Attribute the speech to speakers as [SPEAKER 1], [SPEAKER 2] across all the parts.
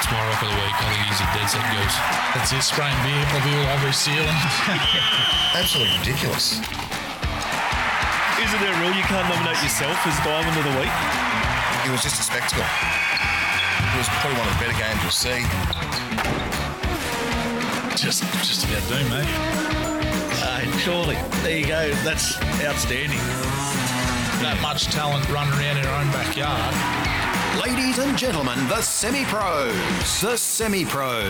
[SPEAKER 1] That's my rock of the week. I think he's a dead set goose.
[SPEAKER 2] That's it, spraying beer probably all over his ceiling.
[SPEAKER 3] Absolutely ridiculous.
[SPEAKER 4] Isn't there a rule you can't nominate yourself as Diamond of the Week?
[SPEAKER 3] It was just a spectacle. It was probably one of the better games you'll see.
[SPEAKER 2] just, just about doom, mate.
[SPEAKER 4] Uh, surely. There you go. That's outstanding.
[SPEAKER 2] That much talent running around in our own backyard.
[SPEAKER 5] Ladies and gentlemen, the semi pros. The semi pros.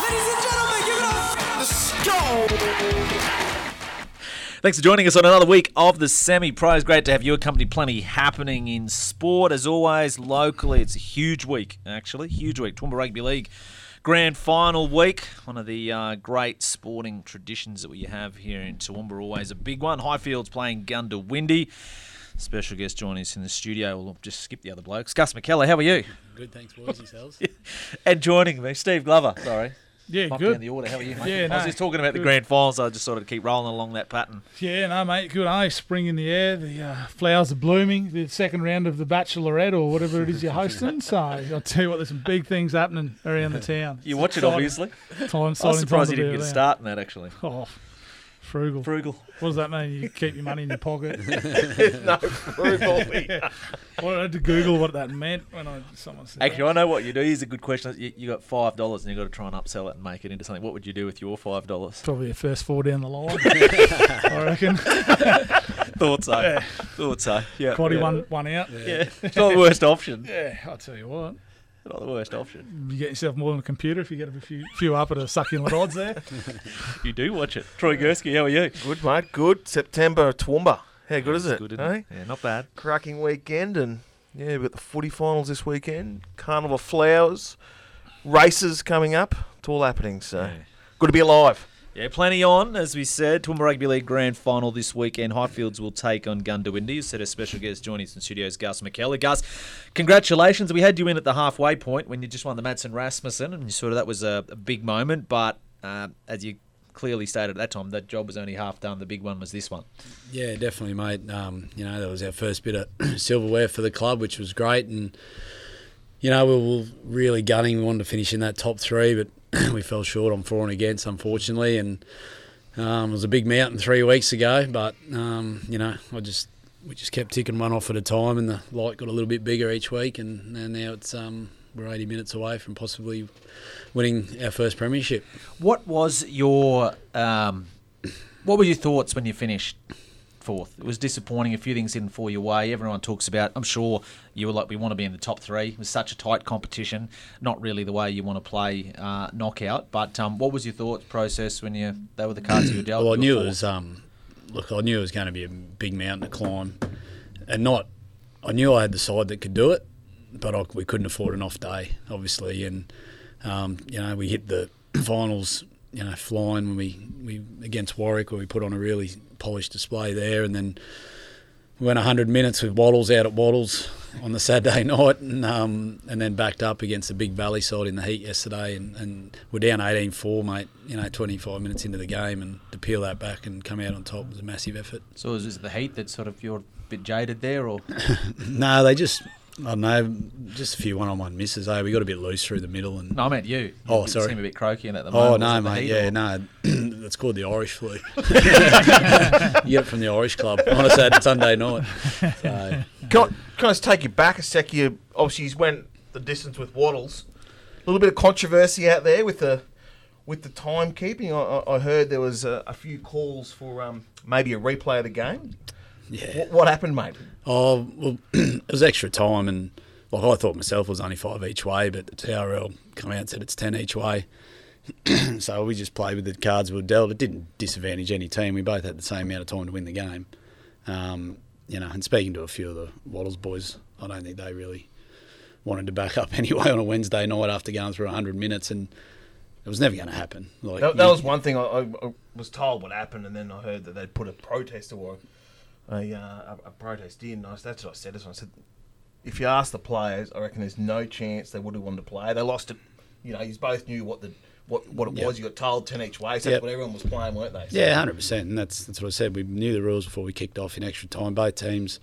[SPEAKER 6] Ladies and gentlemen, give it up. Let's go.
[SPEAKER 7] Thanks for joining us on another week of the Semi Pros. Great to have your company. Plenty happening in sport as always. Locally, it's a huge week. Actually, huge week. Toowoomba Rugby League Grand Final week. One of the uh, great sporting traditions that we have here in Toowoomba. Always a big one. Highfields playing Goondiwindi. Special guest joining us in the studio. We'll just skip the other blokes. Gus McKellar, how are you?
[SPEAKER 8] Good, thanks, boys. Yourselves?
[SPEAKER 7] and joining me, Steve Glover. Sorry.
[SPEAKER 2] Yeah,
[SPEAKER 7] Bumped
[SPEAKER 2] good.
[SPEAKER 7] down the order. How are you, mate?
[SPEAKER 2] Yeah,
[SPEAKER 7] I was just talking about the grand finals. so I just sort of keep rolling along that pattern.
[SPEAKER 2] Yeah, no, mate, good. Eh? Spring in the air, the uh, flowers are blooming. The second round of the Bachelorette or whatever it is you're hosting. So I'll tell you what, there's some big things happening around the town.
[SPEAKER 7] You watch it, obviously.
[SPEAKER 2] Time,
[SPEAKER 7] I was surprised you
[SPEAKER 2] to
[SPEAKER 7] didn't get a start in that, actually.
[SPEAKER 2] Oh, frugal.
[SPEAKER 7] Frugal.
[SPEAKER 2] What does that mean? You keep your money in your pocket.
[SPEAKER 7] no, frugal.
[SPEAKER 2] well, I had to Google what that meant when I someone said.
[SPEAKER 7] Actually, I know what you do. Here's a good question. You, you got five dollars, and you got to try and upsell it and make it into something. What would you do with your five dollars?
[SPEAKER 2] Probably a first four down the line. I reckon.
[SPEAKER 7] Thought so.
[SPEAKER 2] Yeah.
[SPEAKER 7] Thought so. Yeah.
[SPEAKER 2] Quaddy
[SPEAKER 7] yeah.
[SPEAKER 2] one one out.
[SPEAKER 7] Yeah. It's not the worst option.
[SPEAKER 2] Yeah, I'll tell you what.
[SPEAKER 7] Not the worst option.
[SPEAKER 2] You get yourself more than a computer if you get a few few up at a succulent odds there.
[SPEAKER 7] You do watch it. Troy Gursky, how are you?
[SPEAKER 9] Good, mate. Good. September Toowoomba. How good is it?
[SPEAKER 7] Good, isn't
[SPEAKER 9] eh?
[SPEAKER 7] it? Yeah, not bad.
[SPEAKER 9] Cracking weekend, and yeah, we've got the footy finals this weekend. Carnival Flowers, races coming up. It's all happening. So
[SPEAKER 7] Yeah.
[SPEAKER 9] good to be alive.
[SPEAKER 7] Yeah, plenty on, as we said. Toowoomba Rugby League Grand Final this weekend. Highfields will take on Goondiwindi. You said a special guest joining us in studios, Gus McKellar. Gus, congratulations. We had you in at the halfway point when you just won the Madsen Rasmussen, and you sort of that was a, a big moment. But uh, as you clearly stated at that time, that job was only half done. The big one was this one.
[SPEAKER 8] Yeah, definitely, mate. Um, you know, that was our first bit of silverware for the club, which was great. And, you know, we were really gunning. We wanted to finish in that top three, but we fell short on for and against, unfortunately. And um, it was a big mountain three weeks ago, but, um, you know, I just we just kept ticking one off at a time, and the light got a little bit bigger each week. And, and now it's um, we're 80 minutes away from possibly winning our first premiership.
[SPEAKER 7] What was your um, what were your thoughts when you finished fourth? It was disappointing. A few things didn't fall your way. Everyone talks about. I'm sure you were like, we want to be in the top three. It was such a tight competition. Not really the way you want to play uh, knockout. But um, what was your thought process when you they were the cards you were dealt?
[SPEAKER 8] Well, I knew it was. Um, look, I knew it was going to be a big mountain to climb, and not. I knew I had the side that could do it, but I, we couldn't afford an off day, obviously, and um, you know we hit the finals, you know, flying when we, we against Warwick, where we put on a really polished display there, and then we went 100 minutes with Wattles out at Wattles on the Saturday night, and um, and then backed up against the big Valley side in the heat yesterday, and, and we're down 18-4, mate. You know, 25 minutes into the game, and to peel that back and come out on top was a massive effort.
[SPEAKER 7] So was it the heat that sort of you're a bit jaded there, or
[SPEAKER 8] No, they just. I don't know, just a few one-on-one misses. Eh? We got a bit loose through the middle, and
[SPEAKER 7] no? I meant you.
[SPEAKER 8] Oh,
[SPEAKER 7] you
[SPEAKER 8] sorry.
[SPEAKER 7] seem a bit croaky in at the moment.
[SPEAKER 8] Oh no,
[SPEAKER 7] Was it the
[SPEAKER 8] mate. Yeah,
[SPEAKER 7] or-
[SPEAKER 8] no. It's called the Irish flu. you get it from the Irish club on a Saturday, Sunday night. So,
[SPEAKER 9] Can I, can I just take you back a sec? You obviously he's went the distance with Wattles. A little bit of controversy out there with the with the timekeeping. I, I I heard there was a, a few calls for um, maybe a replay of the game.
[SPEAKER 8] Yeah.
[SPEAKER 9] What, what happened, mate?
[SPEAKER 8] Oh well, it was extra time, and like I thought myself it was only five each way, but the TRL come out and said it's ten each way. so we just played with the cards we were dealt. It didn't disadvantage any team. We both had the same amount of time to win the game. Um, you know, and speaking to a few of the Wattles boys, I don't think they really wanted to back up anyway on a Wednesday night after going through hundred minutes, and it was never going to happen. Like
[SPEAKER 9] That, that
[SPEAKER 8] you-
[SPEAKER 9] was one thing I, I, I was told what happened, and then I heard that they'd put a protest to or a, uh, protest in. I, that's what I said. I said, if you ask the players, I reckon there's no chance they would have wanted to play. They lost it. You know, you both knew what the what, what it
[SPEAKER 8] Yep.
[SPEAKER 9] was. You got told ten each way. So
[SPEAKER 8] Yep.
[SPEAKER 9] that's what everyone was playing, weren't they? So-
[SPEAKER 8] Yeah, hundred percent, and that's that's what I said. We knew the rules before we kicked off in extra time. Both teams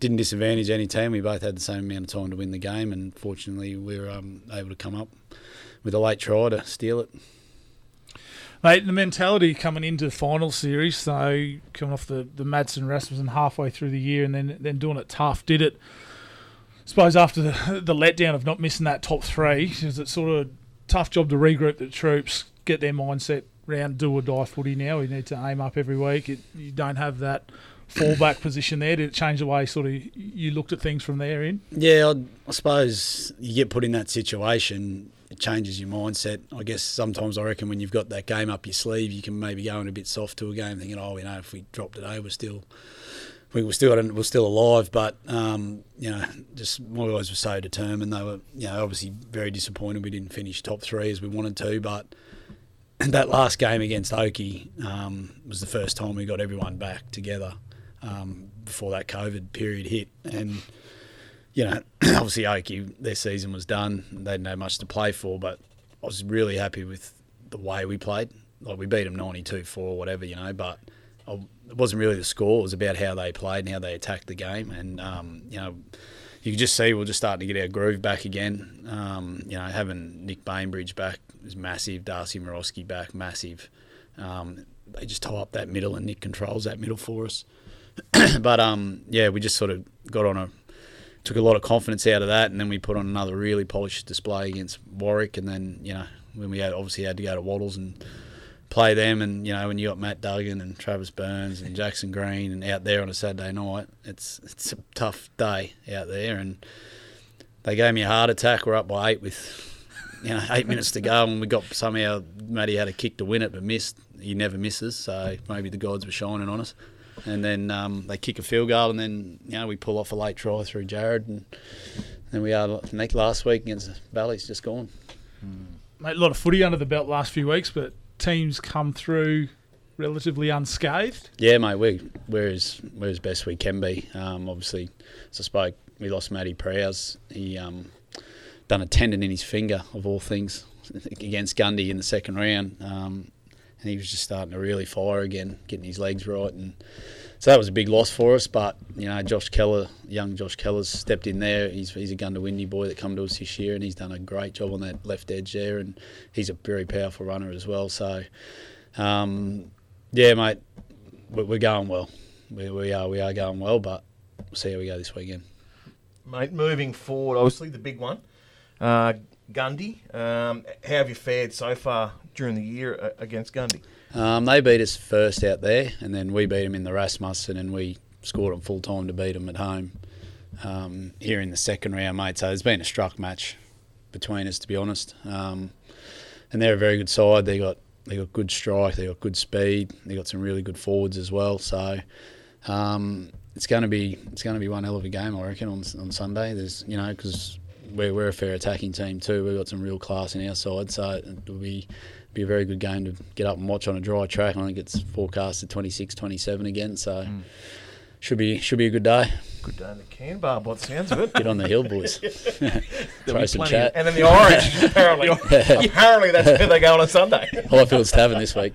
[SPEAKER 8] didn't disadvantage any team. We both had the same amount of time to win the game, and fortunately, we were um, able to come up with a late try to steal it.
[SPEAKER 2] Mate, the mentality coming into the final series, so coming off the, the Madsen Rasmussen halfway through the year and then then doing it tough, did it, I suppose, after the, the letdown of not missing that top three, is it sort of tough job to regroup the troops, get their mindset round, do or die footy now? We need to aim up every week. It, you don't have that fallback position there. Did it change the way sort of you looked at things from there in?
[SPEAKER 8] Yeah, I, I suppose you get put in that situation it changes your mindset. I guess sometimes I reckon when you've got that game up your sleeve, you can maybe go in a bit soft to a game, thinking, "Oh, you know, if we drop today, we're still we were still we're still alive." But um, you know, just my guys were so determined. They were, you know, obviously very disappointed we didn't finish top three as we wanted to, but. That last game against Oakey um, was the first time we got everyone back together um, before that COVID period hit, and you know, obviously Oakey, their season was done. They didn't have much to play for, but I was really happy with the way we played. Like we beat them 92-4 or whatever, you know, but I, it wasn't really the score. It was about how they played and how they attacked the game. And, um, you know, you can just see we're just starting to get our groove back again. Um, you know, having Nick Bainbridge back is massive. Darcy Morosky back, massive. Um, they just tie up that middle and Nick controls that middle for us. but, um, yeah, we just sort of got on a took a lot of confidence out of that, and then we put on another really polished display against Warwick, and then you know when we had, obviously had to go to Wattles and play them, and you know when you got Matt Duggan and Travis Burns and Jackson Green and out there on a Saturday night, it's it's a tough day out there, and they gave me a heart attack. We're up by eight with you know eight minutes to go, and we got somehow Matty had a kick to win it, but missed. He never misses, so maybe the gods were shining on us and then um, they kick a field goal, and then you know we pull off a late try through Jared, and then we are last week against Valley's just gone.
[SPEAKER 2] Mate, a lot of footy under the belt last few weeks, but teams come through relatively unscathed.
[SPEAKER 8] Yeah, mate, we we're as we're as best we can be. Um, obviously, as I spoke, we lost Matty Prowse. He um, done a tendon in his finger of all things against Gundy in the second round. Um, and he was just starting to really fire again, getting his legs right, and so that was a big loss for us. But you know, Josh Keller, young Josh Keller's stepped in there. He's he's a Goondiwindi boy that come to us this year, and he's done a great job on that left edge there, and he's a very powerful runner as well. So, um, yeah, mate, we're going well. We, we are we are going well, but we'll see how we go this weekend.
[SPEAKER 9] Mate, moving forward, obviously the big one, uh, Gundy. Um, how have you fared so far during the year uh, against Gundy?
[SPEAKER 8] Um, they beat us first out there, and then we beat them in the Rasmussen, and we scored them full time to beat them at home um, here in the second round, mate. So it's been a struck match between us, to be honest. Um, and they're a very good side. They got they got good strike, they got good speed, they got some really good forwards as well. So um, it's going to be it's going to be one hell of a game, I reckon, on on Sunday. There's you know because we're, we're a fair attacking team too. We've got some real class in our side, so it'll be be a very good game to get up and watch on a dry track. I think it's forecast at 26, 27 again, so mm. should be should be a good day.
[SPEAKER 9] Good day in the can bar, by the sounds of it.
[SPEAKER 8] Get on the hill, boys. Throw some chat.
[SPEAKER 9] And then the Orange, apparently. apparently that's where they go on a Sunday.
[SPEAKER 8] Highfields Tavern this week.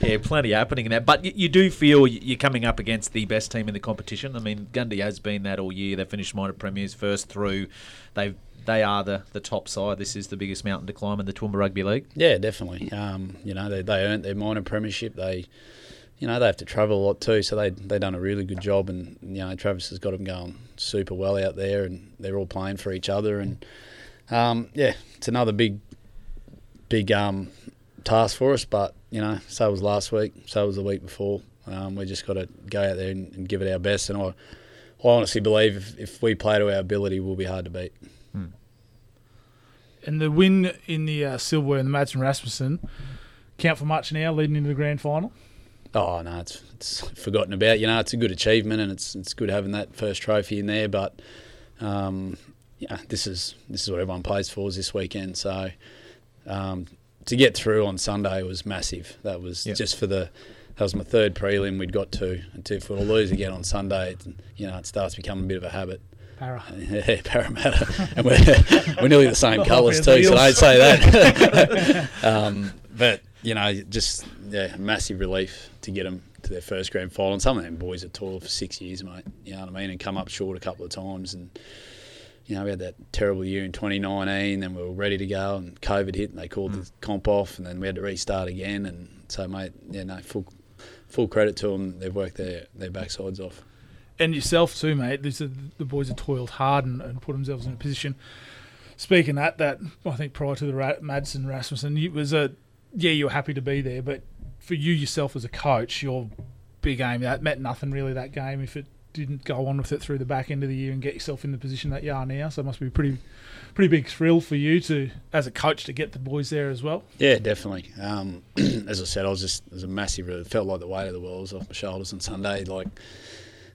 [SPEAKER 7] yeah, plenty happening in that. But you, you, do feel you're coming up against the best team in the competition. I mean, Gundy has been that all year. They finished minor premiers first through. They've they are the, the top side. This is the biggest mountain to climb in the Toowoomba Rugby League.
[SPEAKER 8] Yeah, definitely. Um, you know, they, they earned their minor premiership. They, you know, they have to travel a lot too, so they they done a really good job. And you know, Travis has got them going super well out there, and they're all playing for each other. And um, yeah, it's another big, big um, task for us. But you know, so was last week, so was the week before. Um, we just got to go out there and, and, give it our best. And I, I honestly believe if, if we play to our ability, we'll be hard to beat.
[SPEAKER 2] And the win in the uh, silverware and the Madsen Rasmussen count for much now, leading into the grand final.
[SPEAKER 8] Oh no, it's, it's forgotten about. You know, it's a good achievement, and it's it's good having that first trophy in there. But um, yeah, this is this is what everyone plays for is this weekend. So um, to get through on Sunday was massive. That was yep. just for the that was my third prelim we'd got to. And for to lose again on Sunday, you know, it starts becoming a bit of a habit.
[SPEAKER 2] Para.
[SPEAKER 8] Yeah, Parramatta. and we're, we're nearly the same colours too, so don't say that. um, but, you know, just, yeah, massive relief to get them to their first grand final. And some of them boys have toiled for six years, mate. You know what I mean, and come up short a couple of times. And you know, we had that terrible year in 2019. Then we were ready to go, and COVID hit, and they called the comp off, and then we had to restart again. And so, mate, yeah, no, full full credit to them. They've worked their their backsides off.
[SPEAKER 2] And yourself too, mate. The boys have toiled hard and, and put themselves in a position. Speaking that, that I think prior to the Ra- Madsen Rasmussen, it was a yeah, you were happy to be there, but for you yourself as a coach, your big aim that meant nothing really that game if it didn't go on with it through the back end of the year and get yourself in the position that you are now. So it must be pretty pretty big thrill for you to as a coach to get the boys there as well.
[SPEAKER 8] Yeah, definitely. Um, as I said, I was just it was a massive. It felt like the weight of the world was off my shoulders on Sunday. Like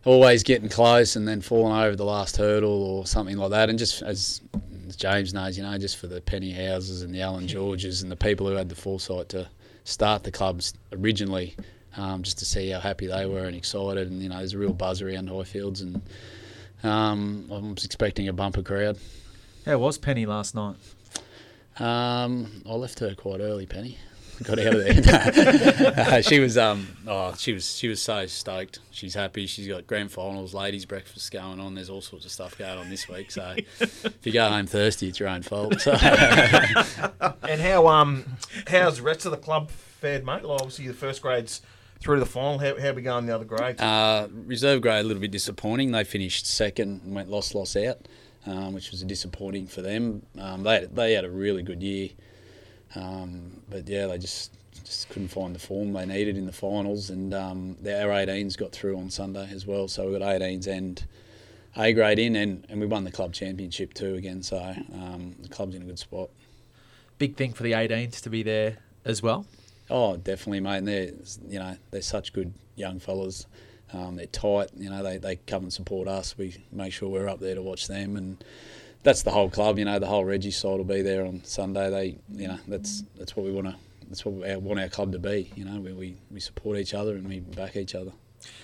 [SPEAKER 8] always getting close and then falling over the last hurdle or something like that. And just as, as James knows, you know, just for the Penny Houses and the Alan Georges and the people who had the foresight to start the clubs originally, um, just to see how happy they were and excited. And you know, there's a real buzz around Highfields, and um, I was expecting a bumper crowd.
[SPEAKER 7] How was Penny last night?
[SPEAKER 8] Um, I left her quite early, Penny. Got out of there. Uh, she was um, oh, she was she was so stoked. She's happy. She's got grand finals, ladies' breakfast going on. There's all sorts of stuff going on this week. So if you go home thirsty, it's your own fault. So
[SPEAKER 9] And how um how's the rest of the club fared, mate? Like obviously the first grades through to the final. How how we going in the other grades?
[SPEAKER 8] uh, reserve grade a little bit disappointing. They finished second and went loss loss out, um, which was disappointing for them. Um, they they had a really good year, um, but yeah, they just just couldn't find the form they needed in the finals. And um, our 18s got through on Sunday as well, so we got 18s and A grade in, and, and we won the club championship too again. So um, the club's in a good spot.
[SPEAKER 7] Big thing for the 18s to be there as well.
[SPEAKER 8] Oh, definitely, mate. And they're you know they're such good young fellas. Um, they're tight. You know they, they come and support us. We make sure we're up there to watch them, and that's the whole club. You know the whole Reggie side will be there on Sunday. They you know that's that's what we want to. That's what we want our club to be. You know we, we, we support each other and we back each other.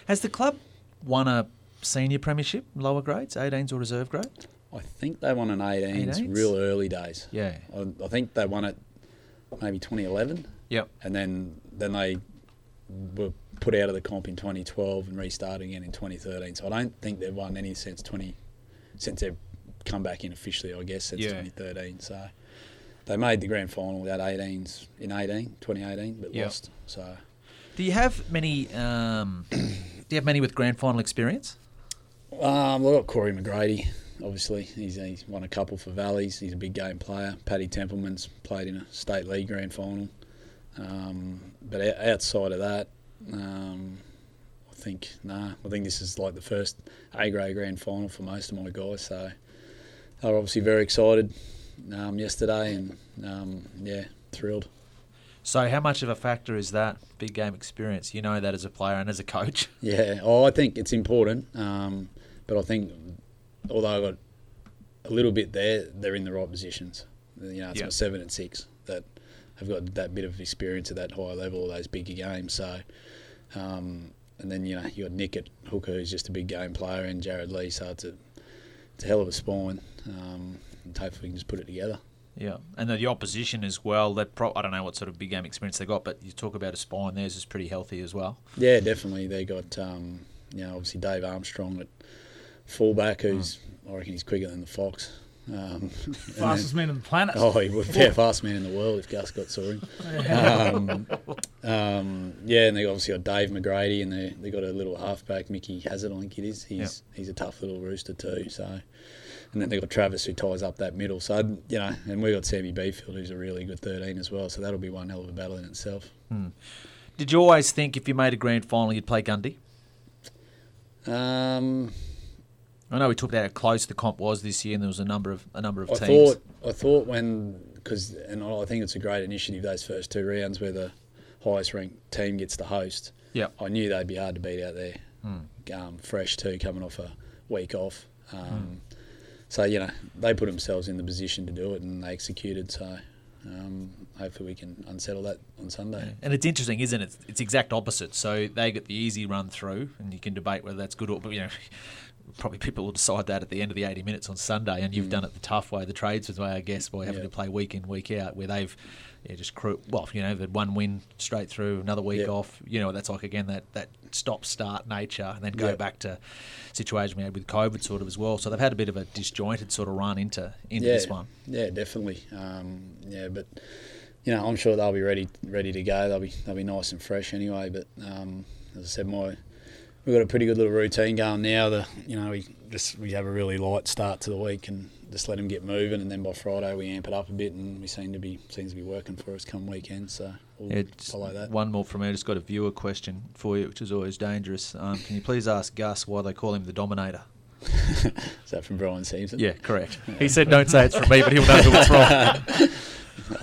[SPEAKER 7] Has the club won a senior premiership, lower grades, 18s or reserve grade?
[SPEAKER 8] I think they won an 18s,
[SPEAKER 7] 18s?
[SPEAKER 8] real early days.
[SPEAKER 7] Yeah.
[SPEAKER 8] I, I think they won it maybe 2011.
[SPEAKER 7] Yep.
[SPEAKER 8] and then then they were put out of the comp in 2012 and restarted again in 2013. So I don't think they've won any since 20 since they've come back in officially. I guess since
[SPEAKER 7] Yeah.
[SPEAKER 8] 2013. So they made the grand final without 18s in 18 2018, but
[SPEAKER 7] Yep.
[SPEAKER 8] lost. So
[SPEAKER 7] Do you have many? Um, do you have many with grand final experience?
[SPEAKER 8] um, we've got Corey McGrady. Obviously, he's, he's won a couple for Valleys. He's a big game player. Paddy Templeman's played in a state league grand final. Um, but outside of that, um, I think nah. I think this is like the first A grade grand final for most of my guys. So they were obviously very excited um, yesterday, and um, yeah, thrilled.
[SPEAKER 7] So, how much of a factor is that big game experience? You know that as a player and as a coach.
[SPEAKER 8] Yeah, oh, I think it's important. Um, but I think although I got a little bit there, they're in the right positions. You know, it's my seven and six that have got that bit of experience at that higher level, those bigger games. So, um, and then you know you got Nick at hooker, who's just a big game player, and Jared Lee. So it's a, it's a hell of a spine. Um, and hopefully we can just put it together.
[SPEAKER 7] Yeah, and the, the opposition as well. That pro- I don't know what sort of big game experience they got, but you talk about a spine. Theirs is pretty healthy as well.
[SPEAKER 8] Yeah, definitely. They got, um, you know, obviously Dave Armstrong at fullback, who's, I reckon he's quicker than the Fox. Um, and
[SPEAKER 2] Fastest man on the planet.
[SPEAKER 8] Oh, he would be a fast man in the world if Gus got saw him. Um, um, yeah, and they obviously got Dave McGrady, and they they got a little halfback, Mickey Hazard, I think it is. He's he's a tough little rooster too. So, and then they got Travis who ties up that middle. So you know, and we got Sammy Beefield, who's a really good thirteen as well. So that'll be one hell of a battle in itself.
[SPEAKER 7] Did you always think if you made a grand final you'd play Gundy?
[SPEAKER 8] Um,
[SPEAKER 7] I know we talked about how close the comp was this year, and there was a number of a number of
[SPEAKER 8] I
[SPEAKER 7] teams.
[SPEAKER 8] thought I thought when because and I think it's a great initiative those first two rounds where the highest ranked team gets to host.
[SPEAKER 7] Yep.
[SPEAKER 8] I knew they'd be hard to beat out there. Um, fresh too, coming off a week off. Um, So you know they put themselves in the position to do it and they executed. So um, hopefully we can unsettle that on Sunday.
[SPEAKER 7] And it's interesting, isn't it? It's exact opposite. So they get the easy run through, and you can debate whether that's good or, but you know, probably people will decide that at the end of the 80 minutes on Sunday, and you've
[SPEAKER 8] Mm.
[SPEAKER 7] done it the tough way, the tradesman's way, I guess, by having
[SPEAKER 8] Yeah.
[SPEAKER 7] to play week in, week out, where they've yeah, just crew, well, you know, had one win straight through, another week
[SPEAKER 8] Yep.
[SPEAKER 7] off. You know, that's like, again, that, that stop start nature, and then go
[SPEAKER 8] Yep.
[SPEAKER 7] back to situation we had with COVID sort of as well. So they've had a bit of a disjointed sort of run into into
[SPEAKER 8] yeah,
[SPEAKER 7] this one.
[SPEAKER 8] Yeah, definitely. Um, yeah, but you know, I'm sure they'll be ready ready to go. They'll be they'll be nice and fresh anyway. But um, as I said, my we've got a pretty good little routine going now. The you know we just we have a really light start to the week and just let them get moving, and then by Friday we amp it up a bit, and we seem to be seems to be working for us come weekend. So we'll
[SPEAKER 7] Yeah,
[SPEAKER 8] follow that.
[SPEAKER 7] One more from me. I just got a viewer question for you, which is always dangerous. Um, can you please ask Gus why they call him the Dominator?
[SPEAKER 8] Is that from Brian Simpson?
[SPEAKER 7] Yeah, correct. He said, "Don't say it's from me," but he'll know who it's from.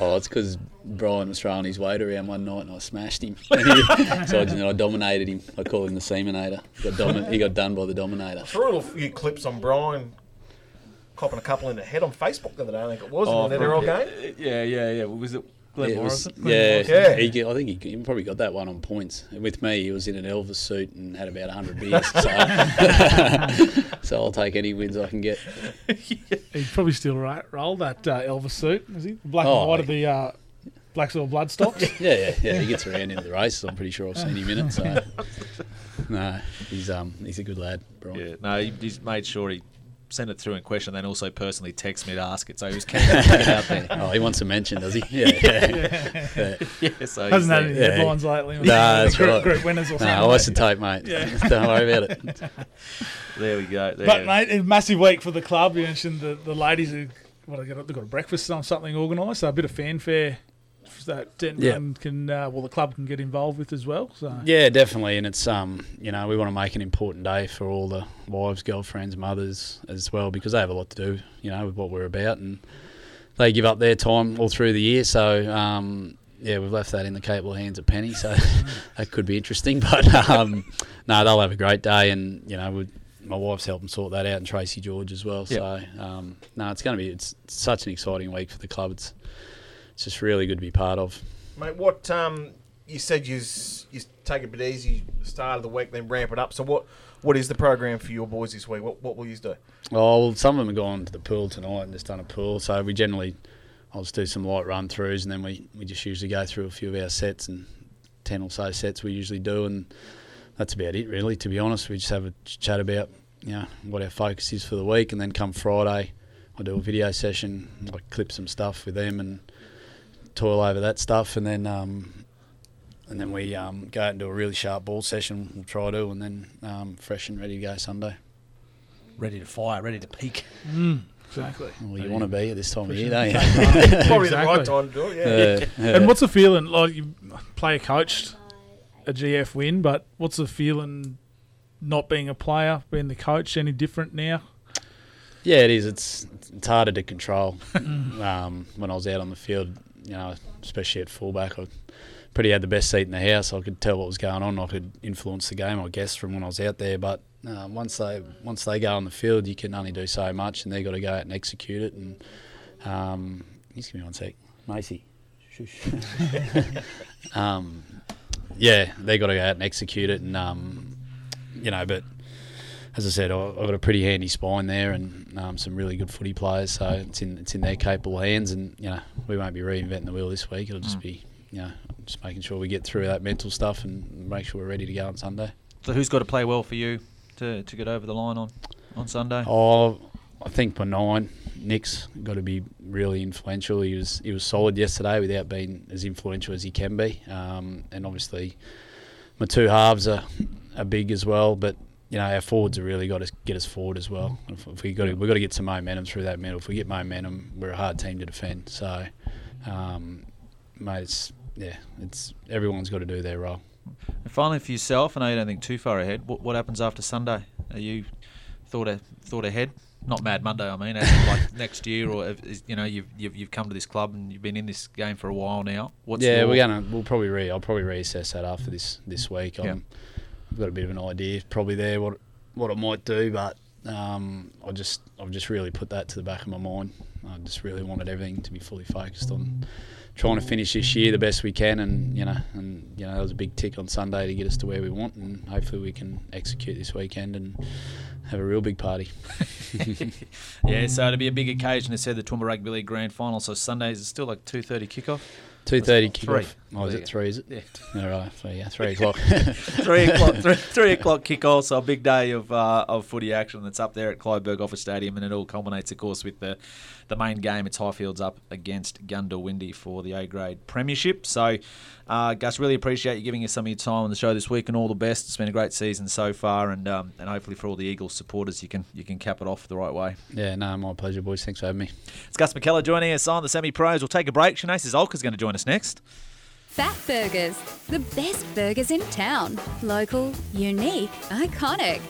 [SPEAKER 8] Oh, it's because Brian was throwing his weight around one night and I smashed him. so I, you know, I dominated him. I call him the Seminator. He got, domi- he got done by the Dominator.
[SPEAKER 9] I saw a few clips on Brian copping a couple in the head on Facebook the other day. I think it was
[SPEAKER 7] Oh,
[SPEAKER 9] in the NRL game.
[SPEAKER 7] Yeah, yeah, yeah. Was it Glenn
[SPEAKER 8] Yeah, it was-
[SPEAKER 7] Morrison?
[SPEAKER 8] yeah,
[SPEAKER 9] Yeah.
[SPEAKER 8] He, get- I think he, he probably got that one on points. With me, he was in an Elvis suit and had about 100 beers. So, so I'll take any wins I can get.
[SPEAKER 2] He'd probably still right, roll that uh, Elvis suit, is he? Black
[SPEAKER 8] Oh,
[SPEAKER 2] and white of the uh, Black Soil Blood stops.
[SPEAKER 8] Yeah, yeah, yeah. He gets around into the races. I'm pretty sure I've seen him in it. So, no, he's um he's a good lad, Brian.
[SPEAKER 7] Yeah, no, he, he's made sure he sent it through in question, then also personally text me to ask it. So he was keen to get out there.
[SPEAKER 8] Oh, he wants a mention, does he? Yeah. yeah. yeah.
[SPEAKER 7] Yeah, so
[SPEAKER 2] Hasn't had
[SPEAKER 7] he's
[SPEAKER 2] any
[SPEAKER 7] there.
[SPEAKER 8] Yeah.
[SPEAKER 2] headlines lately.
[SPEAKER 8] Nah, that's
[SPEAKER 2] group,
[SPEAKER 8] right.
[SPEAKER 2] group winners or
[SPEAKER 8] No,
[SPEAKER 2] something.
[SPEAKER 8] I watched the tape, mate. Don't worry about it.
[SPEAKER 7] There we go. There.
[SPEAKER 2] But mate, a massive week for the club. You mentioned the, the ladies who what they got they've got a breakfast on something organised, so a bit of fanfare that Denton can uh, well the club can get involved with as well. So
[SPEAKER 8] Yeah, definitely, and it's um, you know, we want to make an important day for all the wives, girlfriends, mothers as well because they have a lot to do, you know, with what we're about, and they give up their time all through the year. So um, yeah, we've left that in the capable hands of Penny, so that could be interesting. But um, no, they'll have a great day, and you know, we my wife's helping sort that out, and Tracy George as well. So um, no, it's going to be it's such an exciting week for the club. It's it's just really good to be part of.
[SPEAKER 9] Mate, what um, you said you you take it a bit easy, start of the week, then ramp it up. So what what is the program for your boys this week? What what will you do?
[SPEAKER 8] Oh, well, some of them have gone to the pool tonight and just done a pool. So we generally, I'll just do some light run throughs and then we, we just usually go through a few of our sets and 10 or so sets we usually do. And that's about it, really, to be honest. We just have a chat about, you know, what our focus is for the week. And then come Friday, I do a video session, I clip some stuff with them and toil over that stuff. And then, um, and then we um, go out and do a really sharp ball session. We'll try to, and then um, fresh and ready to go Sunday.
[SPEAKER 7] ready to fire, ready to peak.
[SPEAKER 2] exactly.
[SPEAKER 8] Well, you want to be at this time of year, don't you?
[SPEAKER 9] Probably the right time to do it. Yeah.
[SPEAKER 8] Yeah, yeah.
[SPEAKER 2] And what's the feeling like? You player coached a GF win, but what's the feeling not being a player, being the coach? Any different now?
[SPEAKER 8] Yeah, it is. It's it's harder to control. um, when I was out on the field, you know, especially at fullback, I pretty had the best seat in the house. I could tell what was going on. I could influence the game, I guess, from when I was out there. But uh, once they once they go on the field, you can only do so much, and they've got to go out and execute it. And um, just give me one sec, Macy. Um, yeah, they got to go out and execute it, and um, you know, but as I said, I've got a pretty handy spine there and um, some really good footy players, so it's in it's in their capable hands. And you know, we won't be reinventing the wheel this week. It'll just be you know just making sure we get through that mental stuff and make sure we're ready to go on Sunday.
[SPEAKER 7] So who's got to play well for you to, to get over the line on, on Sunday?
[SPEAKER 8] Oh, I think for nine, Nick's got to be really influential. He was he was solid yesterday without being as influential as he can be. Um, and obviously, my two halves are, are big as well. But you know, our forwards have really got to get us forward as well. If, if we got to, we've got to get some momentum through that middle. If we get momentum, we're a hard team to defend. So, um, mate, it's yeah, it's everyone's got to do their role.
[SPEAKER 7] And finally, for yourself, I know you don't think too far ahead. What, what happens after Sunday? Are you thought a, thought ahead? Not Mad Monday, I mean, as like next year, or you know, you've, you've you've come to this club and you've been in this game for a while now. What's
[SPEAKER 8] yeah,
[SPEAKER 7] your,
[SPEAKER 8] we're gonna. We'll probably re. I'll probably reassess that after this this week.
[SPEAKER 7] Yeah.
[SPEAKER 8] I'm, I've got a bit of an idea, probably there what what I might do, but um, I just I've just really put that to the back of my mind. I just really wanted everything to be fully focused on trying to finish this year the best we can, and you know, and you know, that was a big tick on Sunday to get us to where we want, and hopefully we can execute this weekend and have a real big party.
[SPEAKER 7] yeah, so it'll be a big occasion. They said the Toowoomba Rugby League Grand Final. So Sundays is still like two thirty kickoff.
[SPEAKER 8] Two thirty kickoff. Oh, is
[SPEAKER 7] There
[SPEAKER 8] it three? Is it?
[SPEAKER 7] Yeah.
[SPEAKER 8] All right. So yeah, three o'clock.
[SPEAKER 7] three o'clock, three, three o'clock kickoff. So a big day of uh, of footy action that's up there at Clive Berghofer Stadium, and it all culminates, of course, with the the main game. It's Highfields up against Goondiwindi for the A grade premiership. So, uh, Gus, really appreciate you giving us some of your time on the show this week, and all the best. It's been a great season so far, and um, and hopefully for all the Eagles supporters, you can you can cap it off the right way.
[SPEAKER 8] yeah, no, my pleasure, boys. Thanks for having me.
[SPEAKER 7] It's Gus McKellar joining us on the semi pros. We'll take a break. Shenae Ciesiolka's going to join us next.
[SPEAKER 10] Fat Burgers, the best burgers in town. Local, unique, iconic.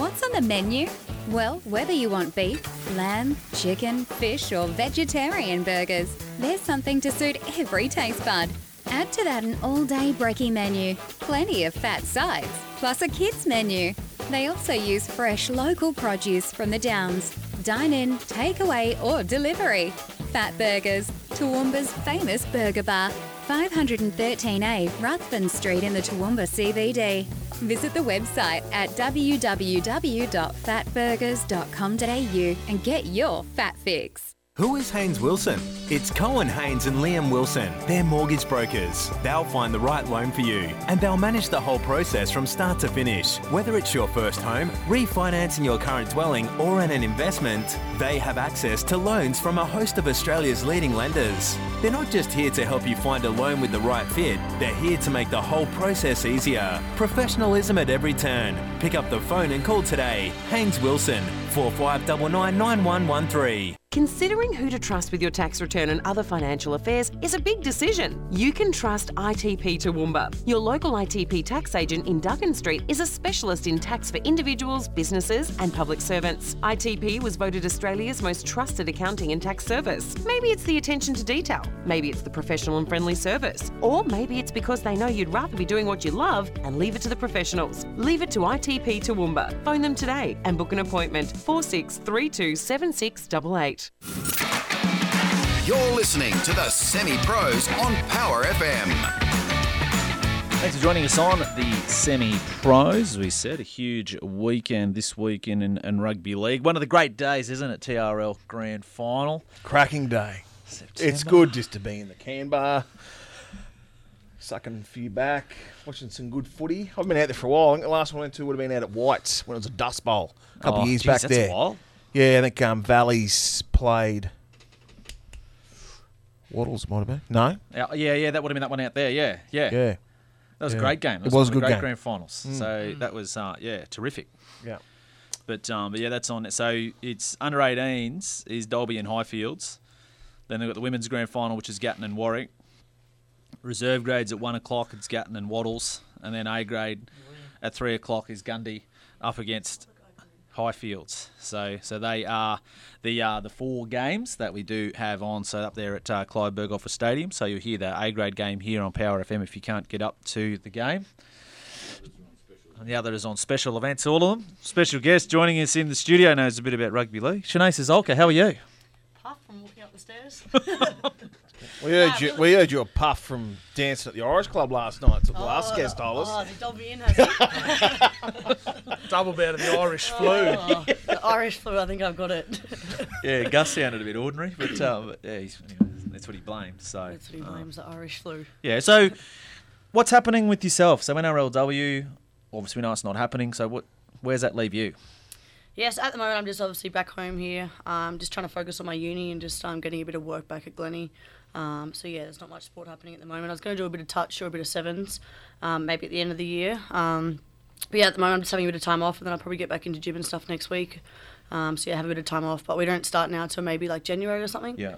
[SPEAKER 10] What's on the menu? Well, whether you want beef, lamb, chicken, fish, or vegetarian burgers, there's something to suit every taste bud. Add to that an all day brekkie menu, plenty of fat sides, plus a kids menu. They also use fresh local produce from the Downs. Dine in, takeaway, or delivery. Fat Burgers, Toowoomba's famous burger bar. 513A Ruthven Street in the Toowoomba CBD. Visit the website at www.fatburgers.com.au and get your fat fix.
[SPEAKER 11] Who is Haynes Wilson? It's Cohen Haynes and Liam Wilson. They're mortgage brokers. They'll find the right loan for you and they'll manage the whole process from start to finish. Whether it's your first home, refinancing your current dwelling, or an investment, they have access to loans from a host of Australia's leading lenders. They're not just here to help you find a loan with the right fit, they're here to make the whole process easier. Professionalism at every turn. Pick up the phone and call today. Haynes Wilson, 4599 9113.
[SPEAKER 12] Considering who to trust with your tax return and other financial affairs is a big decision. You can trust ITP Toowoomba. Your local ITP tax agent in Duggan Street is a specialist in tax for individuals, businesses, and public servants. ITP was voted Australia's most trusted accounting and tax service. Maybe it's the attention to detail. Maybe it's the professional and friendly service. Or maybe it's because they know you'd rather be doing what you love and leave it to the professionals. Leave it to ITP Toowoomba. Phone them today and book an appointment 4632 7688.
[SPEAKER 5] You're listening to the Semi Pros on Power FM.
[SPEAKER 7] Thanks for joining us on the semi pros. As we said, a huge weekend this weekend in, in rugby league. One of the great days, isn't it? TRL Grand Final.
[SPEAKER 9] Cracking day. It's good just to be in the can bar, sucking a few back, watching some good footy. I've been out there for a while. I think the last one I went to would have been out at White's when it was a dust bowl a couple
[SPEAKER 7] Oh,
[SPEAKER 9] of years
[SPEAKER 7] geez,
[SPEAKER 9] back
[SPEAKER 7] that's a
[SPEAKER 9] there.
[SPEAKER 7] While.
[SPEAKER 9] Yeah, I think um, Valley's played. Wattles might have been. No?
[SPEAKER 7] Yeah, yeah, yeah, that would have been that one out there. Yeah, yeah.
[SPEAKER 9] Yeah.
[SPEAKER 7] That was
[SPEAKER 9] Yeah.
[SPEAKER 7] a great game. That
[SPEAKER 9] It was
[SPEAKER 7] one of
[SPEAKER 9] a good
[SPEAKER 7] great
[SPEAKER 9] game.
[SPEAKER 7] grand finals.
[SPEAKER 9] Mm.
[SPEAKER 7] So that was, uh, yeah, terrific.
[SPEAKER 9] Yeah.
[SPEAKER 7] But um, but yeah, that's on. So it's under 18s is Dalby and Highfields. Then they've got the women's grand final, which is Gatton and Warwick. Reserve grades at one o'clock. It's Gatton and Wattles, and then A grade at three o'clock is Gundy up against Highfields. So so they are the uh, the four games that we do have on. So up there at uh, Clive Berghofer Stadium. So you'll hear the A grade game here on Power FM if you can't get up to the game. And the other is on special events, all of them. Special guest joining us in the studio knows a bit about rugby league. Shenae Ciesiolka, how are you?
[SPEAKER 13] Puff from walking up the stairs.
[SPEAKER 9] We heard
[SPEAKER 13] Nah,
[SPEAKER 9] you.
[SPEAKER 13] really-
[SPEAKER 9] We heard you a puff from dancing at the Irish Club last night. So the last guest told us.
[SPEAKER 13] Oh, they dobbed in, has he?
[SPEAKER 2] Double bout of the Irish flu.
[SPEAKER 13] Oh, the Irish flu, I think I've got it.
[SPEAKER 7] Yeah, Gus sounded a bit ordinary, but, um, but yeah, he's, anyway, that's what he blamed. So
[SPEAKER 13] That's what he
[SPEAKER 7] uh,
[SPEAKER 13] blames, the Irish flu.
[SPEAKER 7] yeah. So what's happening with yourself? So NRLW, obviously we know it's not happening. So what? Where's that leave you?
[SPEAKER 13] Yes, at the moment I'm just obviously back home here. Um, just trying to focus on my uni and just um, getting a bit of work back at Glennie. Um, so yeah, there's not much sport happening at the moment. I was going to do a bit of touch or a bit of sevens, um, maybe at the end of the year. Um, but yeah, at the moment I'm just having a bit of time off, and then I'll probably get back into gym and stuff next week. Um, so yeah, have a bit of time off. But we don't start now till maybe like January or something.
[SPEAKER 7] Yeah.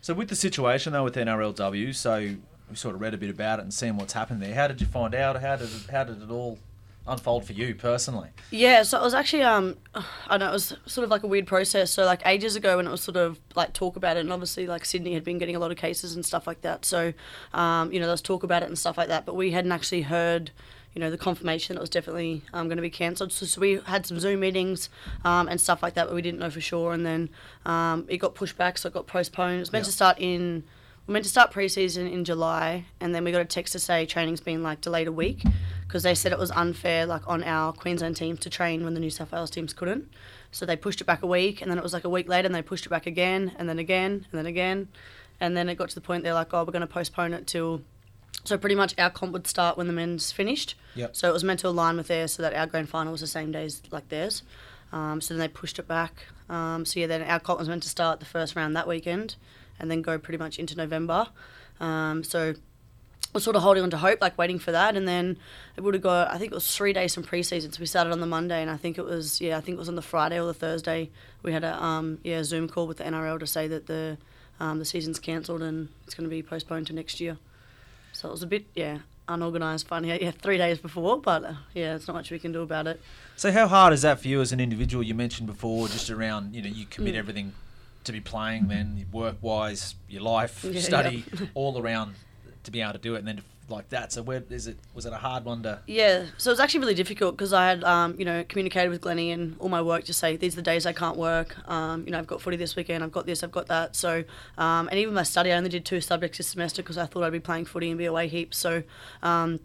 [SPEAKER 7] So with the situation though with NRLW, so we sort of read a bit about it and seen what's happened there. How did you find out? How did it, how did it all unfold for you personally?
[SPEAKER 13] Yeah, so it was actually um, I know it was sort of like a weird process. So like ages ago when it was sort of like talk about it, and obviously like Sydney had been getting a lot of cases and stuff like that. So, um, you know, there was talk about it and stuff like that, but we hadn't actually heard you know, the confirmation that it was definitely um, going to be cancelled. So, so we had some Zoom meetings um, and stuff like that, but we didn't know for sure. And then um, it got pushed back, so it got postponed. It was meant
[SPEAKER 14] Yeah.
[SPEAKER 13] to start in. We meant to start preseason in July, and then we got a text to say training's been like delayed a week because they said it was unfair, like on our Queensland teams to train when the New South Wales teams couldn't. So they pushed it back a week, and then it was like a week later, and they pushed it back again, and then again, and then again, and then it got to the point they're like, oh, we're going to postpone it till. So pretty much our comp would start when the men's finished.
[SPEAKER 14] Yep.
[SPEAKER 13] So it was meant to align with theirs, so that our grand final was the same day as like theirs. Um, so then they pushed it back. Um, so yeah, then our comp was meant to start the first round that weekend, and then go pretty much into November. Um, so we're sort of holding on to hope, like waiting for that, and then it would have got. I think it was three days from preseason, so we started on the Monday, and I think it was yeah, I think it was on the Friday or the Thursday. We had a um, yeah Zoom call with the NRL to say that the um, the season's cancelled and it's going to be postponed to next year. So it was a bit yeah unorganised, out yeah three days before, but uh, yeah, it's not much we can do about it.
[SPEAKER 7] So how hard is that for you as an individual? You mentioned before, just around you know you commit
[SPEAKER 13] Mm.
[SPEAKER 7] everything to be playing, then work wise, your life,
[SPEAKER 13] Yeah,
[SPEAKER 7] study,
[SPEAKER 13] yeah.
[SPEAKER 7] all around to be able to do it, and then like that. So where is it? Was it a hard one to?
[SPEAKER 13] Yeah, so it was actually really difficult because I had, um, you know, communicated with Glennie and all my work to say these are the days I can't work. Um, you know, I've got footy this weekend. I've got this. I've got that. So, um, and even my study, I only did two subjects this semester because I thought I'd be playing footy and be away heaps. So, um,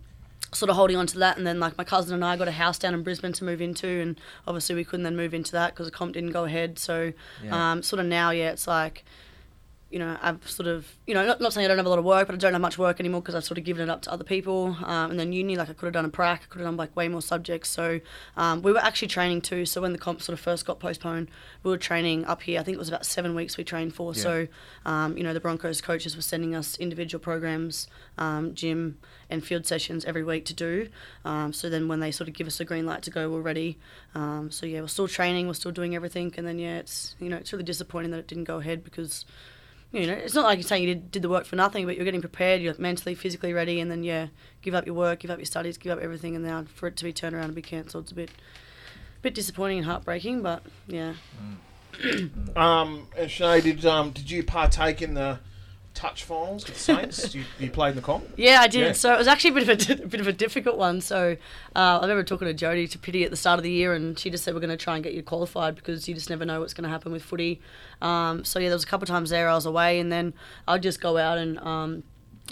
[SPEAKER 13] sort of holding on to that. And then like my cousin and I got a house down in Brisbane to move into, and obviously we couldn't then move into that because the comp didn't go ahead. So,
[SPEAKER 14] Yeah.
[SPEAKER 13] um, sort of now, yeah, it's like you know, I've sort of, you know, not, not saying I don't have a lot of work, but I don't have much work anymore because I've sort of given it up to other people. Um, and then uni, like I could have done a prac, I could have done like way more subjects. So um, we were actually training too. So when the comp sort of first got postponed, we were training up here. I think it was about seven weeks we trained for.
[SPEAKER 14] Yeah.
[SPEAKER 13] So, um, you know, the Broncos coaches were sending us individual programs, um, gym and field sessions every week to do. Um, so then when they sort of give us a green light to go, we're ready. Um, so yeah, we're still training, we're still doing everything. And then yeah, it's, you know, it's really disappointing that it didn't go ahead because you know, it's not like you're saying you did, did the work for nothing, but you're getting prepared, you're mentally, physically ready, and then yeah, give up your work, give up your studies, give up everything, and now for it to be turned around and be cancelled, it's a bit, bit disappointing and heartbreaking. But yeah,
[SPEAKER 9] Um, and Sinead, did um, did you partake in the touch finals with Saints? you, you played in the comp?
[SPEAKER 13] yeah, I did.
[SPEAKER 9] Yeah.
[SPEAKER 13] So it was actually a bit of a, a bit of a difficult one. So uh, I remember talking to Jodie to Pity at the start of the year, and she just said we're going to try and get you qualified because you just never know what's going to happen with footy. Um, so yeah, there was a couple of times there I was away, and then I'd just go out and. Um,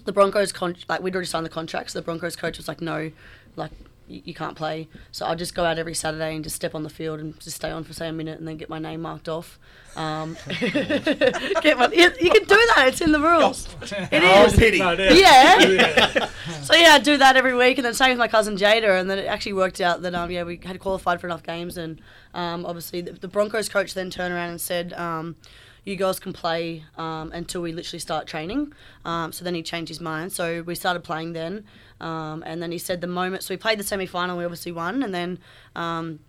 [SPEAKER 13] the Broncos con- like we'd already signed the contract, so the Broncos coach was like, "No, like you, you can't play." So I'd just go out every Saturday and just step on the field and just stay on for say a minute and then get my name marked off. Um, get my, you, you can do that; it's in the rules. It
[SPEAKER 14] Oh,
[SPEAKER 13] is.
[SPEAKER 14] pity. No, it is.
[SPEAKER 13] Yeah.
[SPEAKER 14] Yeah.
[SPEAKER 13] so yeah, I'd do that every week, and then same with my cousin Jada, and then it actually worked out that um yeah we had qualified for enough games, and um obviously the, the Broncos coach then turned around and said um you girls can play um, until we literally start training. Um, so then he changed his mind. So we started playing then. Um, and then he said the moment, so we played the semi final, we obviously won. And then, um,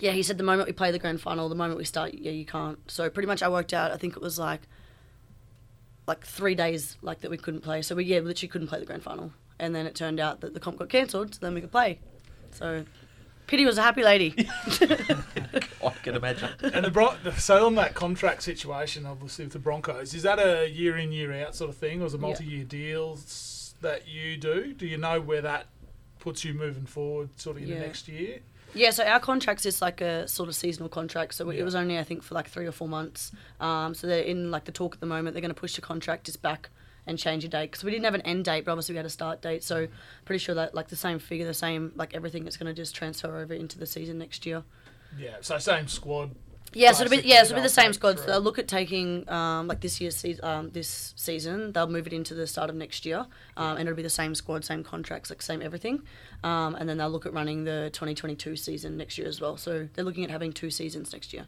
[SPEAKER 13] yeah, he said the moment we play the grand final, the moment we start, yeah, you can't. So pretty much I worked out, I think it was like, like three days like that we couldn't play. So we, yeah, literally couldn't play the grand final. And then it turned out that the comp got cancelled, so then we could play. So Pity was a happy lady.
[SPEAKER 7] I can imagine.
[SPEAKER 2] and the Bron- so on that contract situation, obviously with the Broncos, is that a year in year out sort of thing, or is it
[SPEAKER 13] Yeah.
[SPEAKER 2] multi-year deals that you do? Do you know where that puts you moving forward, sort of in
[SPEAKER 13] Yeah.
[SPEAKER 2] the next year?
[SPEAKER 13] Yeah, so our contract's just like a sort of seasonal contract. So
[SPEAKER 2] Yeah.
[SPEAKER 13] it was only I think for like three or four months. Um, so they're in like the talk at the moment. They're going to push the contract just back and change a date because we didn't have an end date, but obviously we had a start date. So pretty sure that like the same figure, the same like everything, is going to just transfer over into the season next year.
[SPEAKER 2] Yeah, so same squad.
[SPEAKER 13] Yeah, so it'll be yeah, so it'll be the same squad.
[SPEAKER 2] through.
[SPEAKER 13] They'll look at taking um, like this year's season, um, this season. They'll move it into the start of next year, um, and it'll be the same squad, same contracts, like same everything. Um, and then they'll look at running the 2022 season next year as well. So they're looking at having two seasons next year.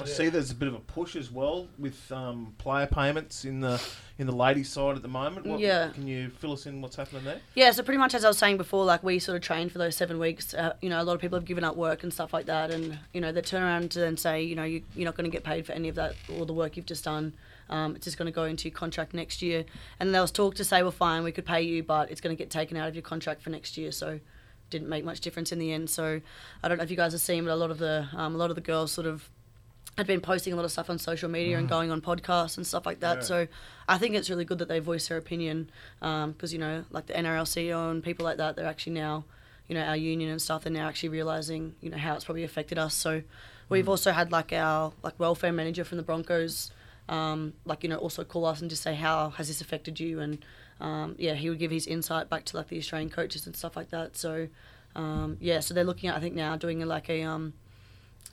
[SPEAKER 9] I see there's a bit of a push as well with um, player payments in the in the ladies' side at the moment. What,
[SPEAKER 13] Yeah.
[SPEAKER 9] Can you fill us in what's happening there?
[SPEAKER 13] Yeah, so pretty much as I was saying before, like we sort of trained for those seven weeks. Uh, you know, a lot of people have given up work and stuff like that, and you know they turn around to then say, you know, you, you're not going to get paid for any of that or the work you've just done. Um, it's just going to go into your contract next year. And there was talk to say, well, fine, we could pay you, but it's going to get taken out of your contract for next year. So didn't make much difference in the end. So I don't know if you guys have seen, but a lot of the um, a lot of the girls sort of had been posting a lot of stuff on social media and
[SPEAKER 14] Mm.
[SPEAKER 13] going on podcasts and stuff like that.
[SPEAKER 14] Yeah.
[SPEAKER 13] So I think it's really good that they voice their opinion because you know, like the NRL CEO and people like that, they're actually now, you know, our union and stuff, they're now actually realizing, you know, how it's probably affected us. So we've
[SPEAKER 7] Mm.
[SPEAKER 13] also had like our like welfare manager from the Broncos, um, like you know, also call us and just say how has this affected you, and um, yeah, he would give his insight back to like the Australian coaches and stuff like that. So um, yeah, so they're looking at I think now doing like a um,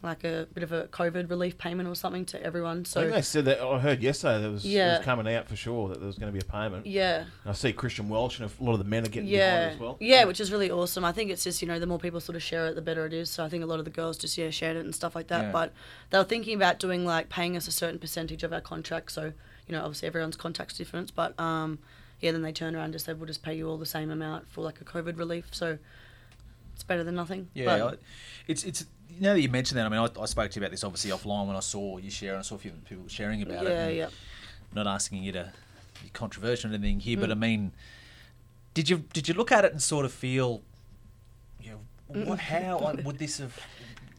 [SPEAKER 13] like a bit of a COVID relief payment or something to everyone.
[SPEAKER 9] I
[SPEAKER 13] So
[SPEAKER 9] think they said that. I heard yesterday there was, it was coming out for sure that there was going to be a payment.
[SPEAKER 13] Yeah.
[SPEAKER 9] And I see Christian Welch and a lot of the men are getting
[SPEAKER 13] yeah,
[SPEAKER 9] behind as well.
[SPEAKER 13] yeah, which is really awesome. I think it's just you know the more people sort of share it, the better it is. So I think a lot of the girls just yeah shared it and stuff like that.
[SPEAKER 7] Yeah.
[SPEAKER 13] But they were thinking about doing like paying us a certain percentage of our contract. So you know obviously everyone's contract's different, but um yeah then they turned around and just said we'll just pay you all the same amount for like a COVID relief. So it's better than nothing.
[SPEAKER 7] Yeah,
[SPEAKER 13] But-
[SPEAKER 7] I, it's it's now that you mentioned that. I mean, I, I spoke to you about this obviously offline when I saw you share, and I saw a few people sharing about it.
[SPEAKER 13] Yeah, yeah.
[SPEAKER 7] Not asking you to be controversial or anything here, but
[SPEAKER 13] Mm.
[SPEAKER 7] I mean, did you did you look at it and sort of feel, you know, what, how like, would this have,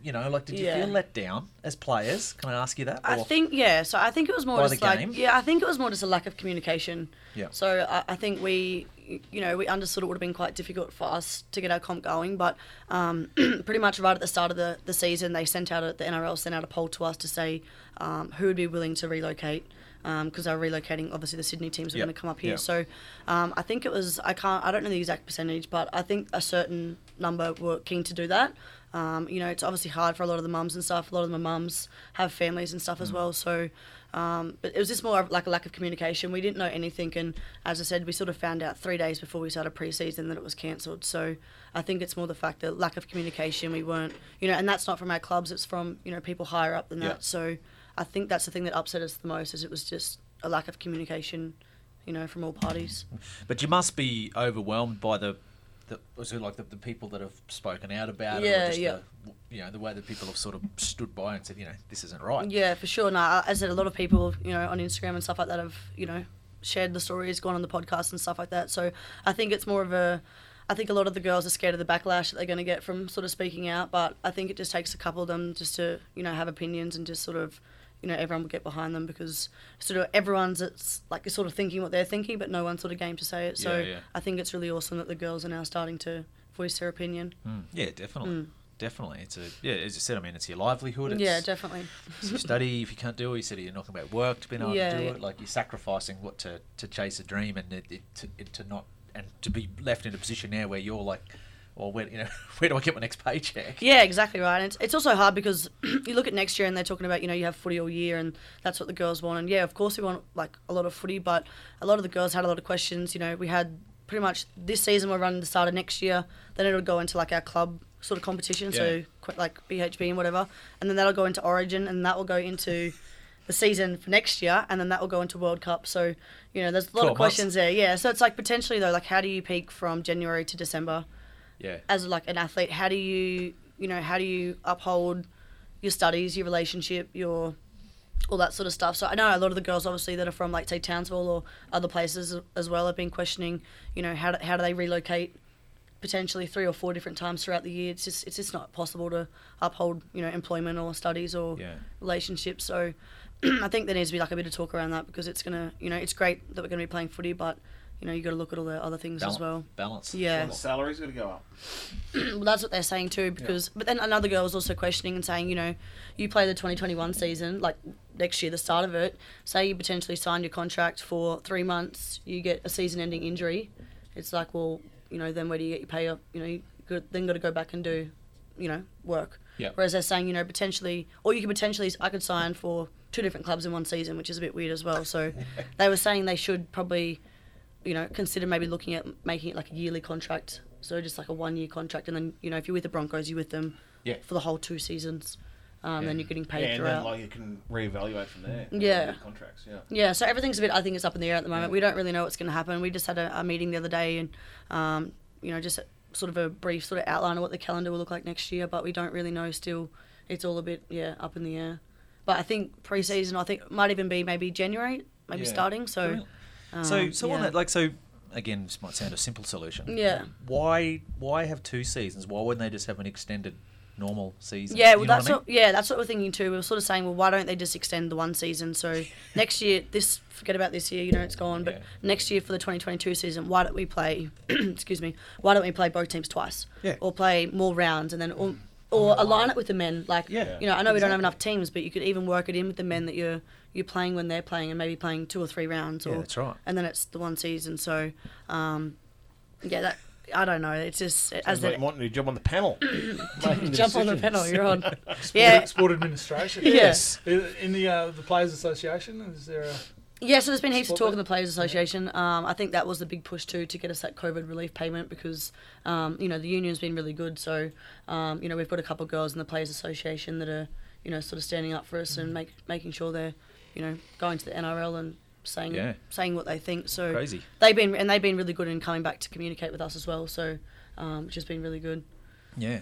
[SPEAKER 7] you know, like did you
[SPEAKER 13] Yeah.
[SPEAKER 7] feel let down as players? Can I ask you that?
[SPEAKER 13] I think yeah. So I think it was more just like
[SPEAKER 7] game?
[SPEAKER 13] yeah. I think it was more just a lack of communication.
[SPEAKER 7] Yeah.
[SPEAKER 13] So I, I think we, you know, we understood it would have been quite difficult for us to get our comp going, but um, pretty much right at the start of the, the season, they sent out a, the NRL sent out a poll to us to say um, who would be willing to relocate. Because they're relocating, obviously the Sydney teams are
[SPEAKER 7] Yep.
[SPEAKER 13] going to come up here.
[SPEAKER 7] Yep.
[SPEAKER 13] So um, I think it was I can't I don't know the exact percentage, but I think a certain number were keen to do that. Um, you know, it's obviously hard for a lot of the mums and stuff. A lot of the mums have families and stuff as
[SPEAKER 7] Mm.
[SPEAKER 13] well. So, um, but it was just more of like a lack of communication. We didn't know anything, and as I said, we sort of found out three days before we started pre-season that it was cancelled. So I think it's more the fact that lack of communication. We weren't, you know, and that's not from our clubs. It's from you know people higher up than
[SPEAKER 7] Yeah.
[SPEAKER 13] that. So I think that's the thing that upset us the most is it was just a lack of communication, you know, from all parties.
[SPEAKER 7] But you must be overwhelmed by the, the was it like the, the people that have spoken out about it,
[SPEAKER 13] Yeah,
[SPEAKER 7] or just
[SPEAKER 13] yeah.
[SPEAKER 7] The, you know, the way that people have sort of stood by and said, you know, this isn't right.
[SPEAKER 13] Yeah, for sure. No, as I said, a lot of people, you know, on Instagram and stuff like that have, you know, shared the stories, gone on the podcast and stuff like that. So I think it's more of a, I think a lot of the girls are scared of the backlash that they're going to get from sort of speaking out. But I think it just takes a couple of them just to, you know, have opinions and just sort of, you know, everyone will get behind them because sort of everyone's it's like you're sort of thinking what they're thinking, but no one's sort of game to say it. So
[SPEAKER 7] Yeah, yeah.
[SPEAKER 13] I think it's really awesome that the girls are now starting to voice their opinion.
[SPEAKER 7] Mm. Yeah, definitely.
[SPEAKER 13] Mm.
[SPEAKER 7] Definitely. It's a yeah, as you said, I mean it's your livelihood. It's,
[SPEAKER 13] Yeah, definitely.
[SPEAKER 7] Study. If you can't do it, you said you're not about work to be able
[SPEAKER 13] Yeah,
[SPEAKER 7] to do it. Like you're sacrificing what to, to chase a dream and it, it, to, it to not and to be left in a position now where you're like, well, where you know, where do I get my next paycheck?
[SPEAKER 13] Yeah, exactly right. And it's, it's also hard because you look at next year and they're talking about, you know, you have footy all year and that's what the girls want. And yeah, of course we want like a lot of footy, but a lot of the girls had a lot of questions. You know, we had pretty much this season we're running the start of next year. Then it'll go into like our club sort of competition,
[SPEAKER 7] Yeah.
[SPEAKER 13] so like BHP and whatever. And then that'll go into Origin and that will go into the season for next year and then that will go into World Cup. So, you know, there's a lot of questions there. Yeah, so it's like potentially though, like how do you peak from January to December?
[SPEAKER 7] Yeah.
[SPEAKER 13] as like an athlete how do you you know how do you uphold your studies your relationship your all that sort of stuff so i know a lot of the girls obviously that are from like say townsville or other places as well have been questioning you know how do, how do they relocate potentially three or four different times throughout the year it's just it's just not possible to uphold you know employment or studies or
[SPEAKER 7] Yeah.
[SPEAKER 13] relationships so i think there needs to be like a bit of talk around that because it's gonna you know it's great that we're gonna be playing footy but you know you got to look at all the other things as well
[SPEAKER 7] balance.
[SPEAKER 13] yeah
[SPEAKER 9] The salary's going to go up.
[SPEAKER 13] well, that's what they're saying too. Because, but then another girl was also questioning and saying, you know, you play the 2021 season, like next year, the start of it. Say you potentially signed your contract for three months, you get a season-ending injury. It's like, well, you know, then where do you get your pay up? You know, you got, then got to go back and do, you know, work.
[SPEAKER 7] Yeah.
[SPEAKER 13] Whereas they're saying, you know, potentially, or you could potentially, I could sign for two different clubs in one season, which is a bit weird as well. So they were saying they should probably you know, consider maybe looking at making it like a yearly contract. So just like a one year contract, and then you know, if you're with the Broncos, you're with them
[SPEAKER 7] Yeah.
[SPEAKER 13] for the whole two seasons. Um, Then you're getting paid
[SPEAKER 9] yeah, and
[SPEAKER 13] throughout.
[SPEAKER 9] then like you can reevaluate from there.
[SPEAKER 13] Yeah.
[SPEAKER 9] Contracts, yeah.
[SPEAKER 13] Yeah, so everything's a bit. I think it's up in the air at the moment. We don't really know what's going to happen. We just had a, a meeting the other day, and um, you know, just sort of a brief sort of outline of what the calendar will look like next year. But we don't really know still. It's all a bit yeah up in the air. But I think pre-season, I think it might even be maybe January, maybe
[SPEAKER 7] Yeah.
[SPEAKER 13] starting. So,
[SPEAKER 7] Brilliant.
[SPEAKER 13] Um,
[SPEAKER 7] so so on that like so again this might sound a simple solution.
[SPEAKER 13] Yeah.
[SPEAKER 7] Why why have two seasons? Why wouldn't they just have an extended normal season.
[SPEAKER 13] Yeah,
[SPEAKER 7] You
[SPEAKER 13] well,
[SPEAKER 7] know
[SPEAKER 13] that's
[SPEAKER 7] what I mean?
[SPEAKER 13] yeah, that's what we're thinking too. We are sort of saying, well, why don't they just extend the one season? So next year, this forget about this year, you know, it's gone. But next year for the 2022 season, why don't we play? excuse me. Why don't we play both teams twice?
[SPEAKER 7] Yeah.
[SPEAKER 13] Or play more rounds and then or, or align it with the men. Like,
[SPEAKER 7] Yeah,
[SPEAKER 13] you know, I know we don't have enough teams, but you could even work it in with the men that you're you're playing when they're playing, and maybe playing two or three rounds. Or,
[SPEAKER 7] Yeah, that's right.
[SPEAKER 13] And then it's the one season. So, um, yeah, that. I don't know. It's just as
[SPEAKER 9] Sounds like
[SPEAKER 13] the,
[SPEAKER 9] you want to jump on the panel. Making
[SPEAKER 13] Jump on the panel, you're on.
[SPEAKER 2] Sport,
[SPEAKER 13] yeah.
[SPEAKER 2] sport administration.
[SPEAKER 13] Yes.
[SPEAKER 2] In the uh, the players' association, is there a
[SPEAKER 13] Yeah, so there's been heaps of
[SPEAKER 2] Sport
[SPEAKER 13] talk in the Players Association. Um, I think that was the big push too to get us that COVID relief payment because, um, you know, the union's been really good. So, um, you know, we've got a couple of girls in the Players Association that are, you know, sort of standing up for us and make, making sure they're, you know, going to the NRL and saying
[SPEAKER 7] Yeah.
[SPEAKER 13] saying what they think. So
[SPEAKER 7] Crazy.
[SPEAKER 13] They've been and they've been really good in coming back to communicate with us as well. So, um, which has been really good.
[SPEAKER 7] Yeah.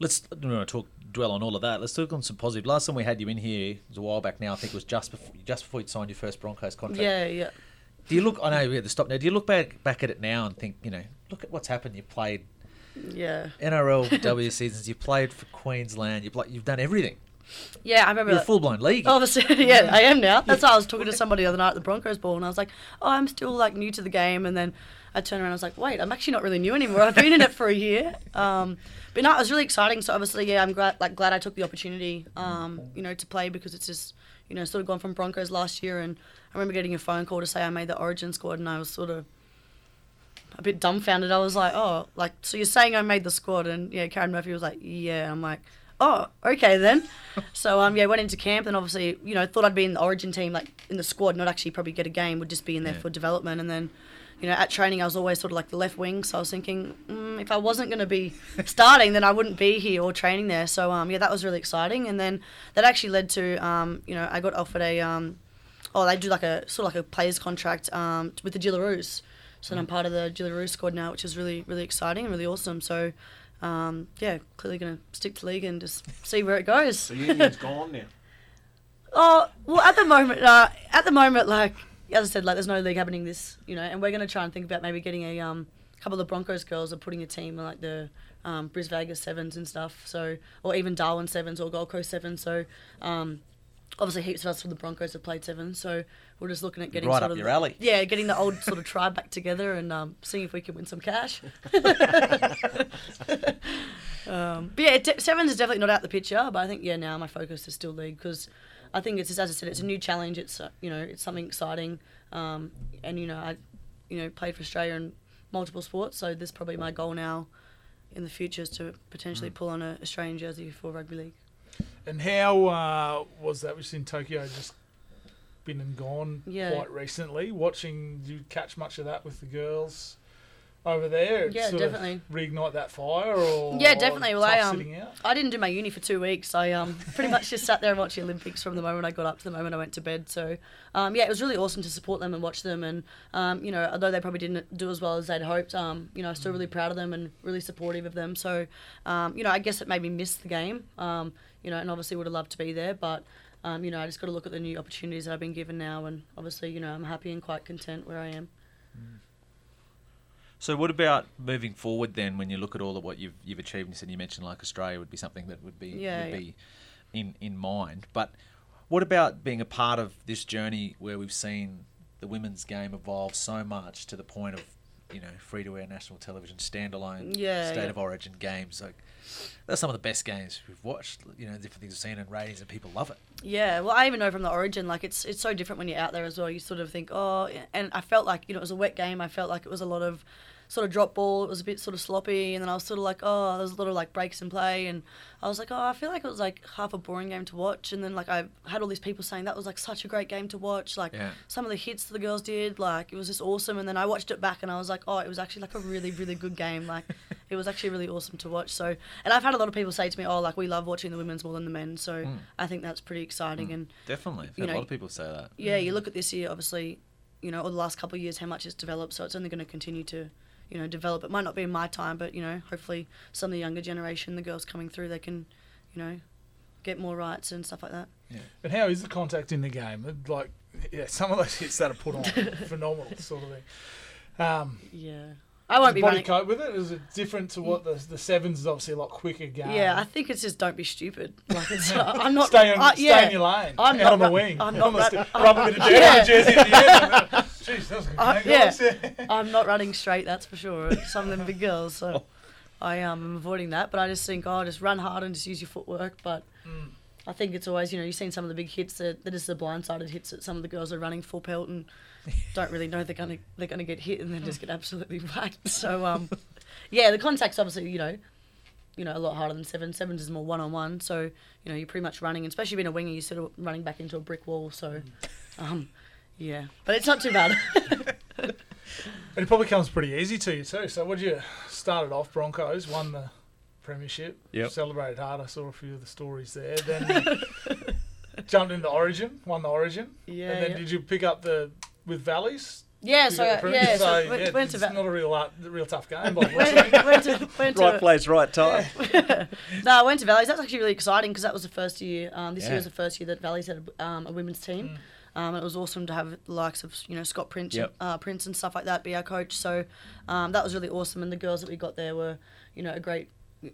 [SPEAKER 7] Let's I don't want to talk dwell on all of that. Let's talk on some positive. Last time we had you in here it was a while back now. I think it was just before just before you signed your first Broncos contract.
[SPEAKER 13] Yeah, yeah.
[SPEAKER 7] Do you look? I know we had to stop now. Do you look back back at it now and think, you know, look at what's happened? You played
[SPEAKER 13] Yeah.
[SPEAKER 7] NRL W seasons. You played for Queensland. You play, You've done everything.
[SPEAKER 13] Yeah, I remember.
[SPEAKER 7] You're a full blown league.
[SPEAKER 13] Obviously, yeah, I am now. That's why I was talking to somebody the other night at the Broncos ball, and I was like, "Oh, I'm still like new to the game." And then I turned around, and I was like, "Wait, I'm actually not really new anymore. I've been in it for a year." Um, but no, it was really exciting. So obviously, yeah, I'm glad like glad I took the opportunity, um, you know, to play because it's just you know sort of gone from Broncos last year, and I remember getting a phone call to say I made the Origin squad, and I was sort of a bit dumbfounded. I was like, oh, like, so you're saying I made the squad? And yeah, Karen Murphy was like, yeah. I'm like, oh, okay then. so um, yeah, went into camp and obviously, you know, thought I'd be in the Origin team, like in the squad, not actually probably get a game, would just be in there
[SPEAKER 7] Yeah.
[SPEAKER 13] for development. And then, you know, at training, I was always sort of like the left wing. So I was thinking, mm, if I wasn't going to be starting, then I wouldn't be here or training there. So um, yeah, that was really exciting. And then that actually led to, um, you know, I got offered a, um, oh, they do like a sort of like a players contract um, with the Jillaroos. So then I'm part of the Jillaroos squad now, which is really, really exciting and really awesome. So, um, yeah, clearly going to stick to league and just see where it goes.
[SPEAKER 9] The union's gone now.
[SPEAKER 13] Oh well, at the moment, uh, at the moment, like as I said, like there's no league happening this, you know, and we're gonna try and think about maybe getting a um couple of the Broncos girls are putting a team like the um, Bris Vegas Sevens and stuff. So or even Darwin Sevens or Gold Coast Sevens. So um, obviously heaps of us from the Broncos have played seven, So we're just looking at getting
[SPEAKER 7] Right
[SPEAKER 13] sort
[SPEAKER 7] up
[SPEAKER 13] of
[SPEAKER 7] your alley.
[SPEAKER 13] Yeah, getting the old sort of tribe back together and um, seeing if we can win some cash. Um, but yeah, de- sevens is definitely not out the picture. But I think yeah, now my focus is still league because I think it's just, as I said, it's a new challenge. It's uh, you know it's something exciting, um, and you know I, you know played for Australia in multiple sports, so this is probably my goal now, in the future is to potentially
[SPEAKER 2] Mm.
[SPEAKER 13] pull on a Australian jersey for rugby league.
[SPEAKER 2] And how uh, was that? Was in Tokyo just been and gone
[SPEAKER 13] Yeah.
[SPEAKER 2] quite recently. Watching, did you catch much of that with the girls over there?
[SPEAKER 13] Yeah, definitely.
[SPEAKER 2] reignite that fire, or
[SPEAKER 13] Yeah, definitely. Well, I um,
[SPEAKER 2] sitting out?
[SPEAKER 13] I didn't do my uni for two weeks. I um, pretty much just sat there and watched the Olympics from the moment I got up to the moment I went to bed. So, um, yeah, it was really awesome to support them and watch them. And um, you know, although they probably didn't do as well as they'd hoped, um, you know, I'm still really proud of them and really supportive of them. So, um, you know, I guess it made me miss the game. Um, you know, and obviously would have loved to be there, but. Um, you know, I just got to look at the new opportunities that I've been given now, and obviously, you know, I'm happy and quite content where I am.
[SPEAKER 7] So what about moving forward then? When you look at all of what you've you've achieved, you said you mentioned like Australia would be something that would be
[SPEAKER 13] Yeah,
[SPEAKER 7] would
[SPEAKER 13] yeah.
[SPEAKER 7] be in in mind. But what about being a part of this journey where we've seen the women's game evolve so much to the point of you know free to air national television, standalone,
[SPEAKER 13] Yeah,
[SPEAKER 7] state
[SPEAKER 13] yeah.
[SPEAKER 7] of origin games? Like that's some of the best games we've watched. You know, different things we've seen and ratings, and people love it.
[SPEAKER 13] Yeah, well, I even know from the origin, like it's it's so different when you're out there as well. You sort of think, oh, and I felt like you know it was a wet game. I felt like it was a lot of sort of drop ball. It was a bit sort of sloppy, and then I was sort of like, oh, there's a lot of like breaks in play, and I was like, oh, I feel like it was like half a boring game to watch. And then like I had all these people saying that was like such a great game to watch. Like
[SPEAKER 7] Yeah.
[SPEAKER 13] some of the hits the girls did, like it was just awesome. And then I watched it back, and I was like, oh, it was actually like a really really good game. Like it was actually really awesome to watch. So, and I've had a lot of people say to me, oh, like we love watching the women's more than the men. So
[SPEAKER 7] Mm.
[SPEAKER 13] I think that's pretty exciting. And
[SPEAKER 7] Definitely, I've
[SPEAKER 13] you
[SPEAKER 7] had a lot of people say that.
[SPEAKER 13] yeah, you look at this year, obviously, you know, or the last couple of years, how much it's developed. So it's only going to continue to, you know, develop. It might not be in my time, but you know, hopefully, some of the younger generation, the girls coming through, they can, you know, get more rights and stuff like that. Yeah.
[SPEAKER 2] And how is the contact in the game? Like, yeah, some of those hits that are put on, phenomenal sort of thing. Um,
[SPEAKER 13] Yeah. I won't be
[SPEAKER 2] body
[SPEAKER 13] running.
[SPEAKER 2] cope with it? Is it different to what the the sevens is obviously a lot quicker game?
[SPEAKER 13] Yeah, I think it's just don't be stupid. Like it's, uh, I'm not.
[SPEAKER 2] Stay on-
[SPEAKER 13] uh,
[SPEAKER 2] stay in your lane.
[SPEAKER 13] I'm
[SPEAKER 2] Out
[SPEAKER 13] not
[SPEAKER 2] on the wing.
[SPEAKER 13] I'm not.
[SPEAKER 2] Rub a bit of dirt on
[SPEAKER 13] yeah.
[SPEAKER 2] the jersey at the end. Jeez, that was a good
[SPEAKER 13] Uh, yeah. I'm not running straight. That's for sure. Some of them big girls, so I um, am avoiding that. But I just think, oh, just run hard and just use your footwork. But
[SPEAKER 2] Mm.
[SPEAKER 13] I think it's always, you know, you've seen some of the big hits that, that is the blindsided hits that some of the girls are running full pelt and don't really know they're gonna they're gonna get hit and then just get absolutely whacked. So um, yeah, the contact's obviously, you know. You know, a lot harder than seven. Sevens is more one on one, so you know you're pretty much running, especially being a winger. You're sort of running back into a brick wall. So, um, yeah, but it's not too bad.
[SPEAKER 2] And it probably comes pretty easy to you too. So, what did you started off Broncos, won the premiership,
[SPEAKER 7] Yep.
[SPEAKER 2] celebrated hard. I saw a few of the stories there. Then jumped into Origin, won the Origin.
[SPEAKER 13] Yeah,
[SPEAKER 2] And then
[SPEAKER 13] yeah.
[SPEAKER 2] did you pick up the with Valleys?
[SPEAKER 13] Yeah, so,
[SPEAKER 2] got the
[SPEAKER 13] yeah, so went-
[SPEAKER 2] yeah,
[SPEAKER 13] went to
[SPEAKER 2] it's
[SPEAKER 13] Va-
[SPEAKER 2] not a real uh, real tough game. By the
[SPEAKER 13] went,
[SPEAKER 2] looks of it.
[SPEAKER 13] went to, went to
[SPEAKER 7] Right place, right time.
[SPEAKER 13] no, I went to Valleys. That's actually really exciting because that was the first year. Um, this
[SPEAKER 7] Yeah.
[SPEAKER 13] year was the first year that Valleys had um, a women's team. Um, it was awesome to have the likes of you know Scott Prince,
[SPEAKER 7] Yep.
[SPEAKER 13] uh, Prince and stuff like that be our coach. So um, that was really awesome. And the girls that we got there were you know a great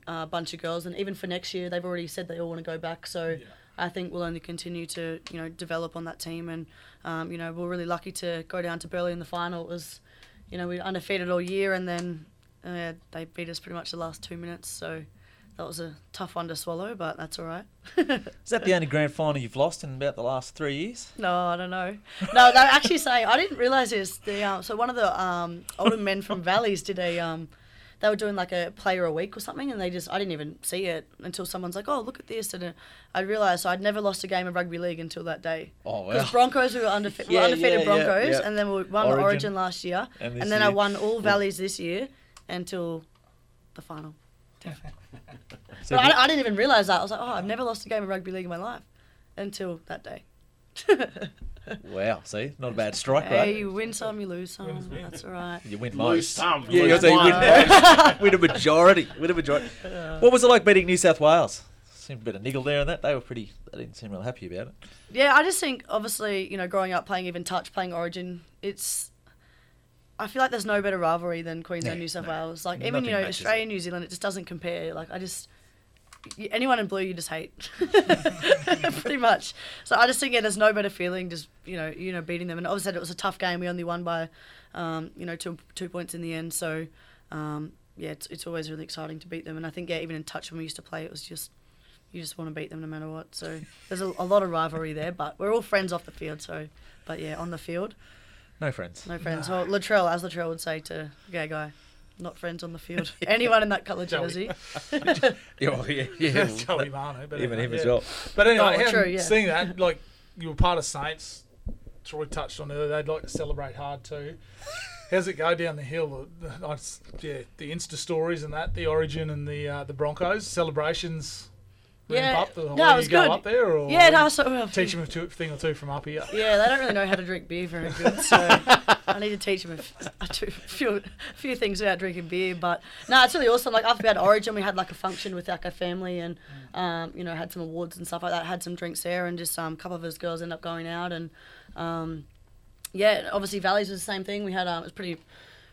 [SPEAKER 13] uh, bunch of girls. And even for next year, they've already said they all want to go back. So. I think we'll only continue to, you know, develop on that team, and um, you know, we're really lucky to go down to Burleigh in the final. It was, you know, we were undefeated all year, and then uh, they beat us pretty much the last two minutes. So that was a tough one to swallow, but that's all right.
[SPEAKER 7] Is that the only grand final you've lost in about the last three years?
[SPEAKER 13] No, I don't know. No, they're actually saying I didn't realize this. The um, so one of the um, older men from Valleys did a um, they were doing like a player a week or something, and they just I didn't even see it until someone's like, oh look at this, and I realized so I'd never lost a game of rugby league until that day.
[SPEAKER 7] Oh, wow.
[SPEAKER 13] Because Broncos we were, undefe-
[SPEAKER 7] Yeah,
[SPEAKER 13] were undefeated
[SPEAKER 7] yeah,
[SPEAKER 13] Broncos,
[SPEAKER 7] yeah,
[SPEAKER 13] and then we won
[SPEAKER 7] Origin.
[SPEAKER 13] Origin, last year,
[SPEAKER 7] And
[SPEAKER 13] and, then I won all Valleys this year until the final.
[SPEAKER 7] So
[SPEAKER 13] But I, I didn't even realize that. I was like, oh, I've never lost a game of rugby league in my life until that day.
[SPEAKER 7] Wow, see, not a bad strike
[SPEAKER 13] Hey,
[SPEAKER 7] rate.
[SPEAKER 13] you win some, you lose some. That's all right.
[SPEAKER 7] You win most.
[SPEAKER 9] Lose
[SPEAKER 7] most.
[SPEAKER 9] some,
[SPEAKER 7] Yeah,
[SPEAKER 9] lose
[SPEAKER 7] you say you win,
[SPEAKER 9] one.
[SPEAKER 7] most. win a majority. Win a majority. What was it like beating New South Wales? Seemed a bit of niggle there and that. They were pretty. They didn't seem real happy about it.
[SPEAKER 13] Yeah, I just think obviously, you know, growing up playing even touch, playing Origin, it's. I feel like there's no better rivalry than Queensland,
[SPEAKER 7] No,
[SPEAKER 13] New South
[SPEAKER 7] no.
[SPEAKER 13] Wales. Like even you know Australia, New Zealand, it just doesn't compare. Like I just. Anyone in blue, you just hate, pretty much. So I just think yeah, there's no better feeling just you know you know beating them. And obviously it was a tough game. We only won by, um, you know, two two points in the end. So, um, yeah, it's, it's always really exciting to beat them. And I think yeah, even in touch when we used to play, it was just you just want to beat them no matter what. So there's a, a lot of rivalry there, but we're all friends off the field. So, but yeah, on the field,
[SPEAKER 7] No friends.
[SPEAKER 13] no friends. Well, Latrell, as Latrell would say to gay guy, not friends on the field. Anyone in that colour jersey.
[SPEAKER 7] Yeah, well, yeah, yeah.
[SPEAKER 2] Joey Manu, but
[SPEAKER 7] Even
[SPEAKER 2] anyway,
[SPEAKER 7] him as
[SPEAKER 2] yeah.
[SPEAKER 7] well.
[SPEAKER 2] But anyway,
[SPEAKER 13] Oh,
[SPEAKER 2] yeah,
[SPEAKER 13] true, yeah.
[SPEAKER 2] seeing that, like you were part of Saints. Troy touched on earlier. They'd like to celebrate hard too. How's it go down the hill? The, the, yeah, the Insta stories and that, the Origin and the uh, the Broncos celebrations.
[SPEAKER 13] Yeah.
[SPEAKER 2] up the
[SPEAKER 13] No,
[SPEAKER 2] way
[SPEAKER 13] it was
[SPEAKER 2] you go
[SPEAKER 13] good.
[SPEAKER 2] up there, or
[SPEAKER 13] Yeah, no, so, uh,
[SPEAKER 2] teach them a two, thing or two from up here.
[SPEAKER 13] Yeah, they don't really know how to drink beer very good, so I need to teach them a, f- a two- few, a few things about drinking beer. But no, it's really awesome. Like after we had Origin, we had like a function with like our family, and um, you know had some awards and stuff like that. Had some drinks there, and just um, a couple of us girls ended up going out, and um, yeah, obviously Valleys was the same thing. We had um, it was pretty.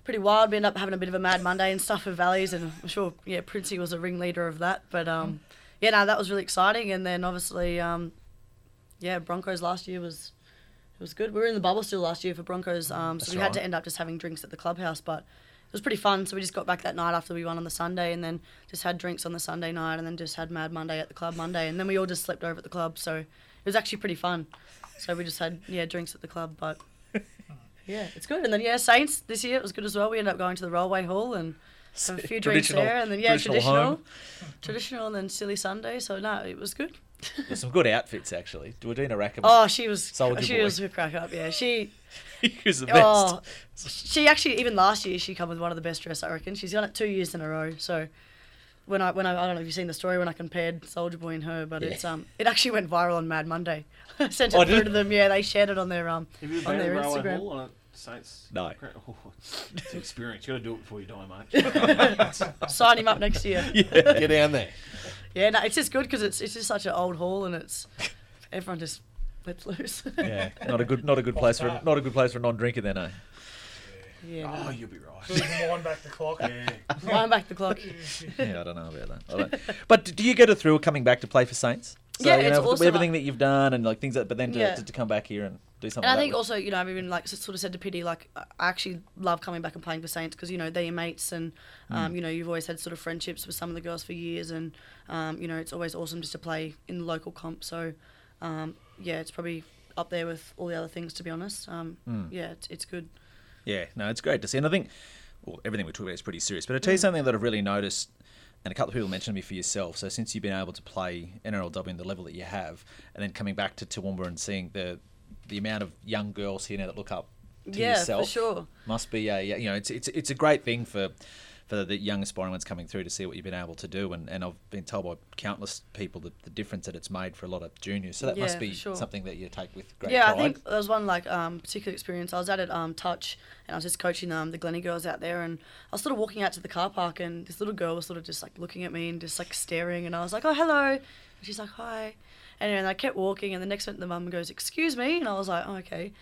[SPEAKER 13] Pretty wild. We ended up having a bit of a mad Monday and stuff with Valleys, and I'm sure, yeah, Princey was a ringleader of that. But um, yeah, no, that was really exciting. And then obviously, um, yeah, Broncos last year was it was good. We were in the bubble still last year for Broncos, um, so we had to end up just having drinks at the clubhouse. But it was pretty fun. So we just got back that night after we won on the Sunday, and then just had drinks on the Sunday night, and then just had Mad Monday at the club Monday, and then we all just slept over at the club. So it was actually pretty fun. So we just had yeah drinks at the club, but yeah, it's good. And then yeah, Saints this year it was good as well. We ended up going to the Railway Hall and. Have a few drinks there, and then yeah,
[SPEAKER 7] traditional
[SPEAKER 13] traditional, traditional, and then silly Sunday. So no, it was good.
[SPEAKER 7] There's some good outfits actually. Dewardina Rackham.
[SPEAKER 13] Oh, she was
[SPEAKER 7] Soldier
[SPEAKER 13] she
[SPEAKER 7] boy.
[SPEAKER 13] was a crack up. Yeah, she
[SPEAKER 7] he was the best.
[SPEAKER 13] Oh, she actually even last year she come with one of the best dressed I reckon. She's done it two years in a row. So when I when I, I don't know if you've seen the story when I compared Soldier Boy and her, but
[SPEAKER 7] Yeah.
[SPEAKER 13] it's um it actually went viral on Mad Monday. I sent it
[SPEAKER 7] Oh,
[SPEAKER 13] through to them. Yeah, they shared it on their um on their
[SPEAKER 9] to Railway
[SPEAKER 13] Instagram.
[SPEAKER 9] Hall on a Saints?
[SPEAKER 7] No.
[SPEAKER 9] Oh, it's experience. You got to do it before you die, mate.
[SPEAKER 13] Sign him up next year. Yeah.
[SPEAKER 9] Get down there.
[SPEAKER 13] Yeah, no, it's just good because it's it's just such an old hall and it's everyone just lets loose.
[SPEAKER 7] Yeah, not a good, not a good place for, not a good place for a non-drinker then, eh?
[SPEAKER 13] Yeah.
[SPEAKER 7] Oh, you'll be right.
[SPEAKER 2] So wind back the clock. Yeah.
[SPEAKER 13] Wind back the clock.
[SPEAKER 7] yeah, I don't know about that. I don't- But do you get a thrill coming back to play for Saints? So,
[SPEAKER 13] Yeah,
[SPEAKER 7] you
[SPEAKER 13] it's
[SPEAKER 7] know, with
[SPEAKER 13] awesome.
[SPEAKER 7] everything that you've done and like things that, but then to,
[SPEAKER 13] Yeah.
[SPEAKER 7] to, to come back here and do something.
[SPEAKER 13] And I think also, you know, I've even like sort of said to Pity, like I actually love coming back and playing for Saints because you know they're your mates, and um,
[SPEAKER 7] Mm.
[SPEAKER 13] you know you've always had sort of friendships with some of the girls for years, and um, you know it's always awesome just to play in the local comp. So um, yeah, it's probably up there with all the other things to be honest. Um,
[SPEAKER 7] Mm.
[SPEAKER 13] Yeah, it's, it's good.
[SPEAKER 7] Yeah, no, it's great to see. And I think well, everything we talk about is pretty serious. But I'll tell you
[SPEAKER 13] Mm.
[SPEAKER 7] something that I've really noticed, and a couple of people mentioned me for yourself. So since you've been able to play NRLW in the level that you have, and then coming back to Toowoomba and seeing the the amount of young girls here now that look up to
[SPEAKER 13] Yeah, for
[SPEAKER 7] yourself,
[SPEAKER 13] sure.
[SPEAKER 7] must be a you know it's it's it's a great thing for. For the young aspiring ones coming through to see what you've been able to do, and, and I've been told by countless people the, the difference that it's made for a lot of juniors. So that
[SPEAKER 13] Yeah,
[SPEAKER 7] must be
[SPEAKER 13] sure.
[SPEAKER 7] something that you take with great
[SPEAKER 13] yeah,
[SPEAKER 7] pride.
[SPEAKER 13] I think there was one like um, particular experience. I was out at um, Touch and I was just coaching um, the Glennie girls out there, and I was sort of walking out to the car park, and this little girl was sort of just like looking at me and just like staring, and I was like, "Oh, hello," and she's like, "Hi," and then I kept walking, and the next minute the mum goes, "Excuse me," and I was like, "Oh, okay."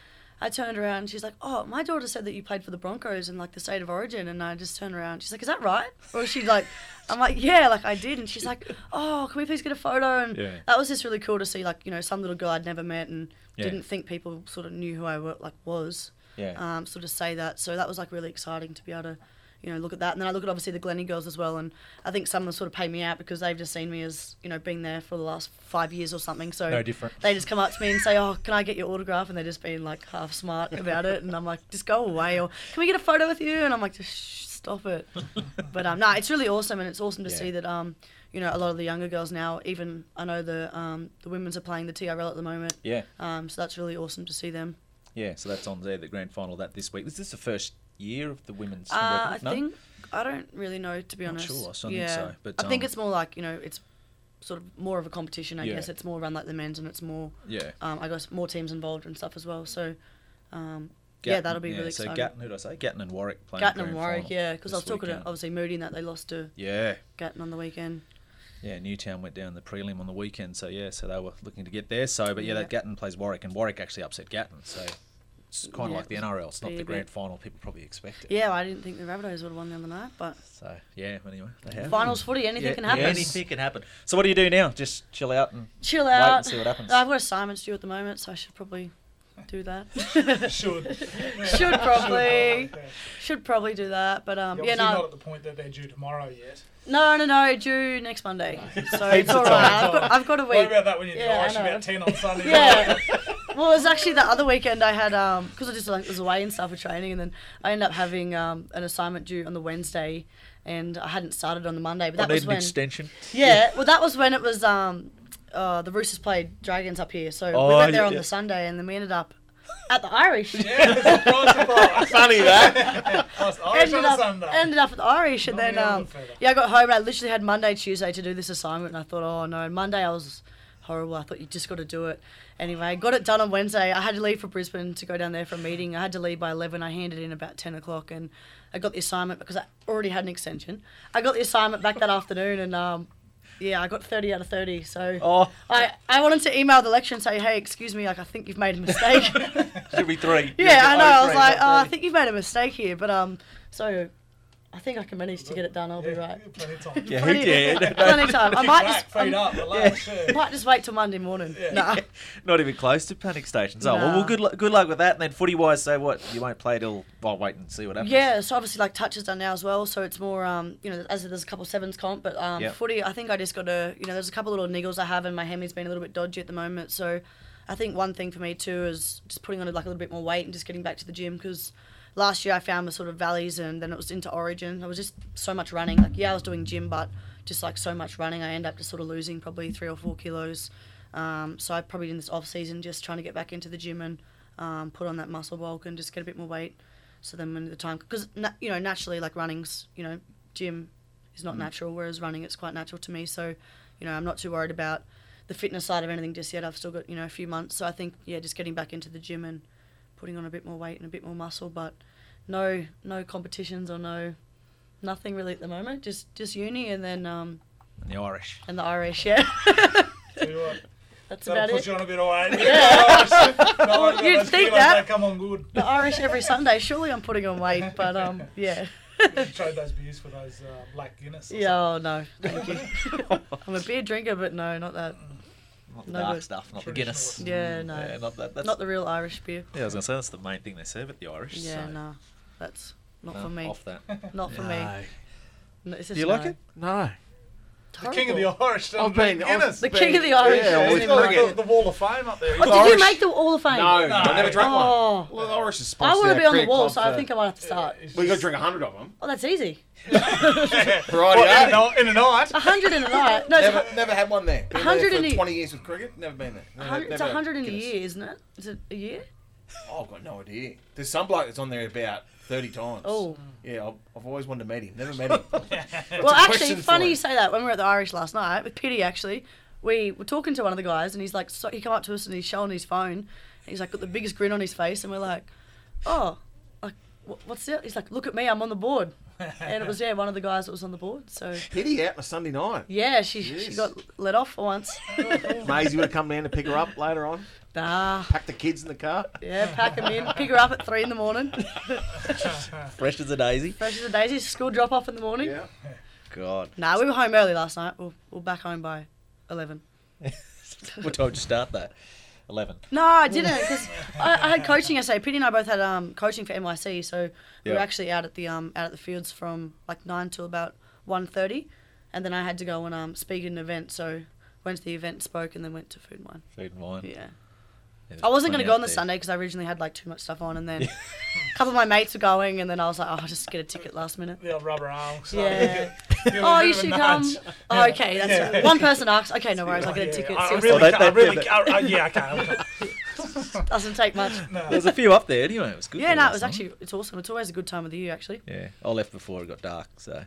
[SPEAKER 13] I turned around and she's like, "Oh, my daughter said that you played for the Broncos in like the state of origin," and I just turned around. She's like, "Is that right?" Or she's like, "I'm like, yeah, like I did," and she's like, "Oh, can we please get a photo?" And
[SPEAKER 7] Yeah.
[SPEAKER 13] that was just really cool to see, like you know, some little girl I'd never met and
[SPEAKER 7] Yeah.
[SPEAKER 13] didn't think people sort of knew who I were, like was.
[SPEAKER 7] Yeah.
[SPEAKER 13] Um, sort of say that. So that was like really exciting to be able to, you know, look at that. And then I look at obviously the Glennie girls as well, and I think some of them sort of pay me out because they've just seen me as you know being there for the last five years or something. So
[SPEAKER 7] No different.
[SPEAKER 13] They just come up to me and say, "Oh, can I get your autograph?" And they're just being like half smart about it, and I'm like, "Just go away," or "Can we get a photo with you?" And I'm like, "Just shh, stop it." but um, no, it's really awesome, and it's awesome to
[SPEAKER 7] Yeah.
[SPEAKER 13] see that um, you know, a lot of the younger girls now, even I know the um, the women's are playing the TRL at the moment.
[SPEAKER 7] Yeah.
[SPEAKER 13] Um, so that's really awesome to see them.
[SPEAKER 7] Yeah, so that's on there, the grand final that this week. This Is this the first year of the women's?
[SPEAKER 13] Uh, I?
[SPEAKER 7] No?
[SPEAKER 13] think I don't really know to be
[SPEAKER 7] Not
[SPEAKER 13] honest.
[SPEAKER 7] sure, I don't think so, but,
[SPEAKER 13] I think
[SPEAKER 7] um,
[SPEAKER 13] it's more like you know it's sort of more of a competition. I
[SPEAKER 7] Yeah.
[SPEAKER 13] guess it's more run like the men's, and it's more
[SPEAKER 7] Yeah.
[SPEAKER 13] Um, I guess more teams involved and stuff as well. So um, yeah, that'll be
[SPEAKER 7] yeah,
[SPEAKER 13] really
[SPEAKER 7] so
[SPEAKER 13] exciting.
[SPEAKER 7] Gatton, who did I say? Gatton and Warwick playing
[SPEAKER 13] Gatton and Warwick, yeah, because I was talking
[SPEAKER 7] weekend.
[SPEAKER 13] to obviously Moody and that they lost to
[SPEAKER 7] Yeah.
[SPEAKER 13] Gatton on the weekend.
[SPEAKER 7] Yeah, Newtown went down the prelim on the weekend, so yeah, so they were looking to get there. So, but yeah,
[SPEAKER 13] Yeah.
[SPEAKER 7] that Gatton plays Warwick, and Warwick actually upset Gatton. So it's kind of like the NRL. It's not the
[SPEAKER 13] a bit-
[SPEAKER 7] grand final people probably expect it.
[SPEAKER 13] Yeah, I didn't think the Rabbitohs would have won the other night, but
[SPEAKER 7] So yeah, anyway, they have.
[SPEAKER 13] Finals footy, anything
[SPEAKER 7] Yeah,
[SPEAKER 13] can
[SPEAKER 7] yeah,
[SPEAKER 13] happen.
[SPEAKER 7] anything can happen. So what do you do now? Just chill out and
[SPEAKER 13] chill
[SPEAKER 7] wait
[SPEAKER 13] out.
[SPEAKER 7] and see what happens.
[SPEAKER 13] I've got assignments due at the moment, so I should probably do that.
[SPEAKER 2] Should.
[SPEAKER 13] should probably. Should probably do that, but um,
[SPEAKER 2] You're
[SPEAKER 13] yeah,
[SPEAKER 2] obviously
[SPEAKER 13] no.
[SPEAKER 2] not at the point that they're due tomorrow yet.
[SPEAKER 13] No, no, no, due next Monday. So it's
[SPEAKER 2] of
[SPEAKER 13] all
[SPEAKER 2] time.
[SPEAKER 13] right. I've got, I've got a week.
[SPEAKER 2] Worry about that when you're
[SPEAKER 13] Yeah, I
[SPEAKER 2] yeah,
[SPEAKER 13] know.
[SPEAKER 2] about 10 on Sunday.
[SPEAKER 13] Yeah. Well, it was actually the other weekend I had, um, because I just like, was away and stuff for training, and then I ended up having um, an assignment due on the Wednesday, and I hadn't started on the Monday. But
[SPEAKER 7] I
[SPEAKER 13] that
[SPEAKER 7] need
[SPEAKER 13] was
[SPEAKER 7] an
[SPEAKER 13] when.
[SPEAKER 7] extension.
[SPEAKER 13] Yeah, well, that was when it was. Um, uh, the Roosters played Dragons up here, so
[SPEAKER 7] Oh,
[SPEAKER 13] we went there
[SPEAKER 7] yeah,
[SPEAKER 13] on
[SPEAKER 7] yeah.
[SPEAKER 13] the Sunday, and then we ended up at the Irish.
[SPEAKER 7] Funny that.
[SPEAKER 2] Irish
[SPEAKER 13] ended
[SPEAKER 2] on a
[SPEAKER 13] up,
[SPEAKER 2] Sunday.
[SPEAKER 13] ended up at the Irish, and
[SPEAKER 2] Not
[SPEAKER 13] then um, yeah, I got home and I literally had Monday, Tuesday to do this assignment, and I thought, oh no, Monday I was horrible. I thought you just got to do it. Anyway, got it done on Wednesday. I had to leave for Brisbane to go down there for a meeting. I had to leave by eleven. I handed in about ten o'clock, and I got the assignment because I already had an extension. I got the assignment back that afternoon, and um, yeah, I got thirty out of thirty. So
[SPEAKER 7] Oh.
[SPEAKER 13] I I wanted to email the lecturer and say, hey, excuse me, like I think you've made a mistake.
[SPEAKER 7] Should be three.
[SPEAKER 13] Yeah, I know. I was like, oh, I think you've made a mistake here, but um, so I think I can manage to get it done. I'll be right.
[SPEAKER 2] Plenty of time.
[SPEAKER 7] Yeah,
[SPEAKER 13] Plenty,
[SPEAKER 7] who did?
[SPEAKER 13] plenty of time. I might
[SPEAKER 2] Back,
[SPEAKER 13] just,
[SPEAKER 2] feet up, relax, yeah.
[SPEAKER 13] might just wait till Monday morning. Nah.
[SPEAKER 7] Not even close to panic stations. Oh well,
[SPEAKER 13] Nah.
[SPEAKER 7] well good, lu- good luck with that. And then footy wise, so what? You won't play till. Well, wait and see what happens.
[SPEAKER 13] Yeah, so obviously like touch is done now as well, so it's more um you know as there's a couple sevens comp, but um
[SPEAKER 7] Yep.
[SPEAKER 13] footy I think I just got to you know there's a couple little niggles I have and my hemi's been a little bit dodgy at the moment, so I think one thing for me too is just putting on like a little bit more weight and just getting back to the gym because last year I found the sort of valleys and then it was into Origin. I was just so much running. Like yeah, I was doing gym, but just like so much running, I end up just sort of losing probably three or four kilos. Um, so I probably in this off season just trying to get back into the gym and um, put on that muscle bulk and just get a bit more weight. So then when the time, because na- you know naturally like running's you know gym is not
[SPEAKER 7] Mm.
[SPEAKER 13] natural, whereas running it's quite natural to me. So you know I'm not too worried about the fitness side of anything just yet. I've still got you know a few months, so I think yeah just getting back into the gym and putting on a bit more weight and a bit more muscle, but no no competitions or no nothing really at the moment. Just just uni and then um
[SPEAKER 7] And the Irish.
[SPEAKER 13] and the Irish yeah.
[SPEAKER 2] Tell you what,
[SPEAKER 13] That's
[SPEAKER 2] That'll
[SPEAKER 13] about
[SPEAKER 2] put
[SPEAKER 13] it.
[SPEAKER 2] you on a bit of weight.
[SPEAKER 13] Yeah.
[SPEAKER 2] No,
[SPEAKER 13] Well, you'd think
[SPEAKER 2] kilos,
[SPEAKER 13] that.
[SPEAKER 2] They come on good.
[SPEAKER 13] The Irish every Sunday. Surely I'm putting on weight, but um, yeah.
[SPEAKER 2] Trade those beers for those uh, black Guinness. or
[SPEAKER 13] Yeah, oh no, thank you. I'm a beer drinker, but no, not that.
[SPEAKER 7] Not the
[SPEAKER 13] No
[SPEAKER 7] dark
[SPEAKER 13] good.
[SPEAKER 7] stuff, not the Guinness.
[SPEAKER 13] Yeah, no.
[SPEAKER 7] Mm, yeah, not that. That's,
[SPEAKER 13] Not the real Irish beer.
[SPEAKER 7] Yeah, I was gonna say that's the main thing they serve at the Irish.
[SPEAKER 13] Yeah,
[SPEAKER 7] so.
[SPEAKER 13] no, that's not
[SPEAKER 7] No,
[SPEAKER 13] for me.
[SPEAKER 7] off that.
[SPEAKER 13] Not for
[SPEAKER 7] No.
[SPEAKER 13] me. No, it's
[SPEAKER 7] Do
[SPEAKER 13] just
[SPEAKER 7] you like it?
[SPEAKER 14] No.
[SPEAKER 2] The king of the Irish.
[SPEAKER 14] I've been-
[SPEAKER 2] drink
[SPEAKER 14] I've
[SPEAKER 2] Guinness.
[SPEAKER 13] The king of the Irish.
[SPEAKER 14] Yeah,
[SPEAKER 13] doesn't
[SPEAKER 14] always
[SPEAKER 13] even
[SPEAKER 2] Look
[SPEAKER 13] like
[SPEAKER 2] at
[SPEAKER 13] it.
[SPEAKER 2] the wall of fame up there.
[SPEAKER 13] Oh, did you make the Wall of Fame?
[SPEAKER 14] No, I never drank
[SPEAKER 13] Oh.
[SPEAKER 14] one. Well, the Irish is sponsored.
[SPEAKER 13] I want to be on the wall, so I think I might have to start.
[SPEAKER 14] We got to drink a hundred of them.
[SPEAKER 13] Oh, that's easy.
[SPEAKER 14] Right,
[SPEAKER 2] What, in, eh? a, in a night?
[SPEAKER 13] A hundred in a night. No, it's
[SPEAKER 14] never,
[SPEAKER 13] a,
[SPEAKER 14] never had one there. Been
[SPEAKER 13] 100
[SPEAKER 14] there
[SPEAKER 13] in
[SPEAKER 14] for
[SPEAKER 13] a-
[SPEAKER 14] 20 years with cricket. Never been there.
[SPEAKER 13] a
[SPEAKER 14] Never,
[SPEAKER 13] hundred, it's
[SPEAKER 14] never
[SPEAKER 13] a hundred in a
[SPEAKER 14] Guinness.
[SPEAKER 13] year, isn't it? Is it a year?
[SPEAKER 14] Oh, I've got no idea. There's some bloke that's on there about 30 times.
[SPEAKER 13] Oh.
[SPEAKER 14] Yeah, I've, I've always wanted to meet him. Never met him.
[SPEAKER 13] well, actually,
[SPEAKER 14] question
[SPEAKER 13] funny you say that. When we were at the Irish last night with Pity, actually, we were talking to one of the guys, and he's like, so he come up to us and he's showing his phone. And he's like, got the biggest grin on his face, and we're like, oh, like, wh- what's that? He's like, look at me, I'm on the board. and it was yeah, one of the guys that was on the board. So
[SPEAKER 14] Pity out on a Sunday night.
[SPEAKER 13] yeah, she she got let off for once.
[SPEAKER 14] Maisie would have come down to pick her up later on.
[SPEAKER 13] Nah.
[SPEAKER 14] Pack the kids in the car.
[SPEAKER 13] Yeah, pack them in, pick her up at three in the morning.
[SPEAKER 7] Fresh as a daisy.
[SPEAKER 13] Fresh as a daisy, school drop off in the morning.
[SPEAKER 14] Yeah.
[SPEAKER 7] God.
[SPEAKER 13] Nah, we were home early last night. We're, we're back home by eleven.
[SPEAKER 7] What time did you start that? Eleven.
[SPEAKER 13] No, I didn't because I, I had coaching yesterday. Pity and I both had um, coaching for NYC, so we were actually out at the um, out at the fields from like nine till about 1.30. and then I had to go and um, speak at an event. So went to the event, spoke, and then went to food and wine.
[SPEAKER 7] Food and wine.
[SPEAKER 13] Yeah.
[SPEAKER 7] There's
[SPEAKER 13] I wasn't going to go on the
[SPEAKER 7] there.
[SPEAKER 13] Sunday because I originally had like too much stuff on, and then a couple of my mates were going, and then I was like, oh, I'll just get a ticket last minute.
[SPEAKER 2] The old rubber arm. So
[SPEAKER 13] Yeah.
[SPEAKER 2] give him a
[SPEAKER 13] oh, you should come. Oh, okay, that's
[SPEAKER 2] Yeah.
[SPEAKER 13] one person asked. Okay, no worries, I'll get a ticket.
[SPEAKER 2] I really,
[SPEAKER 7] they-
[SPEAKER 2] ca-
[SPEAKER 7] they-
[SPEAKER 2] I really,
[SPEAKER 7] they-
[SPEAKER 2] ca- uh, yeah, okay. I'll come.
[SPEAKER 13] Doesn't take much.
[SPEAKER 7] There was a few up there anyway. It was good.
[SPEAKER 13] Yeah, no, it was
[SPEAKER 7] night.
[SPEAKER 13] actually it's awesome. It's always a good time of the year, actually.
[SPEAKER 7] Yeah, I left before it got dark, so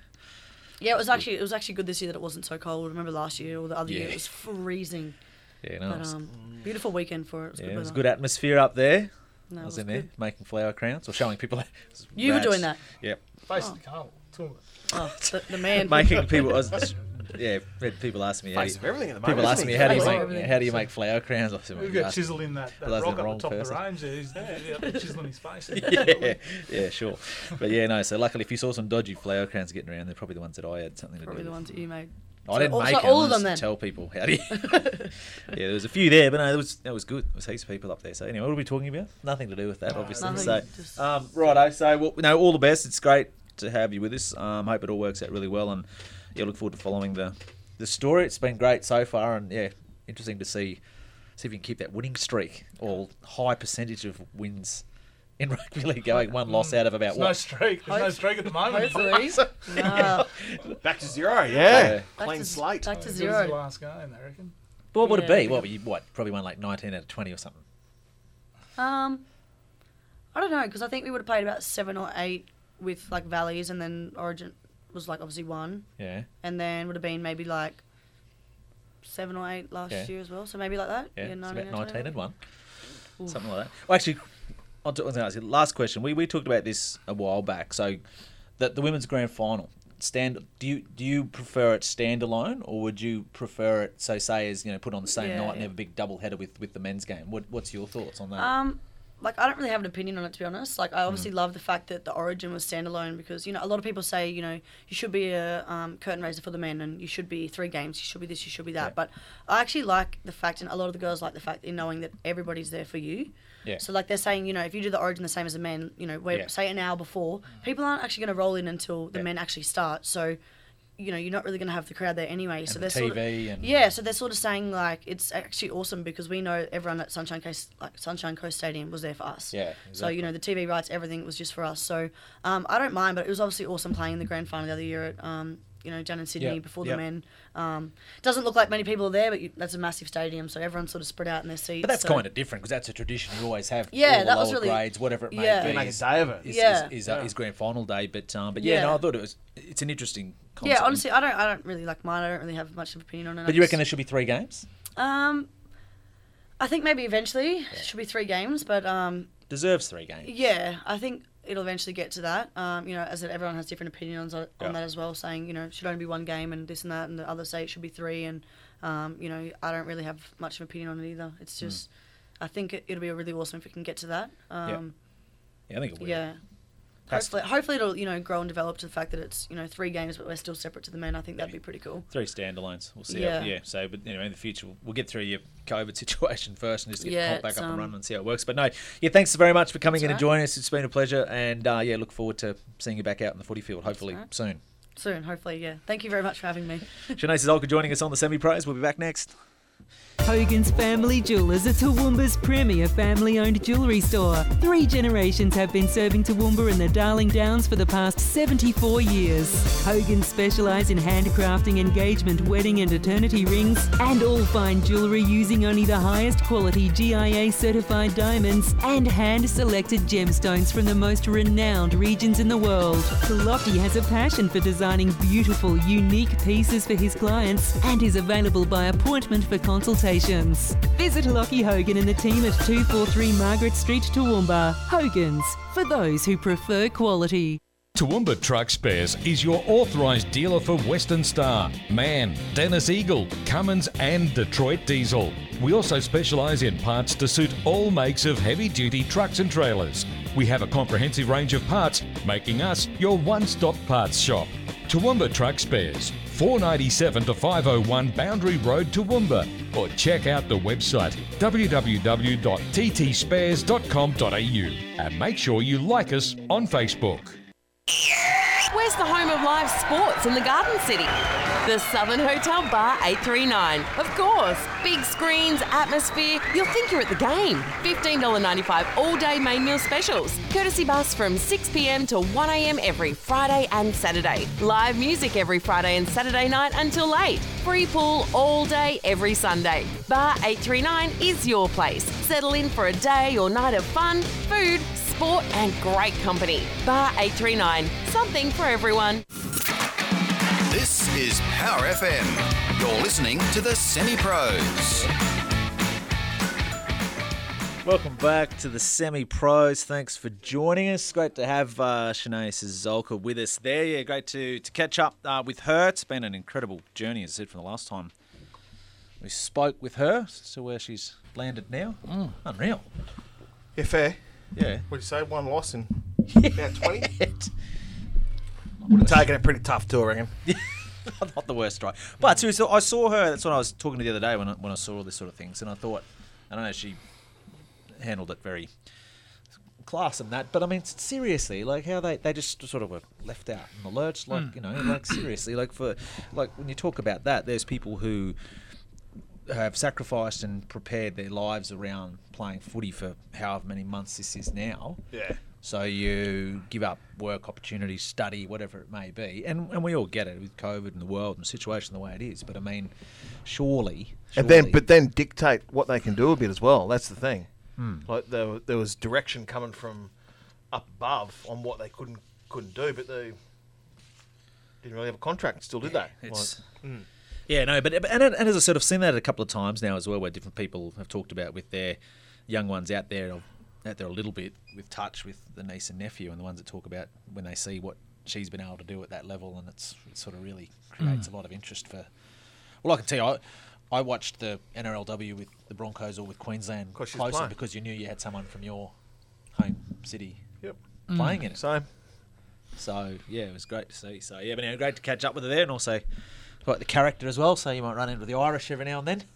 [SPEAKER 13] Yeah, it was actually it was actually good this year that it wasn't so cold. I remember last year or the other year it was freezing.
[SPEAKER 7] Yeah, no,
[SPEAKER 13] But
[SPEAKER 7] was,
[SPEAKER 13] um, beautiful weekend for it. It was
[SPEAKER 7] yeah,
[SPEAKER 13] good
[SPEAKER 7] it was good atmosphere up there.
[SPEAKER 13] No,
[SPEAKER 7] I was,
[SPEAKER 13] was
[SPEAKER 7] in there
[SPEAKER 13] good.
[SPEAKER 7] making flower crowns or showing people. it was
[SPEAKER 13] You were doing that?
[SPEAKER 7] Yep,
[SPEAKER 2] Face the car. Two of it.
[SPEAKER 13] Oh, the, the man.
[SPEAKER 7] making people. I was, yeah, people ask me. how
[SPEAKER 14] Face
[SPEAKER 7] you-
[SPEAKER 14] of everything at the
[SPEAKER 7] People
[SPEAKER 14] moment,
[SPEAKER 7] asking me how do you make how do you make flower crowns? I said, well,
[SPEAKER 2] We've got
[SPEAKER 7] asked-
[SPEAKER 2] chisel in that, that rock
[SPEAKER 7] the
[SPEAKER 2] at the
[SPEAKER 7] wrong
[SPEAKER 2] top of the range. there. He's yeah, chiseling his face.
[SPEAKER 7] yeah, yeah, sure. But yeah, no. So luckily, if you saw some dodgy flower crowns getting around, they're probably the ones that I had something to do.
[SPEAKER 13] Probably
[SPEAKER 7] do.
[SPEAKER 13] the ones that you made.
[SPEAKER 7] I
[SPEAKER 13] So
[SPEAKER 7] didn't
[SPEAKER 13] all-
[SPEAKER 7] make
[SPEAKER 13] so
[SPEAKER 7] them.
[SPEAKER 13] all of them then?
[SPEAKER 7] Tell people how do you? yeah, there was a few there, but no, that was that was good. There was heaps of people up there. So anyway, what are we talking about? Nothing to do with that, obviously.
[SPEAKER 13] Nothing,
[SPEAKER 7] so,
[SPEAKER 13] just-
[SPEAKER 7] um, righto. So, well, no, all the best. It's great to have you with us. Um, hope it all works out really well, and yeah, look forward to following the the story. It's been great so far, and yeah, interesting to see see if you can keep that winning streak or high percentage of wins in rugby league going one loss out of about
[SPEAKER 2] There's no streak. There's no
[SPEAKER 13] Hope-
[SPEAKER 2] streak at the moment.
[SPEAKER 13] Hopefully. no.
[SPEAKER 14] Back to zero, yeah.
[SPEAKER 7] Yeah.
[SPEAKER 14] Clean
[SPEAKER 13] to-
[SPEAKER 14] slate.
[SPEAKER 13] Back to
[SPEAKER 2] This is
[SPEAKER 13] zero.
[SPEAKER 2] the last game, I reckon.
[SPEAKER 7] What would
[SPEAKER 13] Yeah.
[SPEAKER 7] it be? What, you, what probably won like nineteen out of twenty or something.
[SPEAKER 13] Um, I don't know because I think we would have played about seven or eight with like valleys, and then Origin was like obviously one,
[SPEAKER 7] Yeah,
[SPEAKER 13] and then would have been maybe like seven or eight last
[SPEAKER 7] Yeah.
[SPEAKER 13] year as well. So maybe like that.
[SPEAKER 7] yeah, it's
[SPEAKER 13] 19
[SPEAKER 7] about nineteen and one. something like that. Well, actually, I'll t- I was going to ask you. Last question. We we talked about this a while back. So, that the women's grand final stand. Do you do you prefer it standalone, or would you prefer it? So, say as you know, put on the same
[SPEAKER 13] Yeah,
[SPEAKER 7] night and have a big double header with with the men's game. What what's your thoughts on that?
[SPEAKER 13] Um, like I don't really have an opinion on it to be honest. Like I
[SPEAKER 7] Mm.
[SPEAKER 13] obviously love the fact that the Origin was standalone because you know a lot of people say you know you should be a um, curtain raiser for the men and you should be three games. You should be this. You should be that.
[SPEAKER 7] Yeah.
[SPEAKER 13] But I actually like the fact, and a lot of the girls like the fact in knowing that everybody's there for you.
[SPEAKER 7] Yeah.
[SPEAKER 13] So like they're saying, you know, if you do the Origin the same as the men, you know, we're
[SPEAKER 7] Yeah.
[SPEAKER 13] say an hour before, people aren't actually going to roll in until the
[SPEAKER 7] Yeah.
[SPEAKER 13] men actually start. So. You know, you're not really going to have the crowd there anyway. so
[SPEAKER 7] the
[SPEAKER 13] they're sort of,
[SPEAKER 7] and-
[SPEAKER 13] yeah, so they're sort of saying like it's actually awesome because we know everyone at Sunshine Coast, like Sunshine Coast Stadium, was there for us.
[SPEAKER 7] Yeah,
[SPEAKER 13] So you know the TV rights, everything was just for us. So um, I don't mind, but it was obviously awesome playing in the grand final the other year at um, you know down in Sydney
[SPEAKER 7] Yep,
[SPEAKER 13] before
[SPEAKER 7] yep.
[SPEAKER 13] the men. Um, doesn't look like many people are there, but you, that's a massive stadium, so everyone's sort of spread out in their seats.
[SPEAKER 7] but that's
[SPEAKER 13] so-
[SPEAKER 7] kind of different because that's a tradition you always have.
[SPEAKER 13] Yeah,
[SPEAKER 7] all the
[SPEAKER 13] that was
[SPEAKER 7] lower
[SPEAKER 13] really-
[SPEAKER 7] grades, whatever it may
[SPEAKER 13] yeah.
[SPEAKER 7] be.
[SPEAKER 14] Make a day of it.
[SPEAKER 7] Is,
[SPEAKER 13] Yeah.
[SPEAKER 7] is, is, uh, is grand final day, but um, but yeah, no, I thought it was. It's an interesting. Concept.
[SPEAKER 13] Yeah, honestly, I don't, I don't really like mine. I don't really have much of an opinion on it.
[SPEAKER 7] But
[SPEAKER 13] I
[SPEAKER 7] you reckon there should be three games?
[SPEAKER 13] Um, I think maybe eventually it should be three games, but um,
[SPEAKER 7] Deserves three games.
[SPEAKER 13] Yeah, I think it'll eventually get to that. Um, you know, as that everyone has different opinions on,
[SPEAKER 7] Yeah.
[SPEAKER 13] on that as well, saying you know it should only be one game and this and that, and the others say it should be three. And um, you know, I don't really have much of an opinion on it either. It's just, I think it, it'll be really awesome if we can get to that. Um,
[SPEAKER 7] Yeah, I think it will.
[SPEAKER 13] Yeah. Hopefully, hopefully it'll you know grow and develop to the fact that it's you know three games, but we're still separate to the men. I think that'd be pretty cool.
[SPEAKER 7] Three standalones. We'll see.
[SPEAKER 13] Yeah.
[SPEAKER 7] How, yeah. So, but anyway, in the future, we'll, we'll get through your COVID situation first and just get
[SPEAKER 13] Yeah,
[SPEAKER 7] the comp back up and
[SPEAKER 13] um,
[SPEAKER 7] running and see how it works. But no, yeah, thanks very much for coming in and joining us. It's been a pleasure, and uh, yeah, look forward to seeing you back out in the footy field hopefully
[SPEAKER 13] right.
[SPEAKER 7] soon.
[SPEAKER 13] Soon, hopefully, yeah. Thank you very much for having me.
[SPEAKER 7] Shenae Ciesiolka joining us on the semi pros. We'll be back next.
[SPEAKER 15] Hogan's Family Jewelers are Toowoomba's premier family owned jewellery store. Three generations have been serving Toowoomba and the Darling Downs for the past 74 years. Hogan's specialise in handcrafting engagement, wedding, and eternity rings, and all fine jewellery using only the highest quality GIA certified diamonds and hand selected gemstones from the most renowned regions in the world. Lockie has a passion for designing beautiful, unique pieces for his clients and is available by appointment for consultations. Visit Lockie Hogan and the team at 243 Margaret Street, Toowoomba. Hogan's, for those who prefer quality.
[SPEAKER 16] Toowoomba Truck Spares is your authorised dealer for Western Star, Man, Dennis Eagle, Cummins, and Detroit Diesel. We also specialise in parts to suit all makes of heavy duty trucks and trailers. We have a comprehensive range of parts, making us your one stop parts shop. Toowoomba Truck Spares, 497 to 501 Boundary Road, to Toowoomba, or check out the website www.ttspares.com.au and make sure you like us on Facebook.
[SPEAKER 12] Where's the home of live sports in the Garden City? The Southern Hotel Bar 839. Of course. Big screens, atmosphere. You'll think you're at the game. $15.95 all day main meal specials. Courtesy bus from 6pm to 1am every Friday and Saturday. Live music every Friday and Saturday night until late. Free pool all day every Sunday. Bar 839 is your place. Settle in for a day or night of fun, food, sport, and great company. Bar 839. Something for everyone.
[SPEAKER 5] This is Power FM. You're listening to the Semi Pros.
[SPEAKER 7] Welcome back to the Semi Pros. Thanks for joining us. Great to have uh, Shenae Ciesiolka with us there. Yeah, great to, to catch up uh, with her. It's been an incredible journey, as I said, from the last time we spoke with her to where she's landed now. Unreal.
[SPEAKER 9] Yeah, fair.
[SPEAKER 7] Yeah.
[SPEAKER 9] What do you say? One loss in about 20? Would have taken it pretty tough too, I reckon.
[SPEAKER 7] Not the worst strike. But seriously, I saw her. That's what I was talking to the other day when I, when I saw all this sort of things, and I thought, I don't know, she handled it very class and that. But I mean, seriously, like how they, they just sort of were left out in the lurch. Like
[SPEAKER 2] Mm.
[SPEAKER 7] you know, like seriously, like for like when you talk about that, there's people who have sacrificed and prepared their lives around playing footy for however many months this is now.
[SPEAKER 9] Yeah.
[SPEAKER 7] So you give up work opportunities, study, whatever it may be, and and we all get it with COVID and the world and the situation the way it is. But I mean, surely,
[SPEAKER 9] And then, but then dictate what they can do a bit as well. That's the thing.
[SPEAKER 7] Hmm.
[SPEAKER 9] Like there, there was direction coming from up above on what they couldn't couldn't do, but they didn't really have a contract. Still did they?
[SPEAKER 7] it's-
[SPEAKER 9] Like, mm.
[SPEAKER 7] Yeah, no, but and, and as I said, I've seen that a couple of times now as well, where different people have talked about with their young ones out there, out there a little bit with touch with the niece and nephew, and the ones that talk about when they see what she's been able to do at that level, and it's it sort of really creates
[SPEAKER 2] Mm.
[SPEAKER 7] a lot of interest for. Well, I can tell you, I, I watched the NRLW with the Broncos or with Queensland
[SPEAKER 9] 'Cause she's
[SPEAKER 7] closer
[SPEAKER 9] playing.
[SPEAKER 7] because you knew you had someone from your home city
[SPEAKER 9] Yep.
[SPEAKER 7] playing
[SPEAKER 9] Mm.
[SPEAKER 7] in it.
[SPEAKER 9] Same.
[SPEAKER 7] So yeah, it was great to see. So yeah, but anyway, great to catch up with her there, and also like the character as well. So you might run into the Irish every now and then.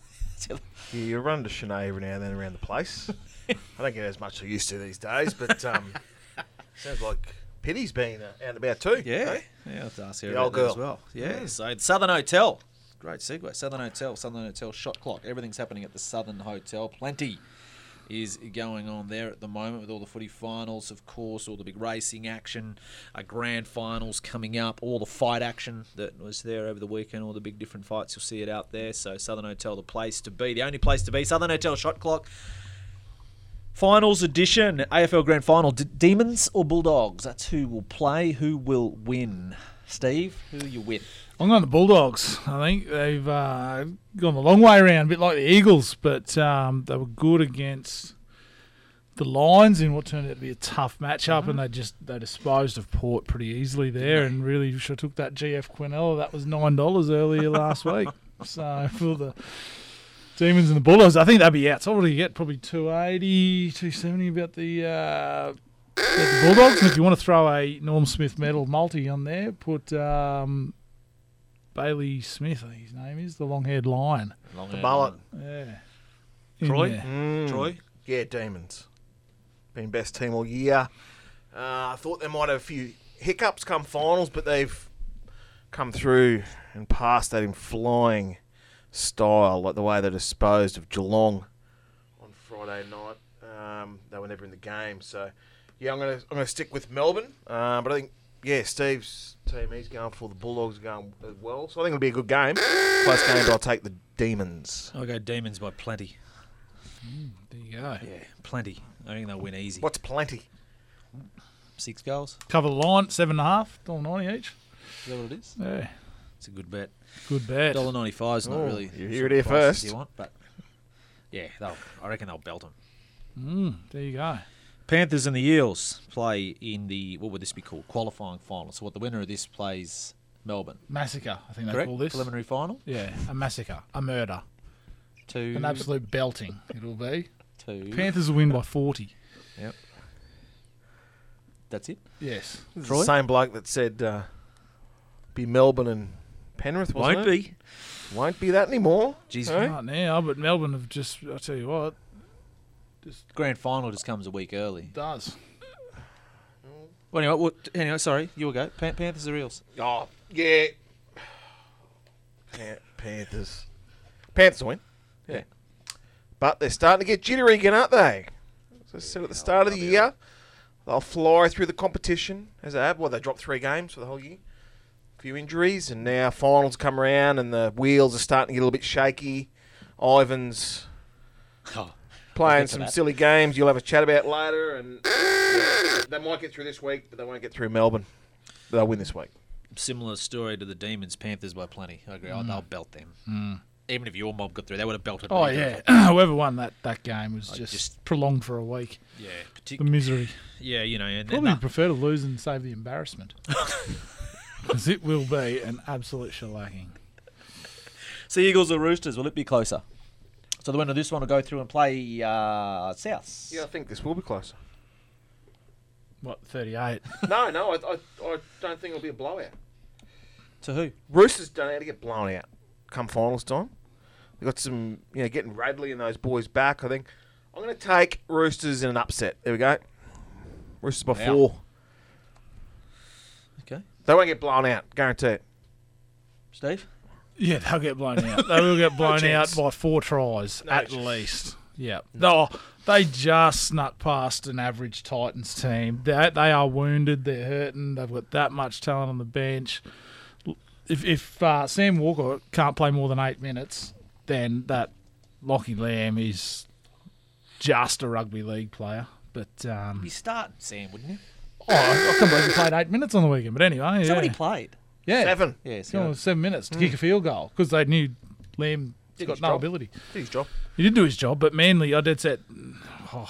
[SPEAKER 9] Yeah, you run to Shenae every now and then around the place. I don't get as much I used to these days, but um, sounds like Pitty's been uh, out and about too.
[SPEAKER 7] Yeah,
[SPEAKER 9] eh?
[SPEAKER 7] yeah, I'll have to ask her
[SPEAKER 9] The
[SPEAKER 7] about
[SPEAKER 9] old
[SPEAKER 7] that
[SPEAKER 9] girl
[SPEAKER 7] as well. Yeah,
[SPEAKER 9] Mm.
[SPEAKER 7] so the Southern Hotel, great segue. Southern Hotel, Southern Hotel shot clock. Everything's happening at the Southern Hotel. Plenty is going on there at the moment with all the footy finals, of course, all the big racing action, uh, grand finals coming up, all the fight action that was there over the weekend, all the big different fights. You'll see it out there. So Southern Hotel, the place to be, the only place to be. Southern Hotel shot clock. Finals edition, AFL Grand Final. D- Demons or Bulldogs? That's who will play. Who will win? Steve, who are you with?
[SPEAKER 2] I'm going the Bulldogs. I think they've uh, gone the long way around, a bit like the Eagles, but um, they were good against the Lions in what turned out to be a tough matchup, and they just they disposed of Port pretty easily there, and really should took that GF Quinella. That was nine dollars earlier last week. So for the Demons and the Bulldogs, I think they'd be out. So what do you get? Probably 280, 270 about the, uh, about the Bulldogs. And if you want to throw a Norm Smith medal multi on there, put um, Bailey Smith, his name is, the long-haired lion.
[SPEAKER 9] The mullet.
[SPEAKER 2] Yeah.
[SPEAKER 7] Troy?
[SPEAKER 2] There.
[SPEAKER 9] Mm.
[SPEAKER 7] Troy?
[SPEAKER 9] Yeah, Demons. Been best team all year. Uh, I thought they might have a few hiccups come finals, but they've come through and passed that in flying style, like the way they disposed of Geelong on Friday night. Um, they were never in the game, so yeah, I'm gonna I'm gonna stick with Melbourne. Uh, but I think yeah, Steve's team he's going for the Bulldogs are going as well, so I think it'll be a good game. Close game, but I'll take the Demons.
[SPEAKER 7] I'll go Demons by plenty.
[SPEAKER 2] There you go.
[SPEAKER 7] Yeah, plenty. I think they'll win easy.
[SPEAKER 9] What's plenty?
[SPEAKER 7] Six goals?
[SPEAKER 2] Cover the line, seven and a half, dollar ninety each.
[SPEAKER 7] Is that what it is?
[SPEAKER 2] Yeah.
[SPEAKER 7] It's a good bet.
[SPEAKER 2] Good bet.
[SPEAKER 7] Dollar ninety five is not
[SPEAKER 9] Oh,
[SPEAKER 7] really.
[SPEAKER 9] you
[SPEAKER 7] the
[SPEAKER 9] hear it here first.
[SPEAKER 7] You want, but yeah, they'll, I reckon they'll belt them.
[SPEAKER 2] Mm, there you go.
[SPEAKER 7] Panthers and the Eels play in the what would this be called? Qualifying final. So what the winner of this plays Melbourne.
[SPEAKER 2] Massacre, I think they
[SPEAKER 7] Correct?
[SPEAKER 2] call this.
[SPEAKER 7] Preliminary final.
[SPEAKER 2] Yeah, a massacre, a murder,
[SPEAKER 7] To
[SPEAKER 2] an absolute belting. It'll be.
[SPEAKER 7] To
[SPEAKER 2] Panthers will win by forty.
[SPEAKER 7] Yep. That's it.
[SPEAKER 2] Yes.
[SPEAKER 9] This is
[SPEAKER 7] Troy?
[SPEAKER 9] the same bloke that said uh, be Melbourne and Penrith. Wasn't
[SPEAKER 7] Won't
[SPEAKER 9] it?
[SPEAKER 7] be.
[SPEAKER 9] Won't be that anymore.
[SPEAKER 7] Jeez?
[SPEAKER 2] Not now, but Melbourne have just. I tell you what,
[SPEAKER 7] Grand final just comes a week early.
[SPEAKER 2] does.
[SPEAKER 7] Well, anyway, what, anyway, sorry, you will go. Pan- Panthers or Eels?
[SPEAKER 9] Oh yeah. Pan- Panthers. Panthers win. Yeah. But they're starting to get jittery again, aren't they? As I said at the start of the year, they'll fly through the competition as they have. Well, they dropped three games for the whole year. A few injuries, and now finals come around, and the wheels are starting to get a little bit shaky. Ivan's
[SPEAKER 7] Oh,
[SPEAKER 9] playing some
[SPEAKER 7] that.
[SPEAKER 9] silly games you'll have a chat about later, and yeah, they might get through this week, but they won't get through Melbourne. They'll win this week.
[SPEAKER 7] similar story to the Demons. Panthers by plenty. I agree. Oh,
[SPEAKER 2] Mm.
[SPEAKER 7] they'll belt them.
[SPEAKER 2] Mm.
[SPEAKER 7] Even if your mob got through, they would have belted.
[SPEAKER 2] Oh
[SPEAKER 7] either.
[SPEAKER 2] yeah, whoever won that, that game was just,
[SPEAKER 7] just-
[SPEAKER 2] prolonged for a week.
[SPEAKER 7] Yeah,
[SPEAKER 2] The misery.
[SPEAKER 7] Yeah, you know, and, and
[SPEAKER 2] Probably
[SPEAKER 7] that-
[SPEAKER 2] prefer to lose and save the embarrassment. Because it will be an absolute shellacking.
[SPEAKER 7] Sea Eagles or Roosters? Will it be closer? So the winner of this one will go through and play uh, South.
[SPEAKER 9] Yeah, I think this will be closer.
[SPEAKER 2] What, 38?
[SPEAKER 9] no, no, I, I, I don't think it'll be a blowout.
[SPEAKER 7] To who?
[SPEAKER 9] Roosters don't know how to get blown out come finals time. They've got some, you know, getting Radley and those boys back. I think I'm going to take Roosters in an upset. There we go. Roosters by
[SPEAKER 7] Wow.
[SPEAKER 9] four.
[SPEAKER 7] Okay.
[SPEAKER 9] They won't get blown out, guarantee it.
[SPEAKER 7] Steve?
[SPEAKER 2] Yeah, they'll get blown out. They will get blown out by four tries
[SPEAKER 9] No
[SPEAKER 2] at
[SPEAKER 9] chance.
[SPEAKER 2] least. Yeah. No, they just snuck past an average Titans team. They, they are wounded. They're hurting. They've got that much talent on the bench. If if uh, Sam Walker can't play more than eight minutes, then that Lockie Lam is just a rugby league player. But um,
[SPEAKER 7] You start Sam, wouldn't you?
[SPEAKER 2] oh, I, I can't believe he played eight minutes on the weekend. But anyway,
[SPEAKER 7] what
[SPEAKER 2] yeah.
[SPEAKER 7] he played?
[SPEAKER 2] Yeah,
[SPEAKER 9] Seven.
[SPEAKER 7] Yeah,
[SPEAKER 2] Come
[SPEAKER 7] so
[SPEAKER 2] seven minutes to kick a field goal because they knew Lam
[SPEAKER 9] Did
[SPEAKER 2] got
[SPEAKER 9] his
[SPEAKER 2] no
[SPEAKER 9] job.
[SPEAKER 2] ability.
[SPEAKER 9] Did his job.
[SPEAKER 2] He did do his job, but Manly, I did set. Oh,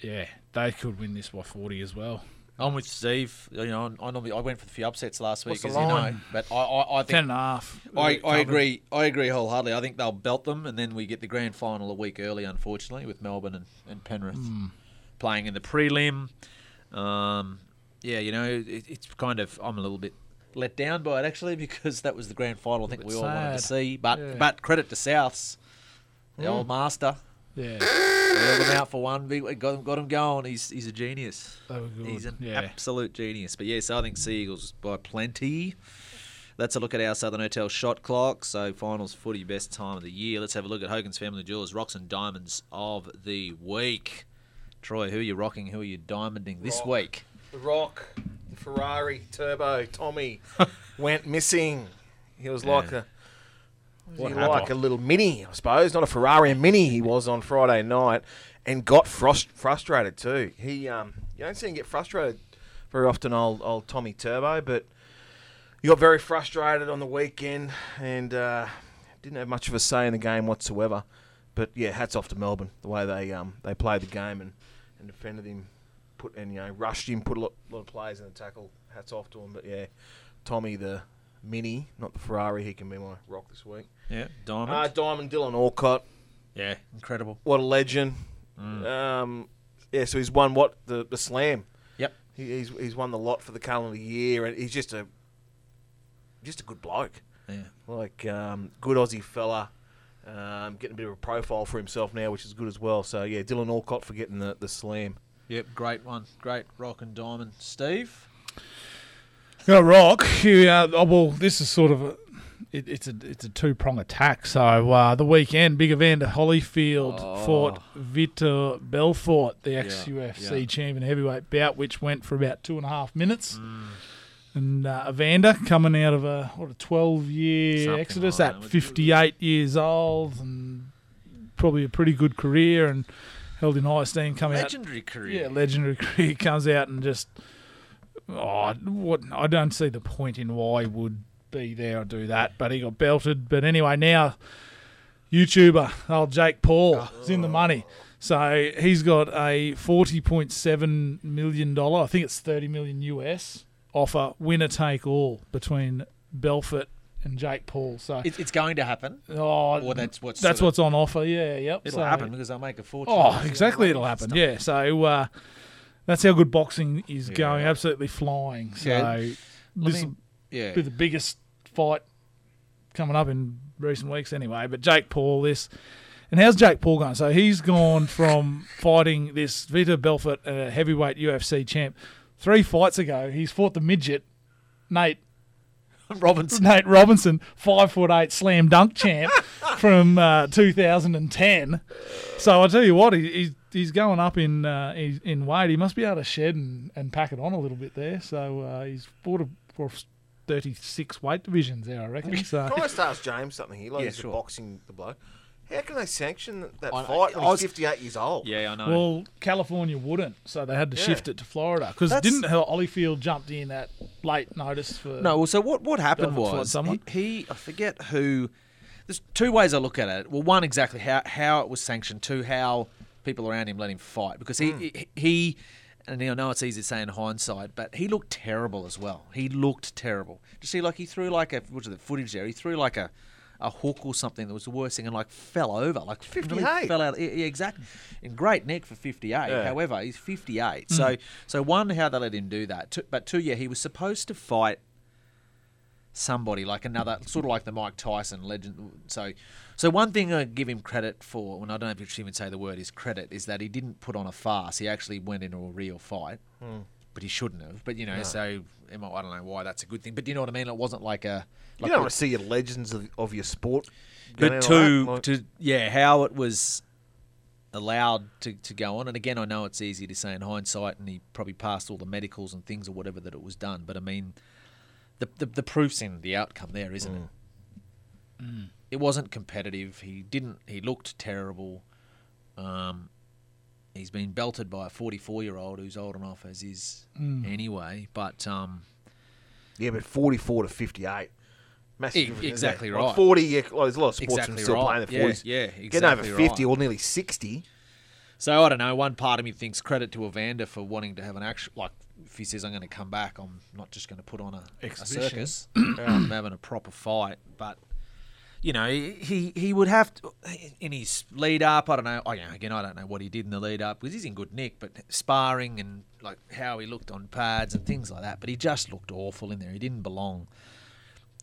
[SPEAKER 2] yeah, they could win this by forty as well.
[SPEAKER 7] I'm with Steve. You know, I normally I went for the few upsets last week,
[SPEAKER 9] What's the
[SPEAKER 7] as you know,
[SPEAKER 9] line?
[SPEAKER 7] but I I, I think
[SPEAKER 2] Ten and a half.
[SPEAKER 7] I, I agree. I agree wholeheartedly. I think they'll belt them, and then we get the grand final a week early, unfortunately, with Melbourne and, and Penrith
[SPEAKER 2] Hmm.
[SPEAKER 7] playing in the prelim. Um, yeah, you know, it, it's kind of I'm a little bit let down by it actually because that was the grand final. I think we all wanted to see, but
[SPEAKER 2] Yeah.
[SPEAKER 7] but credit to Souths, the
[SPEAKER 2] Mm.
[SPEAKER 7] old master.
[SPEAKER 2] Yeah,
[SPEAKER 7] Held him out for one. Got him, got him going. He's he's a genius.
[SPEAKER 2] good.
[SPEAKER 7] He's an
[SPEAKER 2] yeah.
[SPEAKER 7] absolute genius. But yes, I think Sea Eagles by plenty. Let's a look at our Southern Hotel shot clock. So finals footy best time of the year. Let's have a look at Hogan's Family Jewelers rocks and diamonds of the week. Troy, who are you rocking? Who are you diamonding this
[SPEAKER 9] Rock.
[SPEAKER 7] week?
[SPEAKER 9] The Rock, the Ferrari, Turbo, Tommy went missing. He was like a. Was
[SPEAKER 7] What
[SPEAKER 9] he like a little mini, I suppose, not a Ferrari, a mini. He was on Friday night, and got frust- frustrated too. He, um, you don't see him get frustrated very often, old old Tommy Turbo, but he got very frustrated on the weekend and uh, didn't have much of a say in the game whatsoever. but yeah, hats off to Melbourne the way they um they played the game and, and defended him, put and you know rushed him, put a lot, lot of players in the tackle. Hats off to him. But yeah, Tommy the Mini, not the Ferrari, he can be my rock this week.
[SPEAKER 7] Yeah, Diamond.
[SPEAKER 9] Uh, Diamond Dylan Alcott.
[SPEAKER 7] Yeah, incredible.
[SPEAKER 9] What a legend.
[SPEAKER 7] Mm.
[SPEAKER 9] Um, yeah, so he's won what the the slam.
[SPEAKER 7] Yep.
[SPEAKER 9] He, he's he's won the lot for the calendar year, and he's just a just a good bloke.
[SPEAKER 7] Yeah.
[SPEAKER 9] Like um, good Aussie fella. Um, getting a bit of a profile for himself now, which is good as well. So yeah, Dylan Alcott for getting the, the slam.
[SPEAKER 7] Yep, great one. Great rock and diamond. Steve?
[SPEAKER 2] Got rock. You, uh, oh, well, this is sort of a. It, it's a it's a two prong attack. So uh, the weekend, big event at Holyfield
[SPEAKER 7] Oh.
[SPEAKER 2] fought Vitor Belfort, the ex UFC
[SPEAKER 7] yeah.
[SPEAKER 2] champion heavyweight bout, which went for about two and a half minutes.
[SPEAKER 7] Mm.
[SPEAKER 2] And uh, Evander coming out of a what a twelve year
[SPEAKER 7] Something
[SPEAKER 2] exodus
[SPEAKER 7] like
[SPEAKER 2] at fifty eight years old and probably a pretty good career and held in high esteem. Coming out
[SPEAKER 7] Legendary career.
[SPEAKER 2] yeah, legendary career comes out and just oh, what I don't see the point in why he would be there or do that, but he got belted. But anyway, now YouTuber old Jake Paul is in the money. So he's got a forty point seven million dollar, I think it's thirty million US offer, winner take all between Belfort and Jake Paul. So
[SPEAKER 7] It's, it's going to happen.
[SPEAKER 2] Oh,
[SPEAKER 7] or that's what's
[SPEAKER 2] that's
[SPEAKER 7] sort
[SPEAKER 2] what's on offer. Yeah, yep.
[SPEAKER 7] It'll
[SPEAKER 2] So-
[SPEAKER 7] happen because they'll make a fortune.
[SPEAKER 2] Oh, exactly. It'll happen. Yeah. So uh, that's how good boxing is going. Absolutely flying. So
[SPEAKER 7] Yeah.
[SPEAKER 2] This will
[SPEAKER 7] yeah.
[SPEAKER 2] be the biggest fight coming up in recent weeks, anyway. But Jake Paul, this. And how's Jake Paul going? So he's gone from fighting this Vitor Belfort, a heavyweight UFC champ, three fights ago. He's fought the midget, Nate
[SPEAKER 7] Robinson.
[SPEAKER 2] Nate Robinson, five foot eight slam dunk champ from uh, 2010. So I tell you what, he, he's he's going up in uh, he's in weight. He must be able to shed and, and pack it on a little bit there. So uh, he's fought a, for 36 weight divisions there, I reckon. So
[SPEAKER 9] Can I just ask James something here? Like
[SPEAKER 7] Yeah,
[SPEAKER 9] he's
[SPEAKER 7] sure.
[SPEAKER 9] boxing the bloke. How can they sanction that, that
[SPEAKER 7] I-
[SPEAKER 9] fight
[SPEAKER 7] I
[SPEAKER 9] when
[SPEAKER 7] was-
[SPEAKER 9] he's 58 years old?
[SPEAKER 7] Yeah, I know.
[SPEAKER 2] Well, California wouldn't, so they had to
[SPEAKER 9] Yeah.
[SPEAKER 2] shift it to Florida because didn't Holyfield jumped in at late notice for
[SPEAKER 7] No, well, so what, what happened was
[SPEAKER 2] someone?
[SPEAKER 7] he, he, I forget who. There's two ways I look at it. Well, one exactly how how it was sanctioned. Two, how people around him let him fight because he hmm. he. he and I know it's easy to say in hindsight, but he looked terrible as well. He looked terrible. You see, like he threw like a what's the footage there? He threw like a, a hook or something that was the worst thing, and like fell over, like really
[SPEAKER 9] 58.
[SPEAKER 7] fell out. Yeah, exactly. In great neck for fifty eight.
[SPEAKER 9] Yeah.
[SPEAKER 7] However, he's fifty eight. So so one, how they let him do that. Two, but two, yeah, he was supposed to fight somebody like another sort of like the Mike Tyson legend. So, so one thing I give him credit for, and I don't know if you should even say the word is credit, is that he didn't put on a farce. He actually went into a real fight,
[SPEAKER 9] Hmm.
[SPEAKER 7] but he shouldn't have. But you know,
[SPEAKER 9] No.
[SPEAKER 7] so I don't know why that's a good thing. But you know what I mean? It wasn't like a.
[SPEAKER 9] You don't want to see your legends of, of your sport.
[SPEAKER 7] but to,
[SPEAKER 9] like like-
[SPEAKER 7] to yeah, how it was allowed to, to go on. And again, I know it's easy to say in hindsight, and he probably passed all the medicals and things or whatever that it was done. But I mean, the the, the proof's in the outcome there, isn't it? It wasn't competitive. He didn't. He looked terrible. Um, he's been belted by a 44 year old who's old enough as is
[SPEAKER 9] Mm.
[SPEAKER 7] anyway. But um,
[SPEAKER 9] Yeah, but 44 to 58. Massive
[SPEAKER 7] E- exactly
[SPEAKER 9] there? Like
[SPEAKER 7] right.
[SPEAKER 9] 40, yeah, well, there's a lot of sportsmen
[SPEAKER 7] Exactly
[SPEAKER 9] still
[SPEAKER 7] right.
[SPEAKER 9] playing in
[SPEAKER 7] Yeah,
[SPEAKER 9] their 40s.
[SPEAKER 7] yeah, exactly.
[SPEAKER 9] Getting over 50
[SPEAKER 7] right.
[SPEAKER 9] or nearly 60.
[SPEAKER 7] So I don't know. One part of me thinks credit to Evander for wanting to have an actual like. If he says I'm going to come back, I'm not just going to put on a, a circus. I'm having a proper fight, but you know he he would have to in his lead up. I don't know. Oh, yeah, again, I don't know what he did in the lead up because he's in good nick, but sparring and like how he looked on pads and things like that. But he just looked awful in there. He didn't belong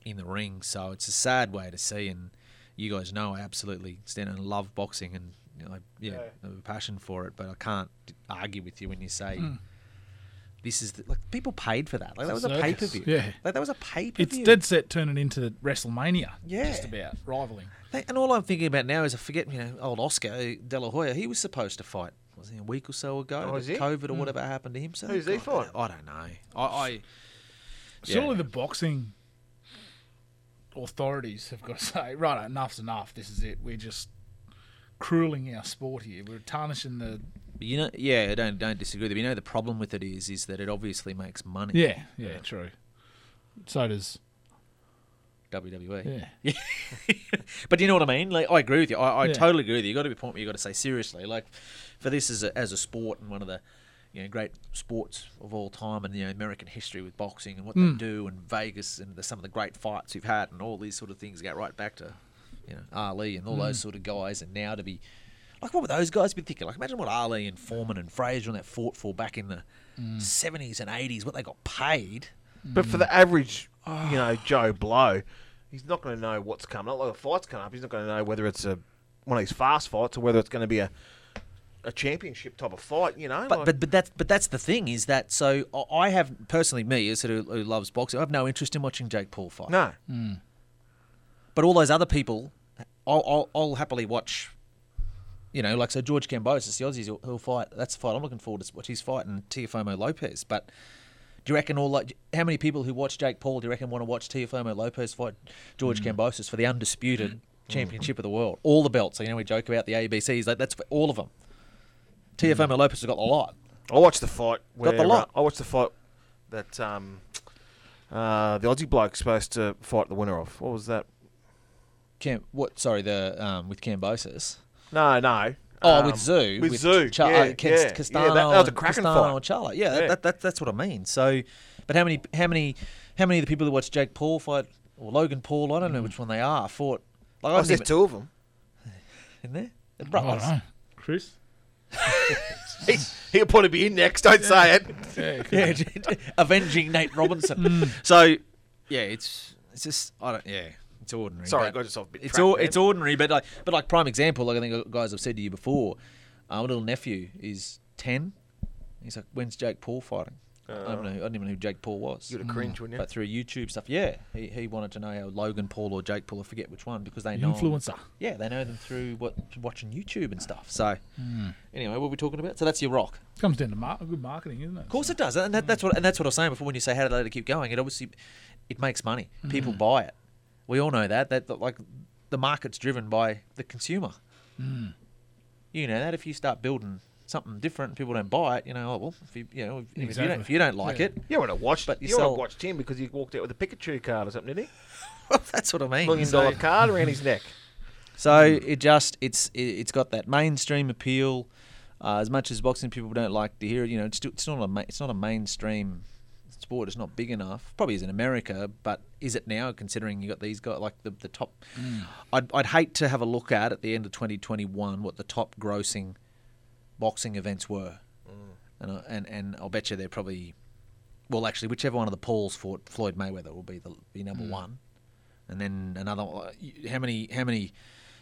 [SPEAKER 7] in the ring. So it's a sad way to see. And you guys know I absolutely stand and love boxing, and you know, I, yeah,
[SPEAKER 9] Yeah.
[SPEAKER 7] I have a passion for it. But I can't argue with you when you say.
[SPEAKER 2] Mm.
[SPEAKER 7] This is the, like people paid for that. Like that was a
[SPEAKER 2] Circus.
[SPEAKER 7] pay per view.
[SPEAKER 2] Yeah.
[SPEAKER 7] like that was a pay per view.
[SPEAKER 2] it's dead set turning into WrestleMania.
[SPEAKER 7] Yeah.
[SPEAKER 2] just about rivaling.
[SPEAKER 7] And all I'm thinking about now is I forget, you know, old Oscar De La Hoya. He was supposed to fight. Was he a week or so ago?
[SPEAKER 9] Oh,
[SPEAKER 7] but
[SPEAKER 9] is he?
[SPEAKER 7] COVID or
[SPEAKER 9] Mm.
[SPEAKER 7] whatever happened to him. So
[SPEAKER 9] Who's he
[SPEAKER 7] God,
[SPEAKER 9] fight?
[SPEAKER 7] I don't know. I, I
[SPEAKER 2] Surely
[SPEAKER 7] yeah.
[SPEAKER 2] the boxing authorities have got to say, right, enough's enough. This is it. We're just crueling our sport here. We're tarnishing the.
[SPEAKER 7] You know, yeah, I don't don't disagree. with you. You know, the problem with it is, is that it obviously makes money.
[SPEAKER 2] Yeah, yeah, true. So does
[SPEAKER 7] WWE. Yeah. but you know what I mean? Like, I agree with you. I, I
[SPEAKER 2] Yeah.
[SPEAKER 7] totally agree with you. You got to be a point where you got to say seriously. Like, for this as a, as a sport and one of the you know great sports of all time, and you know American history with boxing and what
[SPEAKER 2] Mm.
[SPEAKER 7] they do, and Vegas and the, some of the great fights we've had, and all these sort of things get right back to you know Ali and all those
[SPEAKER 2] Mm.
[SPEAKER 7] sort of guys, and now to be like, what would those guys be thinking? Like, imagine what Ali and Foreman and Frazier and that fought for back in the
[SPEAKER 9] Mm.
[SPEAKER 7] seventies and eighties. What they got paid.
[SPEAKER 9] But for the average, you know, Joe Blow, he's not going to know what's coming up. Like a fight's coming up, he's not going to know whether it's a one of these fast fights or whether it's going to be a a championship type of fight. You know,
[SPEAKER 7] But,
[SPEAKER 9] like-
[SPEAKER 7] but but that's but that's the thing is that so I- I have personally me as who, who loves boxing I have no interest in watching Jake Paul fight.
[SPEAKER 9] No. Hmm.
[SPEAKER 7] But all those other people, I'll, I'll, I'll happily watch. You know, like so George Kambosos, the Aussies, he'll, he'll fight. That's the fight I'm looking forward to watch. He's fighting Teofimo Lopez. But do you reckon all like how many people who watch Jake Paul do you reckon want to watch Teofimo Lopez fight George hmm. Kambosos for the undisputed hmm. championship of the world, all the belts? So, you know, we joke about the ABCs. Like, that's for all of them. Teofimo Lopez has got a lot.
[SPEAKER 9] I watched the fight. Where,
[SPEAKER 7] Got the lot.
[SPEAKER 9] uh, I watched the fight that um, uh, the Aussie bloke's supposed to fight the winner of. What was that?
[SPEAKER 7] Cam, what? Sorry, the um, with Kambosos.
[SPEAKER 9] No, no.
[SPEAKER 7] Oh,
[SPEAKER 9] Um,
[SPEAKER 7] with Tszyu.
[SPEAKER 9] With, Tszyu.
[SPEAKER 7] Cha-
[SPEAKER 9] yeah,
[SPEAKER 7] uh,
[SPEAKER 9] yeah,
[SPEAKER 7] Cas-
[SPEAKER 9] yeah. That, that was a cracking
[SPEAKER 7] Castano
[SPEAKER 9] fight.
[SPEAKER 7] and Charlo. Yeah, That, that, that, that's what I mean. So, but how many, how many, how many of the people who watch Jake Paul fight or Logan Paul? I don't know which one they are. Fought. Like, I
[SPEAKER 9] Oh,
[SPEAKER 7] didn't
[SPEAKER 9] there's
[SPEAKER 7] even-
[SPEAKER 9] two of them.
[SPEAKER 7] in there. They're
[SPEAKER 2] I
[SPEAKER 7] brothers.
[SPEAKER 2] don't know. Chris?
[SPEAKER 9] He, he'll probably be in next. Don't say it.
[SPEAKER 2] Yeah,
[SPEAKER 7] yeah, avenging Nate Robinson.
[SPEAKER 9] Mm.
[SPEAKER 7] So, yeah, it's it's just I don't yeah. It's ordinary.
[SPEAKER 9] Sorry,
[SPEAKER 7] but
[SPEAKER 9] got yourself a bit
[SPEAKER 7] It's
[SPEAKER 9] trapped
[SPEAKER 7] all it's ordinary, but like but like prime example, like I think guys have said to you before. Uh, my little nephew is ten. He's like, when's Jake Paul fighting? I don't know. I didn't even know who Jake Paul was.
[SPEAKER 9] You'd have cringed, wouldn't you?
[SPEAKER 7] But through YouTube stuff, yeah, he, he wanted to know how Logan Paul or Jake Paul, I forget which one, because they know
[SPEAKER 2] Influencer.
[SPEAKER 7] Yeah, they know them through what watching YouTube and stuff. So,
[SPEAKER 2] Mm.
[SPEAKER 7] anyway, what were we talking about? So that's your rock.
[SPEAKER 2] It Comes down to mar- good marketing, isn't it?
[SPEAKER 7] Of course it does, and that, that's what and that's what I was saying before when you say how do they let it keep going. It obviously it makes money. People
[SPEAKER 2] Mm.
[SPEAKER 7] buy it. We all know that that, that like the market's driven by the consumer.
[SPEAKER 2] Mm.
[SPEAKER 7] You know that if you start building something different, and people don't buy it. You know, oh, well, if you you know if, if you don't if you don't like
[SPEAKER 9] Yeah.
[SPEAKER 7] it,
[SPEAKER 9] You would have watched.
[SPEAKER 7] but you,
[SPEAKER 9] you would have
[SPEAKER 7] sell.
[SPEAKER 9] watched him because he walked out with a Pikachu card or something, didn't he?
[SPEAKER 7] that's what I mean.
[SPEAKER 9] he? Million
[SPEAKER 7] So-
[SPEAKER 9] card around his neck.
[SPEAKER 7] So it just it's it, it's got that mainstream appeal. Uh, as much as boxing people don't like to hear it, you know, it's, still, it's not a ma- it's not a mainstream sport. It's not big enough. Probably is in America, but is it now? Considering you got these guys like the the top. I'd I'd hate to have a look at at the end of 2021 what the top grossing boxing events were, and I- and and I'll bet you they're probably. Well, actually, whichever one of the Pauls fought Floyd Mayweather will be the be number
[SPEAKER 2] Mm.
[SPEAKER 7] one, and then another. uh, How many? How many?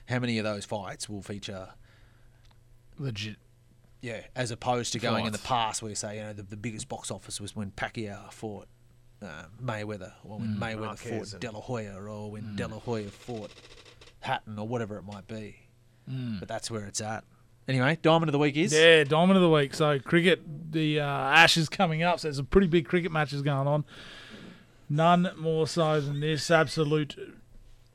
[SPEAKER 7] How many of those fights will feature?
[SPEAKER 2] Legit.
[SPEAKER 7] Yeah, as opposed to going in the past where you say, you know, the, the biggest box office was when Pacquiao fought uh, Mayweather, or when
[SPEAKER 2] Mm.
[SPEAKER 7] Mayweather
[SPEAKER 9] Marquez
[SPEAKER 7] fought
[SPEAKER 9] and-
[SPEAKER 7] De La Hoya, or when
[SPEAKER 2] Mm.
[SPEAKER 7] De La Hoya fought Hatton, or whatever it might be.
[SPEAKER 2] Mm.
[SPEAKER 7] But that's where it's at. Anyway, Diamond of the Week is?
[SPEAKER 2] Yeah, Diamond of the Week. So, cricket, the uh, Ashes coming up. So, there's some pretty big cricket matches going on. None more so than this absolute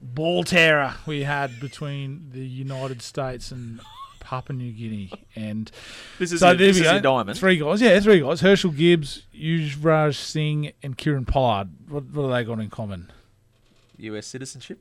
[SPEAKER 2] ball terror we had between the United States and Papua New Guinea. And
[SPEAKER 7] This is
[SPEAKER 2] so
[SPEAKER 7] your-
[SPEAKER 2] there
[SPEAKER 7] this
[SPEAKER 2] we
[SPEAKER 7] is
[SPEAKER 2] go.
[SPEAKER 7] your diamond.
[SPEAKER 2] Three guys. Yeah, three guys. Herschelle Gibbs, Yuvraj Singh, and Kieron Pollard. What, what have they got in common?
[SPEAKER 7] US citizenship?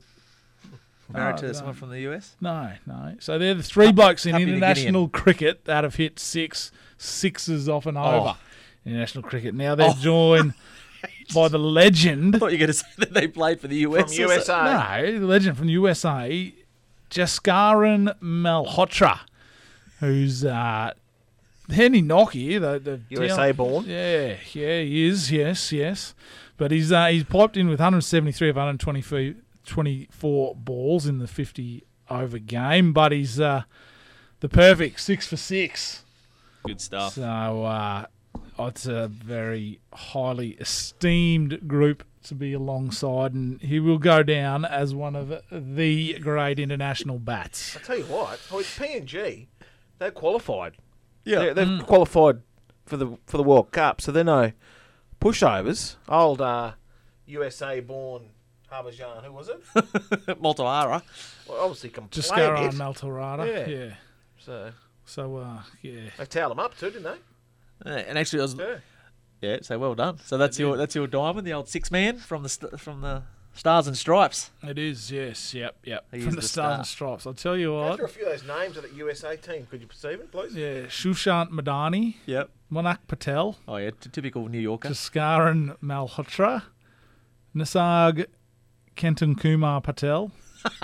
[SPEAKER 7] Married
[SPEAKER 2] Oh,
[SPEAKER 7] to
[SPEAKER 2] no.
[SPEAKER 7] someone from the US?
[SPEAKER 2] No, no. So they're the three blokes in
[SPEAKER 7] Papua New
[SPEAKER 2] international cricket that have hit six sixes off and
[SPEAKER 7] Oh.
[SPEAKER 2] over in international cricket. Now they're joined by the legend.
[SPEAKER 7] I thought you were going to say that they played for the US.
[SPEAKER 9] From USA.
[SPEAKER 2] No, the legend from the USA, Jaskaran Malhotra, who's uh, Henny Nocky, the, the
[SPEAKER 9] USA born.
[SPEAKER 2] Yeah, yeah, he is. Yes, yes. But he's uh, he's piped in with 173 of 124 24 balls in the 50 over game, but he's uh, the perfect six for six.
[SPEAKER 7] Good stuff.
[SPEAKER 2] So uh, it's a very highly esteemed group to be alongside, and he will go down as one of the great international bats.
[SPEAKER 9] I tell you what, oh, it's PNG. They're qualified.
[SPEAKER 7] Yeah.
[SPEAKER 9] They're, they've
[SPEAKER 2] Mm.
[SPEAKER 9] qualified for the for the World Cup, so they're no pushovers. Old uh, USA born Harbhajan, who was it?
[SPEAKER 7] Multahara.
[SPEAKER 9] Well, obviously can play a
[SPEAKER 2] Jaskaran
[SPEAKER 9] bit. Yeah.
[SPEAKER 2] Yeah.
[SPEAKER 9] So
[SPEAKER 2] So, uh, yeah.
[SPEAKER 9] they towed them up too, didn't they?
[SPEAKER 7] Yeah, and actually, I was,
[SPEAKER 9] Yeah.
[SPEAKER 7] yeah. So well done. So that's your that's your diamond, the old six man from the st- from the Stars and Stripes.
[SPEAKER 2] It is, yes, yep, yep.
[SPEAKER 7] He
[SPEAKER 2] From
[SPEAKER 7] is
[SPEAKER 2] the,
[SPEAKER 7] the
[SPEAKER 2] Stars
[SPEAKER 7] star.
[SPEAKER 2] and Stripes. I'll tell you what.
[SPEAKER 9] After a few of those names of that USA team, could you perceive it, please?
[SPEAKER 2] Yeah, Shushant Madani.
[SPEAKER 7] Yep.
[SPEAKER 2] Monak Patel.
[SPEAKER 7] Oh yeah, t- typical New Yorker.
[SPEAKER 2] Jaskaran Malhotra. Nisarg Kenton Kumar Patel.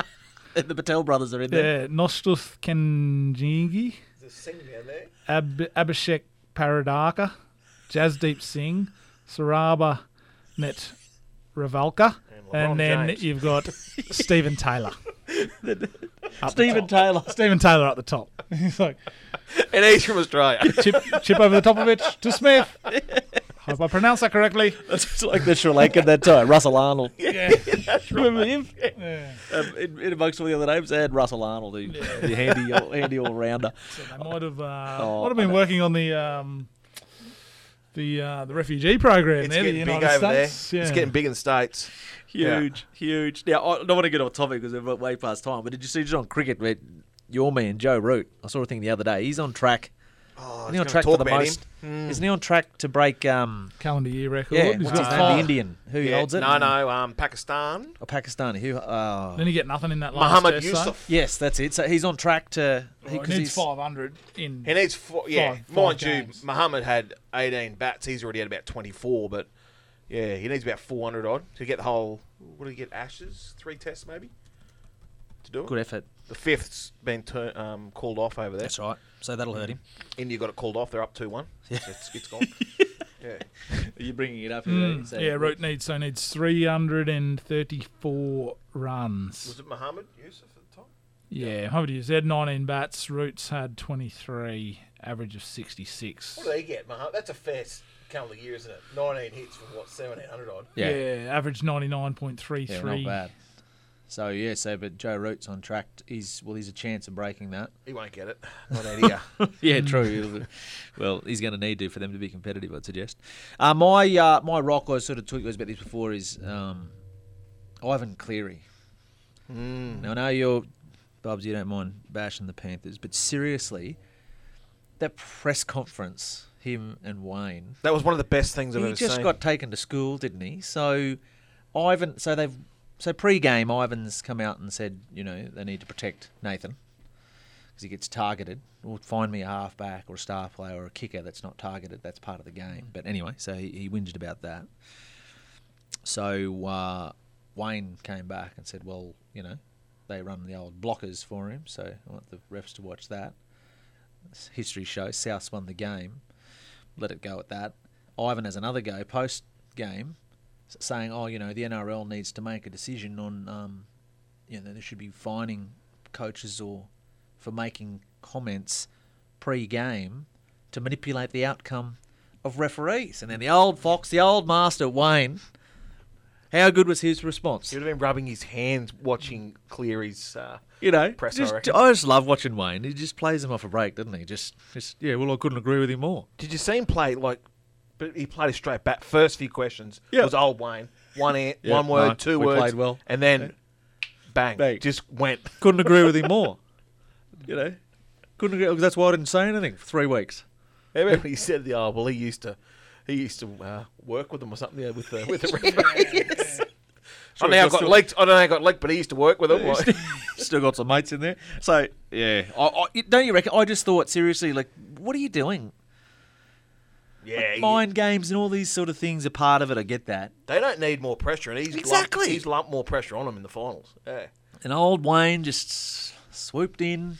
[SPEAKER 7] the Patel brothers are in there.
[SPEAKER 2] Yeah, Nostuth Kenjingi.
[SPEAKER 9] There's a sing down there. Eh?
[SPEAKER 2] Ab- Abhishek Paradaka. Jasdeep Singh. Saraba Net Ravalka.
[SPEAKER 9] LeBron
[SPEAKER 2] And then
[SPEAKER 9] James.
[SPEAKER 2] you've got Stephen Taylor. Up
[SPEAKER 7] Stephen. Taylor.
[SPEAKER 2] Stephen Taylor at the top. He's like,
[SPEAKER 9] And he's from Australia.
[SPEAKER 2] chip, chip over the top of it to Smith. Hope I pronounced that correctly.
[SPEAKER 7] That's like the Sri Lankan that time, Russell Arnold.
[SPEAKER 2] Yeah.
[SPEAKER 7] Remember him?
[SPEAKER 2] Yeah.
[SPEAKER 7] Um, in, in amongst all the other names, they had Russell Arnold, the, the handy, all, handy all rounder.
[SPEAKER 2] They might have uh,
[SPEAKER 7] Oh,
[SPEAKER 2] might have been working on the um, the uh, the refugee program
[SPEAKER 9] It's
[SPEAKER 2] there, the
[SPEAKER 9] getting big over
[SPEAKER 2] States.
[SPEAKER 9] there. It's getting big in the States.
[SPEAKER 7] Huge, huge. Now, I don't want to get off topic because we're way past time, but did you see just on cricket, where your man, Joe Root, I saw a thing the other day, he's on track.
[SPEAKER 9] Oh,
[SPEAKER 7] Isn't on track for the most?
[SPEAKER 9] him. Hmm.
[SPEAKER 7] Isn't he on track to break um,
[SPEAKER 2] calendar year record.
[SPEAKER 7] Yeah,
[SPEAKER 2] He's
[SPEAKER 7] what's
[SPEAKER 2] got
[SPEAKER 7] his name? The Indian. Who
[SPEAKER 9] Yeah,
[SPEAKER 7] holds it?
[SPEAKER 9] No, no, um, Pakistan.
[SPEAKER 7] Or Pakistani. Who? Oh.
[SPEAKER 2] Then you get nothing in that last
[SPEAKER 9] Muhammad
[SPEAKER 2] test, though.
[SPEAKER 9] Yusuf.
[SPEAKER 7] Yes, that's it. So he's on track to.
[SPEAKER 2] Well,
[SPEAKER 7] He,
[SPEAKER 2] he
[SPEAKER 7] 'cause
[SPEAKER 2] needs
[SPEAKER 7] he's-
[SPEAKER 2] 500 in.
[SPEAKER 9] He needs four. Yeah,
[SPEAKER 2] five- five
[SPEAKER 9] mind you,
[SPEAKER 2] games.
[SPEAKER 9] Muhammad had 18 bats. He's already had about 24, but yeah, he needs about 400 odd to get the whole. What do you get? Ashes, three tests maybe. To do it.
[SPEAKER 7] Good effort.
[SPEAKER 9] The fifth's been tur- um, called off over there.
[SPEAKER 7] That's right. So that'll hurt him.
[SPEAKER 9] India got it called off. They're up two one. Yeah, it's, it's gone. yeah.
[SPEAKER 7] Are you bringing it up?
[SPEAKER 2] Mm, yeah, Root needs so needs 334 runs.
[SPEAKER 9] Was it Muhammad Yusuf at the time?
[SPEAKER 2] Yeah, Muhammad Yusuf had 19 bats. Roots had 23, average of 66.
[SPEAKER 9] What do they get, Muhammad? That's a fair s- calendar year, isn't it? 19 hits for what 1700 odd.
[SPEAKER 2] Yeah, average 99.33.
[SPEAKER 7] Yeah, not bad. So yeah, so but Joe Root's on track. He's well, he's a chance of breaking that.
[SPEAKER 9] He won't get it. Not out here.
[SPEAKER 7] yeah, true. well, he's going to need to for them to be competitive, I'd suggest. Uh, my uh, my rock, I sort of talked you about this before, is um, Ivan Cleary.
[SPEAKER 9] Mm.
[SPEAKER 7] Now I know you're, Bubs, you don't mind bashing the Panthers, but seriously, that press conference, him and Wayne.
[SPEAKER 9] That was one of the best things I've
[SPEAKER 7] he
[SPEAKER 9] ever
[SPEAKER 7] just got taken to school, didn't he? So Ivan, so they've so pre-game, Ivan's come out and said, you know, they need to protect Nathan because he gets targeted. Or find me a halfback or a star player or a kicker that's not targeted. That's part of the game. But anyway, so he, he whinged about that. So uh, Wayne came back and said, well, you know, they run the old blockers for him, so I want the refs to watch that. History shows South won the game. Let it go at that. Ivan has another go post game, saying, "Oh, you know, the NRL needs to make a decision on, um, you know, they should be fining coaches or for making comments pre-game to manipulate the outcome of referees." And then the old fox, the old master Wayne, how good was his response?
[SPEAKER 9] He would have been rubbing his hands watching Cleary's. Uh,
[SPEAKER 7] You know,
[SPEAKER 9] press.
[SPEAKER 7] just,
[SPEAKER 9] I.
[SPEAKER 7] I just love watching Wayne. He just plays him off a break, doesn't he? Just, just yeah. Well, I couldn't agree with him more.
[SPEAKER 9] Did you see him play like? But he played it straight back. First few questions
[SPEAKER 7] Yeah.
[SPEAKER 9] was old Wayne. One an-
[SPEAKER 7] Yeah,
[SPEAKER 9] one word,
[SPEAKER 7] no,
[SPEAKER 9] two
[SPEAKER 7] we
[SPEAKER 9] words,
[SPEAKER 7] played well.
[SPEAKER 9] and then bang,
[SPEAKER 7] Bang.
[SPEAKER 9] just went.
[SPEAKER 7] Couldn't agree with him more. You know, couldn't agree. That's why I didn't say anything for three weeks.
[SPEAKER 9] I remember he said, the "Oh, well, he used to, he used to uh, work with them or something yeah, with the with the referees." I don't know I got
[SPEAKER 7] Still-
[SPEAKER 9] leaked. I don't know how I got leaked, but he used to work with them. like-
[SPEAKER 7] Still got some mates in there. So yeah, I, I, don't you reckon? I just thought seriously, like, what are you doing?
[SPEAKER 9] Yeah, he-
[SPEAKER 7] Mind games and all these sort of things are part of it. I get that.
[SPEAKER 9] they don't need more pressure, and he's
[SPEAKER 7] Exactly.
[SPEAKER 9] lumped, he's lumped more pressure on them in the finals. Yeah,
[SPEAKER 7] And old Wayne just swooped in,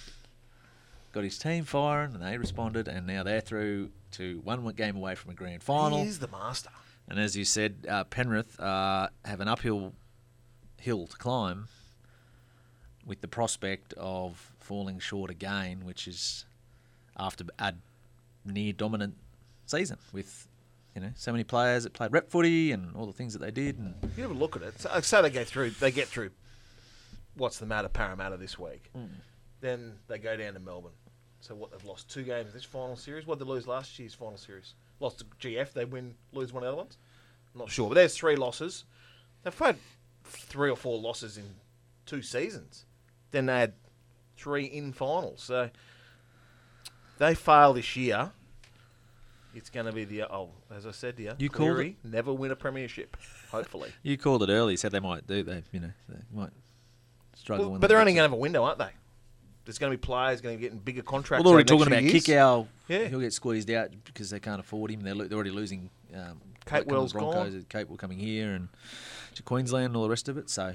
[SPEAKER 7] got his team firing, and they responded, and now they're through to one game away from a grand final.
[SPEAKER 9] he is the master.
[SPEAKER 7] And as you said, uh, Penrith uh, have an uphill hill to climb with the prospect of falling short again, which is after a near dominant season with you know so many players that played rep footy and all the things that they did. And
[SPEAKER 9] You have a look at it. So, say they go through, they get through. What's the matter, Parramatta this week? Mm. Then they go down to Melbourne. So what? They've lost two games this final series. What did they lose last year's final series? Lost to GF. They win, lose one of the other ones. I'm not sure, but there's three losses. They've had three or four losses in two seasons. Then they had three in finals. So they fail this year. It's going to be the oh, as I said to you,
[SPEAKER 7] You called
[SPEAKER 9] Cleary never win a premiership. Hopefully,
[SPEAKER 7] You called it early. Said they might do. They, you know, they might struggle.
[SPEAKER 9] Well, but
[SPEAKER 7] they
[SPEAKER 9] they're only going to have a window, aren't they? There's going to be players going to be getting bigger contracts.
[SPEAKER 7] Well, they're already
[SPEAKER 9] over
[SPEAKER 7] talking
[SPEAKER 9] the
[SPEAKER 7] about
[SPEAKER 9] next few years.
[SPEAKER 7] Kikau.
[SPEAKER 9] Yeah,
[SPEAKER 7] He'll get squeezed out because they can't afford him. They're, lo- they're already losing. Um, Capewells Broncos,
[SPEAKER 9] gone.
[SPEAKER 7] Capewell coming here and to Queensland and all the rest of it. So,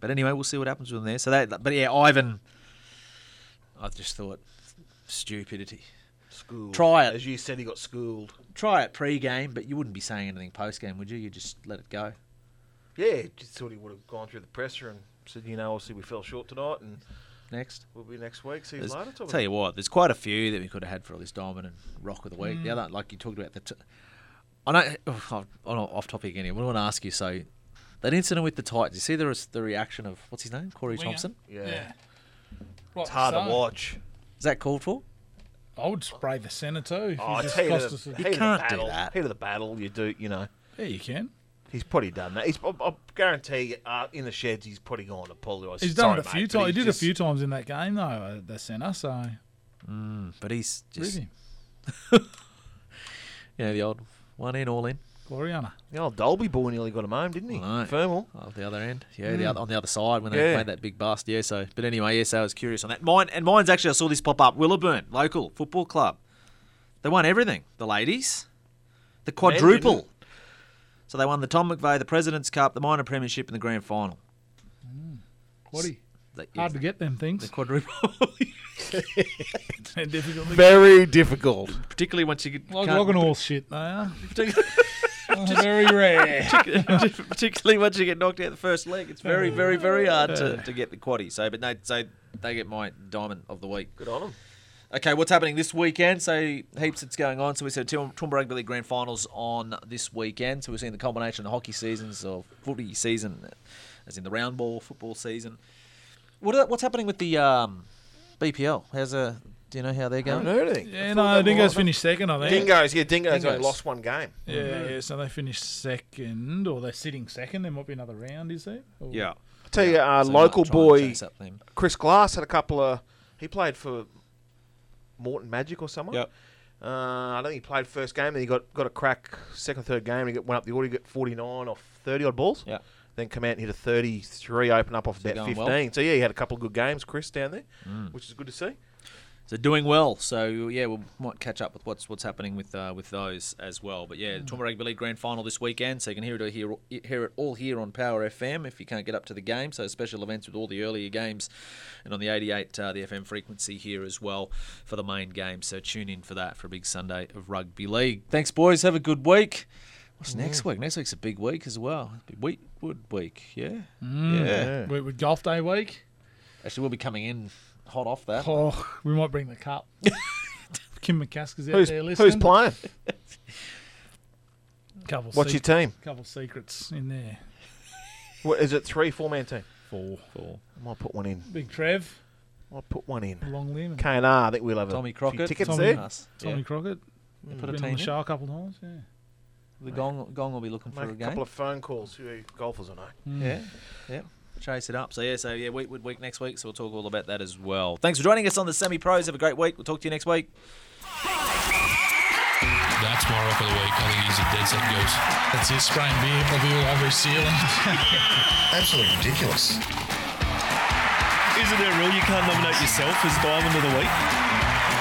[SPEAKER 7] but anyway, we'll see what happens with them there. So that, but yeah, Ivan. I just thought stupidity.
[SPEAKER 9] Schooled.
[SPEAKER 7] Try it.
[SPEAKER 9] As you said, he got schooled.
[SPEAKER 7] Try it pre-game, but you wouldn't be saying anything post-game, would you? You just let it go.
[SPEAKER 9] Yeah, just thought he would have gone through the presser and said, you know, obviously we fell short tonight, and
[SPEAKER 7] Next.
[SPEAKER 9] we'll be next week. See you
[SPEAKER 7] There's-
[SPEAKER 9] later. Talk
[SPEAKER 7] tell you what, there's quite a few that we could have had for all this diamond and rock of the week.
[SPEAKER 9] Mm.
[SPEAKER 7] The other, like you talked about, the t- I know. oh, I'm off topic again. here. I want to ask you. So, that incident with the Titans. You see the res- the reaction of what's his name, Corey
[SPEAKER 2] Winger.
[SPEAKER 7] Thompson.
[SPEAKER 9] Yeah.
[SPEAKER 2] Yeah.
[SPEAKER 9] It's hard to watch.
[SPEAKER 7] Is that called for?
[SPEAKER 2] I would spray the centre too. If
[SPEAKER 9] Oh,
[SPEAKER 2] you just
[SPEAKER 9] heat
[SPEAKER 2] cost
[SPEAKER 9] of,
[SPEAKER 2] us
[SPEAKER 9] the,
[SPEAKER 2] a-
[SPEAKER 9] heat of the battle, Heat of the battle, you do, you know.
[SPEAKER 2] Yeah, you can.
[SPEAKER 9] He's probably done that. He's, I, I guarantee uh, in the sheds he's probably gone to apologise.
[SPEAKER 2] He's done
[SPEAKER 9] Sorry,
[SPEAKER 2] it a few times. He did
[SPEAKER 9] just-
[SPEAKER 2] a few times in that game though, uh, the centre. So
[SPEAKER 7] Mm, but he's just
[SPEAKER 2] Really?
[SPEAKER 7] yeah, the old one in, all in.
[SPEAKER 2] Gloriana.
[SPEAKER 9] The old Dalby boy nearly got him home, didn't he?
[SPEAKER 7] Right.
[SPEAKER 9] Fermal.
[SPEAKER 7] Oh, the other end, yeah, the
[SPEAKER 9] Mm.
[SPEAKER 7] other, on the other side when they
[SPEAKER 9] Yeah.
[SPEAKER 7] made that big bust, yeah. So, but anyway, yes, I was curious on that. Mine and mine's actually I saw this pop up. Willowburn local football club. They won everything. The ladies, the
[SPEAKER 9] Men,
[SPEAKER 7] quadruple. So they won the Tom McVeigh, the President's Cup, the minor premiership, and the grand final.
[SPEAKER 2] Quaddy.
[SPEAKER 7] They-
[SPEAKER 2] Hard to get them things.
[SPEAKER 7] The quadruple.
[SPEAKER 2] Difficult. to
[SPEAKER 9] Very difficult.
[SPEAKER 7] Particularly once you get
[SPEAKER 2] Like
[SPEAKER 7] can't-
[SPEAKER 2] logging all shit, they are. Very rare.
[SPEAKER 7] particularly once you get knocked out the first leg, it's very, very, very hard to, to get the quaddy. So, but no, so they get my diamond of the week.
[SPEAKER 9] Good on them.
[SPEAKER 7] Okay, what's happening this weekend? So heaps that's going on. So we said Toowoomba Toowoomba Rugby League Grand Finals on this weekend. So we're seeing the combination of the hockey seasons or footy season, as in the round ball football season. What are, what's happening with the um, BPL? How's uh, do you know how they're going?
[SPEAKER 9] haven't heard anything.
[SPEAKER 2] Yeah, no, Dingoes finished second, I think.
[SPEAKER 9] Dingoes, yeah, Dingoes, only
[SPEAKER 7] Dingoes.
[SPEAKER 9] lost one game.
[SPEAKER 2] Yeah, yeah, so they finished second, or they're sitting second. There might be another round, is there? Or-
[SPEAKER 7] Yeah.
[SPEAKER 9] I tell you, uh,
[SPEAKER 7] So
[SPEAKER 9] local
[SPEAKER 7] might try and
[SPEAKER 9] boy
[SPEAKER 7] chase up them.
[SPEAKER 9] Chris Glass had a couple of. He played for Morton Magic or someone.
[SPEAKER 7] Yep.
[SPEAKER 9] Uh, I don't think he played first game. Then he got, got a crack second, third game. He got, went up the order. He got 49 off 30 odd balls.
[SPEAKER 7] Yeah.
[SPEAKER 9] Then come out and hit a 33, open up off
[SPEAKER 7] So
[SPEAKER 9] about
[SPEAKER 7] going
[SPEAKER 9] 15.
[SPEAKER 7] well?
[SPEAKER 9] So yeah, he had a couple of good games, Chris, down there,
[SPEAKER 7] Mm.
[SPEAKER 9] which is good to see.
[SPEAKER 7] So doing well. So yeah, we might catch up with what's what's happening with uh, with those as well. But yeah, Toowoomba Rugby League Grand Final this weekend. So you can hear it here hear it all here on Power FM if you can't get up to the game. So special events with all the earlier games, and on the 88 uh, the FM frequency here as well for the main game. So tune in for that for a big Sunday of rugby league. Thanks, boys. Have a good week. What's next week? Next week's a big week as well. Big Wheatwood week. Yeah.
[SPEAKER 2] Mm.
[SPEAKER 7] Yeah.
[SPEAKER 2] With, with golf day week.
[SPEAKER 7] Actually, we'll be coming in hot off that.
[SPEAKER 2] Oh, we might bring the cup. Kim McCaskill's out
[SPEAKER 9] Who's,
[SPEAKER 2] there listening.
[SPEAKER 9] who's playing?
[SPEAKER 2] Couple
[SPEAKER 9] What's
[SPEAKER 2] sec-
[SPEAKER 9] your team?
[SPEAKER 2] Couple secrets in there.
[SPEAKER 9] What, is it three, four man team?
[SPEAKER 2] Four.
[SPEAKER 7] Four.
[SPEAKER 9] I might put one in.
[SPEAKER 2] Big Trev.
[SPEAKER 9] I'll put one in.
[SPEAKER 2] Long limb.
[SPEAKER 9] K and R. I think we'll have
[SPEAKER 7] Tommy
[SPEAKER 9] a few
[SPEAKER 7] Crockett.
[SPEAKER 9] tickets
[SPEAKER 2] Tommy,
[SPEAKER 9] there.
[SPEAKER 2] Tommy
[SPEAKER 7] Yeah.
[SPEAKER 2] Crockett.
[SPEAKER 7] You put a
[SPEAKER 2] Been
[SPEAKER 7] team
[SPEAKER 2] on
[SPEAKER 7] in?
[SPEAKER 2] the show a couple of times. Yeah.
[SPEAKER 7] The gong gong will be looking for
[SPEAKER 9] Make
[SPEAKER 7] a
[SPEAKER 9] a
[SPEAKER 7] game.
[SPEAKER 9] couple of phone calls. Who golfers I know. Mm.
[SPEAKER 7] Yeah, yeah. Chase it up. So yeah, so yeah, Wheatwood week next week. So we'll talk all about that as well. Thanks for joining us on the Semi Pros. Have a great week. We'll talk to you next week.
[SPEAKER 1] That's my rock of the week. I think he's a dead set ghost.
[SPEAKER 17] That's it, spraying beer probably all over his ceiling.
[SPEAKER 3] Absolutely ridiculous.
[SPEAKER 4] Isn't it real you can't nominate yourself as Diamond of the Week?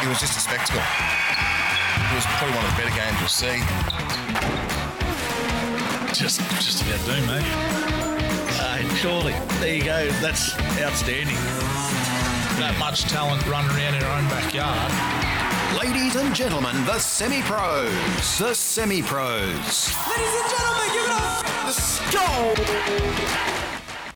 [SPEAKER 3] It was just a spectacle. It was probably one of the better games you'll see.
[SPEAKER 17] just, just about do, mate.
[SPEAKER 18] Surely. There you go. That's outstanding.
[SPEAKER 17] That much talent running around in our own backyard.
[SPEAKER 5] Ladies and gentlemen, the semi pros. The semi pros.
[SPEAKER 6] Ladies and gentlemen, give it up. Let's go.